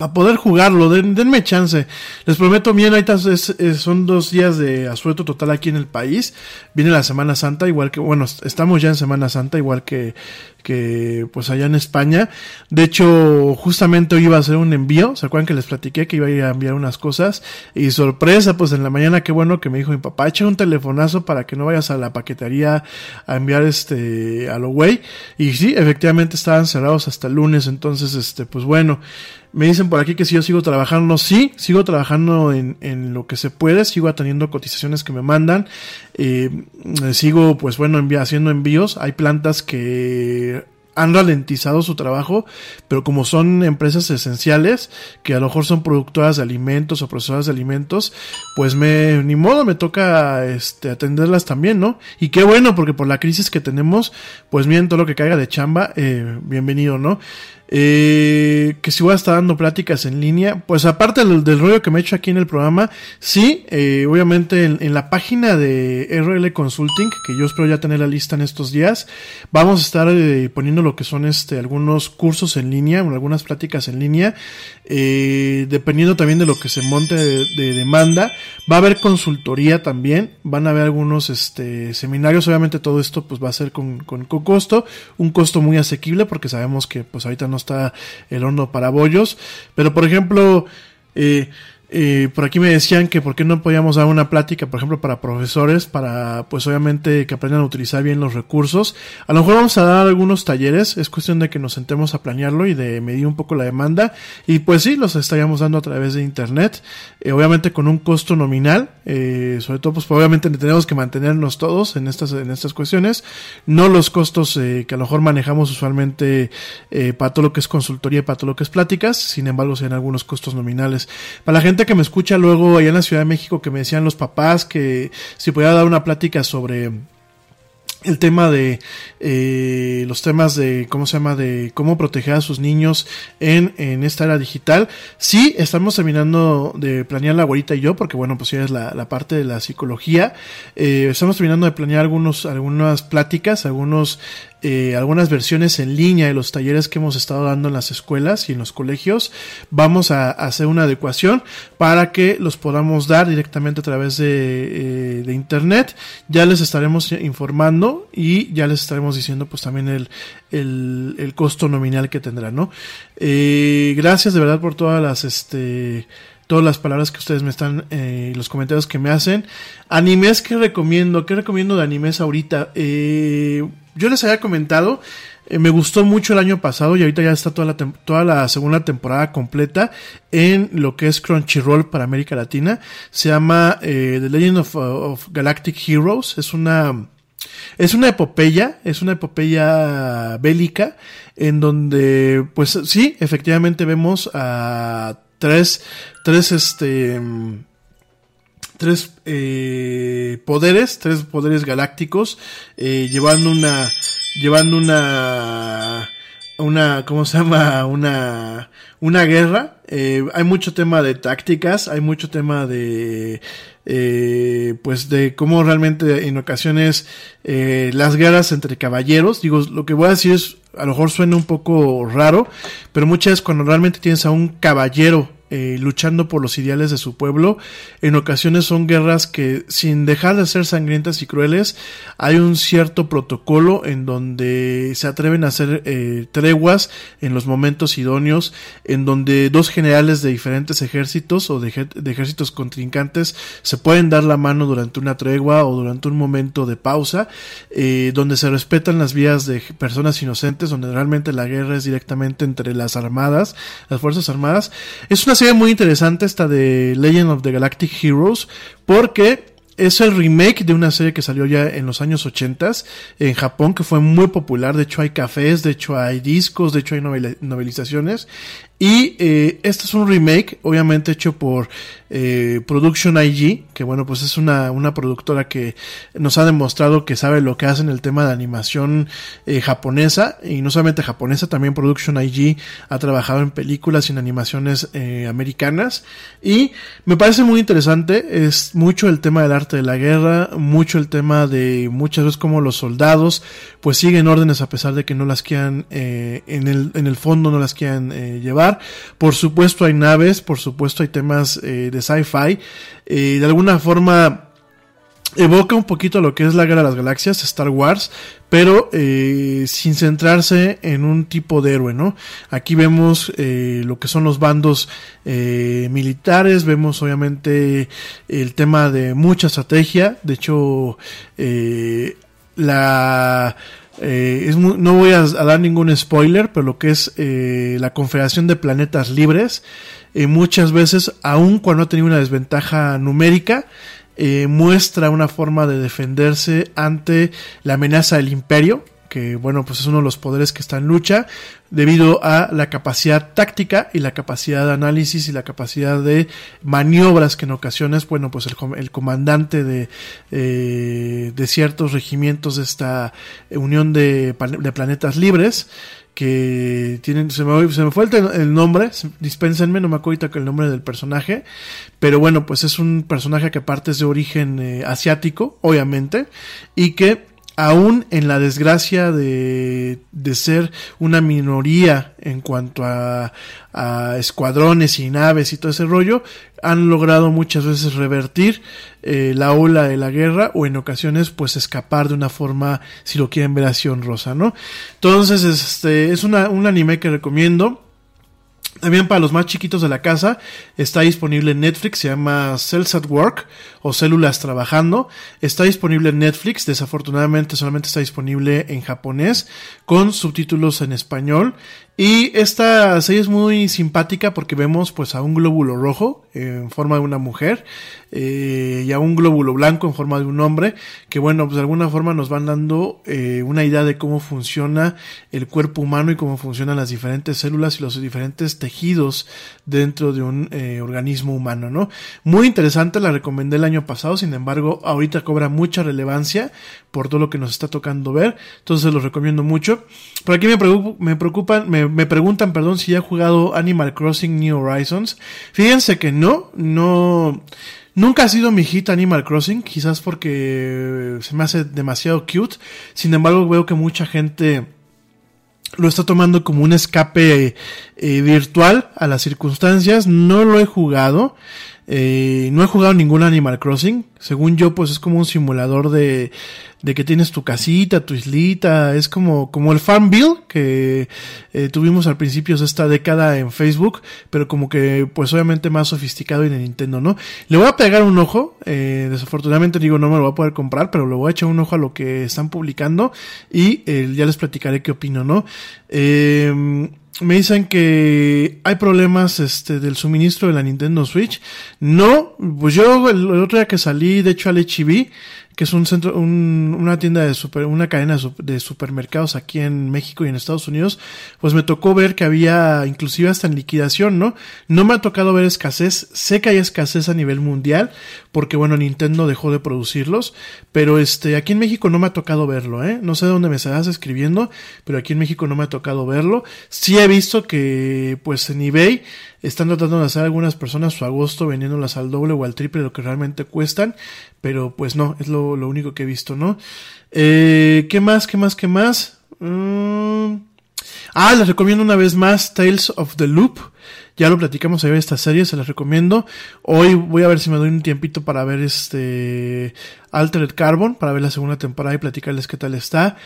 para poder jugarlo, Den, denme chance. Les prometo bien, ahorita es, es, son dos días de asueto total aquí en el país. Viene la Semana Santa, igual que, bueno, estamos ya en Semana Santa, igual que, que pues allá en España. De hecho, justamente hoy iba a hacer un envío. ¿Se acuerdan que les platiqué que iba a ir a enviar unas cosas? Y sorpresa, pues en la mañana, qué bueno que me dijo mi papá, echa un telefonazo para que no vayas a la paquetería a enviar este, a lo güey. Y sí, efectivamente estaban cerrados hasta el lunes. Entonces, este, pues bueno. Me dicen por aquí que si yo sigo trabajando, sí, sigo trabajando en, en lo que se puede, sigo atendiendo cotizaciones que me mandan, eh, sigo pues bueno haciendo envíos, hay plantas que han ralentizado su trabajo, pero como son empresas esenciales, que a lo mejor son productoras de alimentos o procesadoras de alimentos, pues me, ni modo, me toca este, atenderlas también, ¿no? Y qué bueno, porque por la crisis que tenemos, pues miren todo lo que caiga de chamba, eh, bienvenido, ¿no? Eh, que si voy a estar dando pláticas en línea, pues aparte del, rollo que me he hecho aquí en el programa, sí, eh, obviamente en, la página de RL Consulting, que yo espero ya tener la lista en estos días, vamos a estar eh, poniendo lo que son este algunos cursos en línea, algunas pláticas en línea, eh, dependiendo también de lo que se monte de, de, demanda, va a haber consultoría también, van a haber algunos este seminarios, obviamente todo esto pues va a ser con, con, con costo, un costo muy asequible porque sabemos que pues ahorita no está el horno para bollos. Pero por ejemplo, eh, eh, por aquí me decían que por qué no podíamos dar una plática, por ejemplo, para profesores, para pues obviamente que aprendan a utilizar bien los recursos. A lo mejor vamos a dar algunos talleres, es cuestión de que nos sentemos a planearlo y de medir un poco la demanda. Y pues sí, los estaríamos dando a través de internet, eh, obviamente con un costo nominal, eh, sobre todo pues obviamente tenemos que mantenernos todos en estas, en estas cuestiones, no los costos eh, que a lo mejor manejamos usualmente eh, para todo lo que es consultoría, para todo lo que es pláticas, sin embargo sean algunos costos nominales. Para la gente que me escucha luego allá en la Ciudad de México que me decían los papás que si podía dar una plática sobre el tema de eh, los temas de cómo se llama de cómo proteger a sus niños en, en esta era digital sí estamos terminando de planear la abuelita y yo porque bueno pues ya es la, la parte de la psicología eh, estamos terminando de planear algunos algunas pláticas algunos eh, algunas versiones en línea de los talleres que hemos estado dando en las escuelas y en los colegios. Vamos a, a hacer una adecuación para que los podamos dar directamente a través de, eh, de, internet. Ya les estaremos informando y ya les estaremos diciendo pues también el, el, costo nominal que tendrá, ¿no? Eh, gracias de verdad por todas las, este, todas las palabras que ustedes me están, eh, los comentarios que me hacen. Animes que recomiendo, ¿qué recomiendo de animes ahorita? Eh, yo les había comentado, eh, me gustó mucho el año pasado y ahorita ya está toda la, toda la segunda temporada completa en lo que es Crunchyroll para América Latina. Se llama The Legend of, Galactic Heroes. Es una, es una epopeya, es una epopeya bélica en donde, pues sí, efectivamente vemos a tres, tres, este, tres eh, poderes, tres poderes galácticos, eh, llevando una, llevando una, una, ¿cómo se llama? Una, una guerra Eh, hay mucho tema de tácticas, hay mucho tema de, eh, pues de cómo realmente en ocasiones eh, las guerras entre caballeros, digo, lo que voy a decir es, a lo mejor suena un poco raro, pero muchas veces cuando realmente tienes a un caballero eh, luchando por los ideales de su pueblo. En ocasiones son guerras que, sin dejar de ser sangrientas y crueles, hay un cierto protocolo en donde se atreven a hacer eh, treguas en los momentos idóneos, en donde dos generales de diferentes ejércitos o de, ejércitos contrincantes se pueden dar la mano durante una tregua o durante un momento de pausa, eh, donde se respetan las vías de personas inocentes, donde realmente la guerra es directamente entre las armadas, las fuerzas armadas. Es una serie muy interesante esta de Legend of the Galactic Heroes porque es el remake de una serie que salió ya en los años 80 en Japón, que fue muy popular. De hecho, hay cafés, de hecho, hay discos, de hecho, hay novelizaciones. Y eh, este es un remake, obviamente hecho por eh, Production IG, que bueno, pues es una, una productora que nos ha demostrado que sabe lo que hace en el tema de animación eh, japonesa, y no solamente japonesa, también Production IG ha trabajado en películas y en animaciones eh, americanas. Y me parece muy interesante, es mucho el tema del arte de la guerra, mucho el tema de muchas veces como los soldados pues siguen órdenes a pesar de que no las quieran, eh, en, el, en el fondo no las quieran eh, por supuesto hay naves, por supuesto hay temas eh, de sci-fi. Eh, de alguna forma evoca un poquito lo que es la guerra de las galaxias, Star Wars, pero eh, sin centrarse en un tipo de héroe, ¿no? Aquí vemos lo que son los bandos militares, vemos obviamente el tema de mucha estrategia, de hecho la eh, no voy a, dar ningún spoiler, pero lo que es eh, la Confederación de Planetas Libres, eh, muchas veces, aun cuando ha tenido una desventaja numérica, muestra una forma de defenderse ante la amenaza del imperio, que bueno, pues es uno de los poderes que está en lucha, debido a la capacidad táctica y la capacidad de análisis y la capacidad de maniobras que en ocasiones, bueno, pues el, comandante de, eh, de ciertos regimientos de esta unión de, planetas libres, que tienen, se me, se me fue el, nombre, dispénsenme, no me acuerdo el nombre del personaje, pero bueno, pues es un personaje que aparte es de origen eh, asiático, obviamente, y que aún en la desgracia de, de ser una minoría en cuanto a, a, escuadrones y naves y todo ese rollo, han logrado muchas veces revertir eh, la ola de la guerra o en ocasiones pues escapar de una forma, si lo quieren ver así honrosa, ¿no? Entonces, este, es una, un anime que recomiendo también para los más chiquitos de la casa está disponible en Netflix, se llama Cells at Work o Células Trabajando. Está disponible en Netflix, desafortunadamente solamente está disponible en japonés con subtítulos en español y esta serie es muy simpática porque vemos pues a un glóbulo rojo en forma de una mujer eh, y a un glóbulo blanco en forma de un hombre que bueno pues de alguna forma nos van dando eh, una idea de cómo funciona el cuerpo humano y cómo funcionan las diferentes células y los diferentes tejidos dentro de un eh, organismo humano, ¿no? Muy interesante, la recomendé el año pasado, sin embargo ahorita cobra mucha relevancia por todo lo que nos está tocando ver, entonces los recomiendo mucho. Por aquí me, me preocupan, me, me preguntan, perdón, si ya he jugado Animal Crossing New Horizons. Fíjense que no, no, nunca ha sido mi hit Animal Crossing, quizás porque se me hace demasiado cute. Sin embargo, veo que mucha gente lo está tomando como un escape eh, virtual a las circunstancias. No lo he jugado. Eh, no he jugado ningún Animal Crossing. Según yo, pues es como un simulador de, de que tienes tu casita, tu islita. Es como, como el Farmville que eh, tuvimos al principio de esta década en Facebook, pero como que, pues obviamente más sofisticado en el Nintendo, ¿no? Le voy a pegar un ojo. Eh, desafortunadamente digo, no me lo voy a poder comprar, pero le voy a echar un ojo a lo que están publicando y eh, ya les platicaré qué opino, ¿no? Eh, me dicen que hay problemas este del suministro de la Nintendo Switch. No, pues yo el, otro día que salí, de hecho al HB, que es un centro, un- una tienda de super, una cadena de sup- de supermercados aquí en México y en Estados Unidos, pues me tocó ver que había inclusive hasta en liquidación, ¿no? No me ha tocado ver escasez, sé que hay escasez a nivel mundial, porque bueno, Nintendo dejó de producirlos, pero este, aquí en México no me ha tocado verlo, ¿eh? No sé de dónde me estarás escribiendo, pero aquí en México no me ha tocado verlo. Sí he visto que, pues en eBay, están tratando de hacer algunas personas su agosto vendiéndolas al doble o al triple de lo que realmente cuestan, pero pues no, es lo, único que he visto, ¿no? Eh, ¿Qué más? ¿Qué más? ¿Qué más? Mm, Ah, les recomiendo una vez más Tales of the Loop. Ya lo platicamos ayer esta serie, se las recomiendo. Hoy voy a ver si me doy un tiempito para ver este Altered Carbon, para ver la segunda temporada y platicarles qué tal está.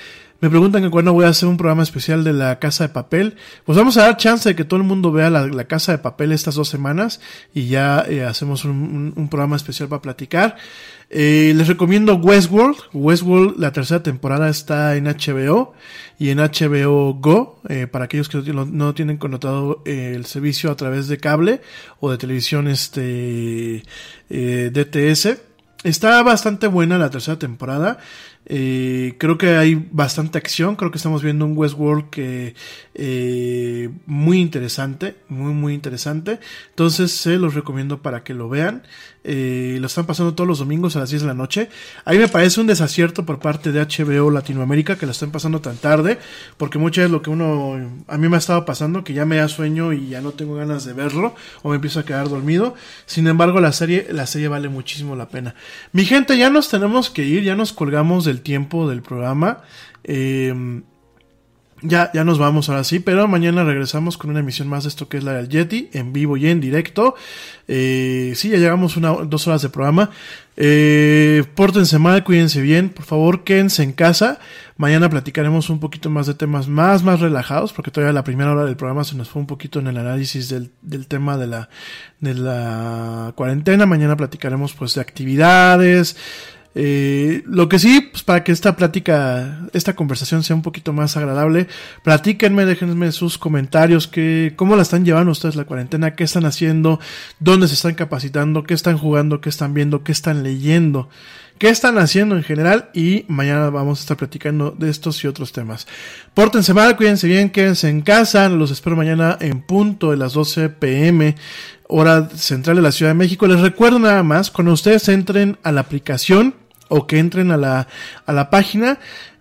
Me preguntan que cuándo voy a hacer un programa especial de la Casa de Papel. Pues vamos a dar chance de que todo el mundo vea la, Casa de Papel estas dos semanas y ya eh, hacemos un, programa especial para platicar. Eh, les recomiendo Westworld. Westworld, la tercera temporada está en HBO y en HBO Go, eh, para aquellos que no, tienen connotado el servicio a través de cable o de televisión este DTS. Está bastante buena la tercera temporada. Eh, creo que hay bastante acción. Creo que estamos viendo un Westworld que eh, muy interesante, muy muy interesante. Entonces se los recomiendo para que lo vean. Eh, lo están pasando todos los domingos a las 10 de la noche. A mí me parece un desacierto por parte de HBO Latinoamérica que lo estén pasando tan tarde, porque muchas veces lo que uno a mí me ha estado pasando que ya me da sueño y ya no tengo ganas de verlo o me empiezo a quedar dormido. Sin embargo, la serie la serie vale muchísimo la pena. Mi gente, ya nos tenemos que ir, ya nos colgamos del tiempo del programa. Eh, ya, ya nos vamos ahora sí, pero mañana regresamos con una emisión más de esto que es la del Yeti, en vivo y en directo. Eh, sí, ya llegamos una, dos horas de programa. Eh, pórtense mal, cuídense bien, por favor, quédense en casa. Mañana platicaremos un poquito más de temas más, más relajados, porque todavía la primera hora del programa se nos fue un poquito en el análisis del, del tema de la, de la cuarentena. Mañana platicaremos pues de actividades, eh, lo que sí, pues para que esta plática, esta conversación sea un poquito más agradable, platíquenme, déjenme sus comentarios, que, cómo la están llevando ustedes la cuarentena, qué están haciendo, dónde se están capacitando, qué están jugando, qué están viendo, qué están leyendo, qué están haciendo en general y mañana vamos a estar platicando de estos y otros temas. Pórtense mal, cuídense bien, quédense en casa, los espero mañana en punto de las 12 pm hora central de la Ciudad de México. Les recuerdo nada más, cuando ustedes entren a la aplicación o que entren a la, a la página,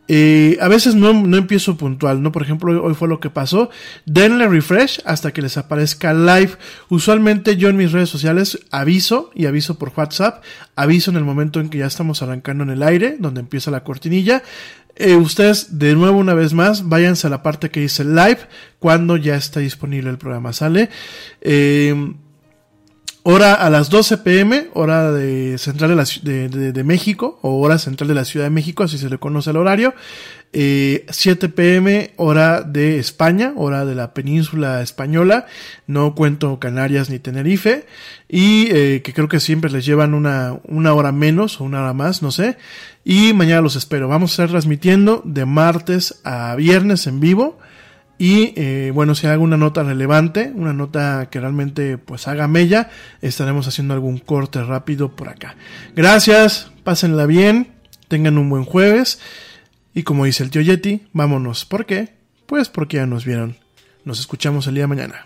eh, a veces no, no empiezo puntual, ¿no? Por ejemplo, hoy, fue lo que pasó. Denle refresh hasta que les aparezca live. Usualmente yo en mis redes sociales aviso y aviso por WhatsApp. Aviso en el momento en que ya estamos arrancando en el aire, donde empieza la cortinilla. Eh, ustedes, de nuevo, una vez más, váyanse a la parte que dice live cuando ya está disponible el programa, ¿sale? Eh, hora a las 12 pm, hora de central de, la, de, de- México, o hora central de la Ciudad de México, así se le conoce el horario. Eh, 7 pm, hora de España, hora de la península española. No cuento Canarias ni Tenerife. Y eh, que creo que siempre les llevan una, una hora menos o una hora más, no sé. Y mañana los espero. Vamos a estar transmitiendo de martes a viernes en vivo. Y eh, bueno, si hago una nota relevante, una nota que realmente pues haga mella, estaremos haciendo algún corte rápido por acá. Gracias, pásenla bien, tengan un buen jueves. Y como dice el tío Yeti, vámonos. ¿Por qué? Pues porque ya nos vieron. Nos escuchamos el día de mañana.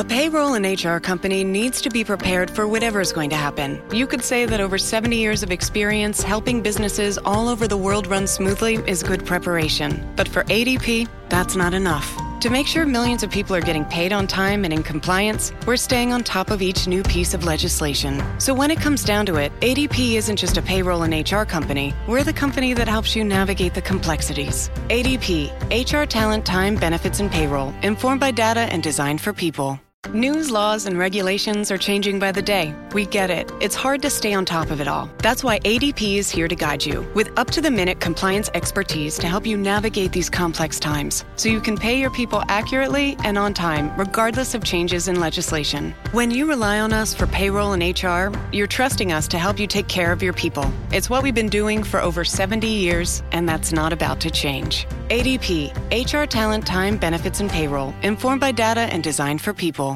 A payroll and HR company needs to be prepared for whatever is going to happen. You could say that over 70 years of experience helping businesses all over the world run smoothly is good preparation. But for ADP, that's not enough. To make sure millions of people are getting paid on time and in compliance, we're staying on top of each new piece of legislation. So when it comes down to it, ADP isn't just a payroll and HR company, we're the company that helps you navigate the complexities. ADP, HR talent, time, benefits, and payroll, informed by data and designed for people. News, laws, and regulations are changing by the day. We get it. It's hard to stay on top of it all. That's why ADP is here to guide you with up to the minute compliance expertise to help you navigate these complex times so you can pay your people accurately and on time, regardless of changes in legislation. When you rely on us for payroll and HR, you're trusting us to help you take care of your people. It's what we've been doing for over 70 years, and that's not about to change. ADP, HR talent, time, benefits, and payroll, informed by data and designed for people.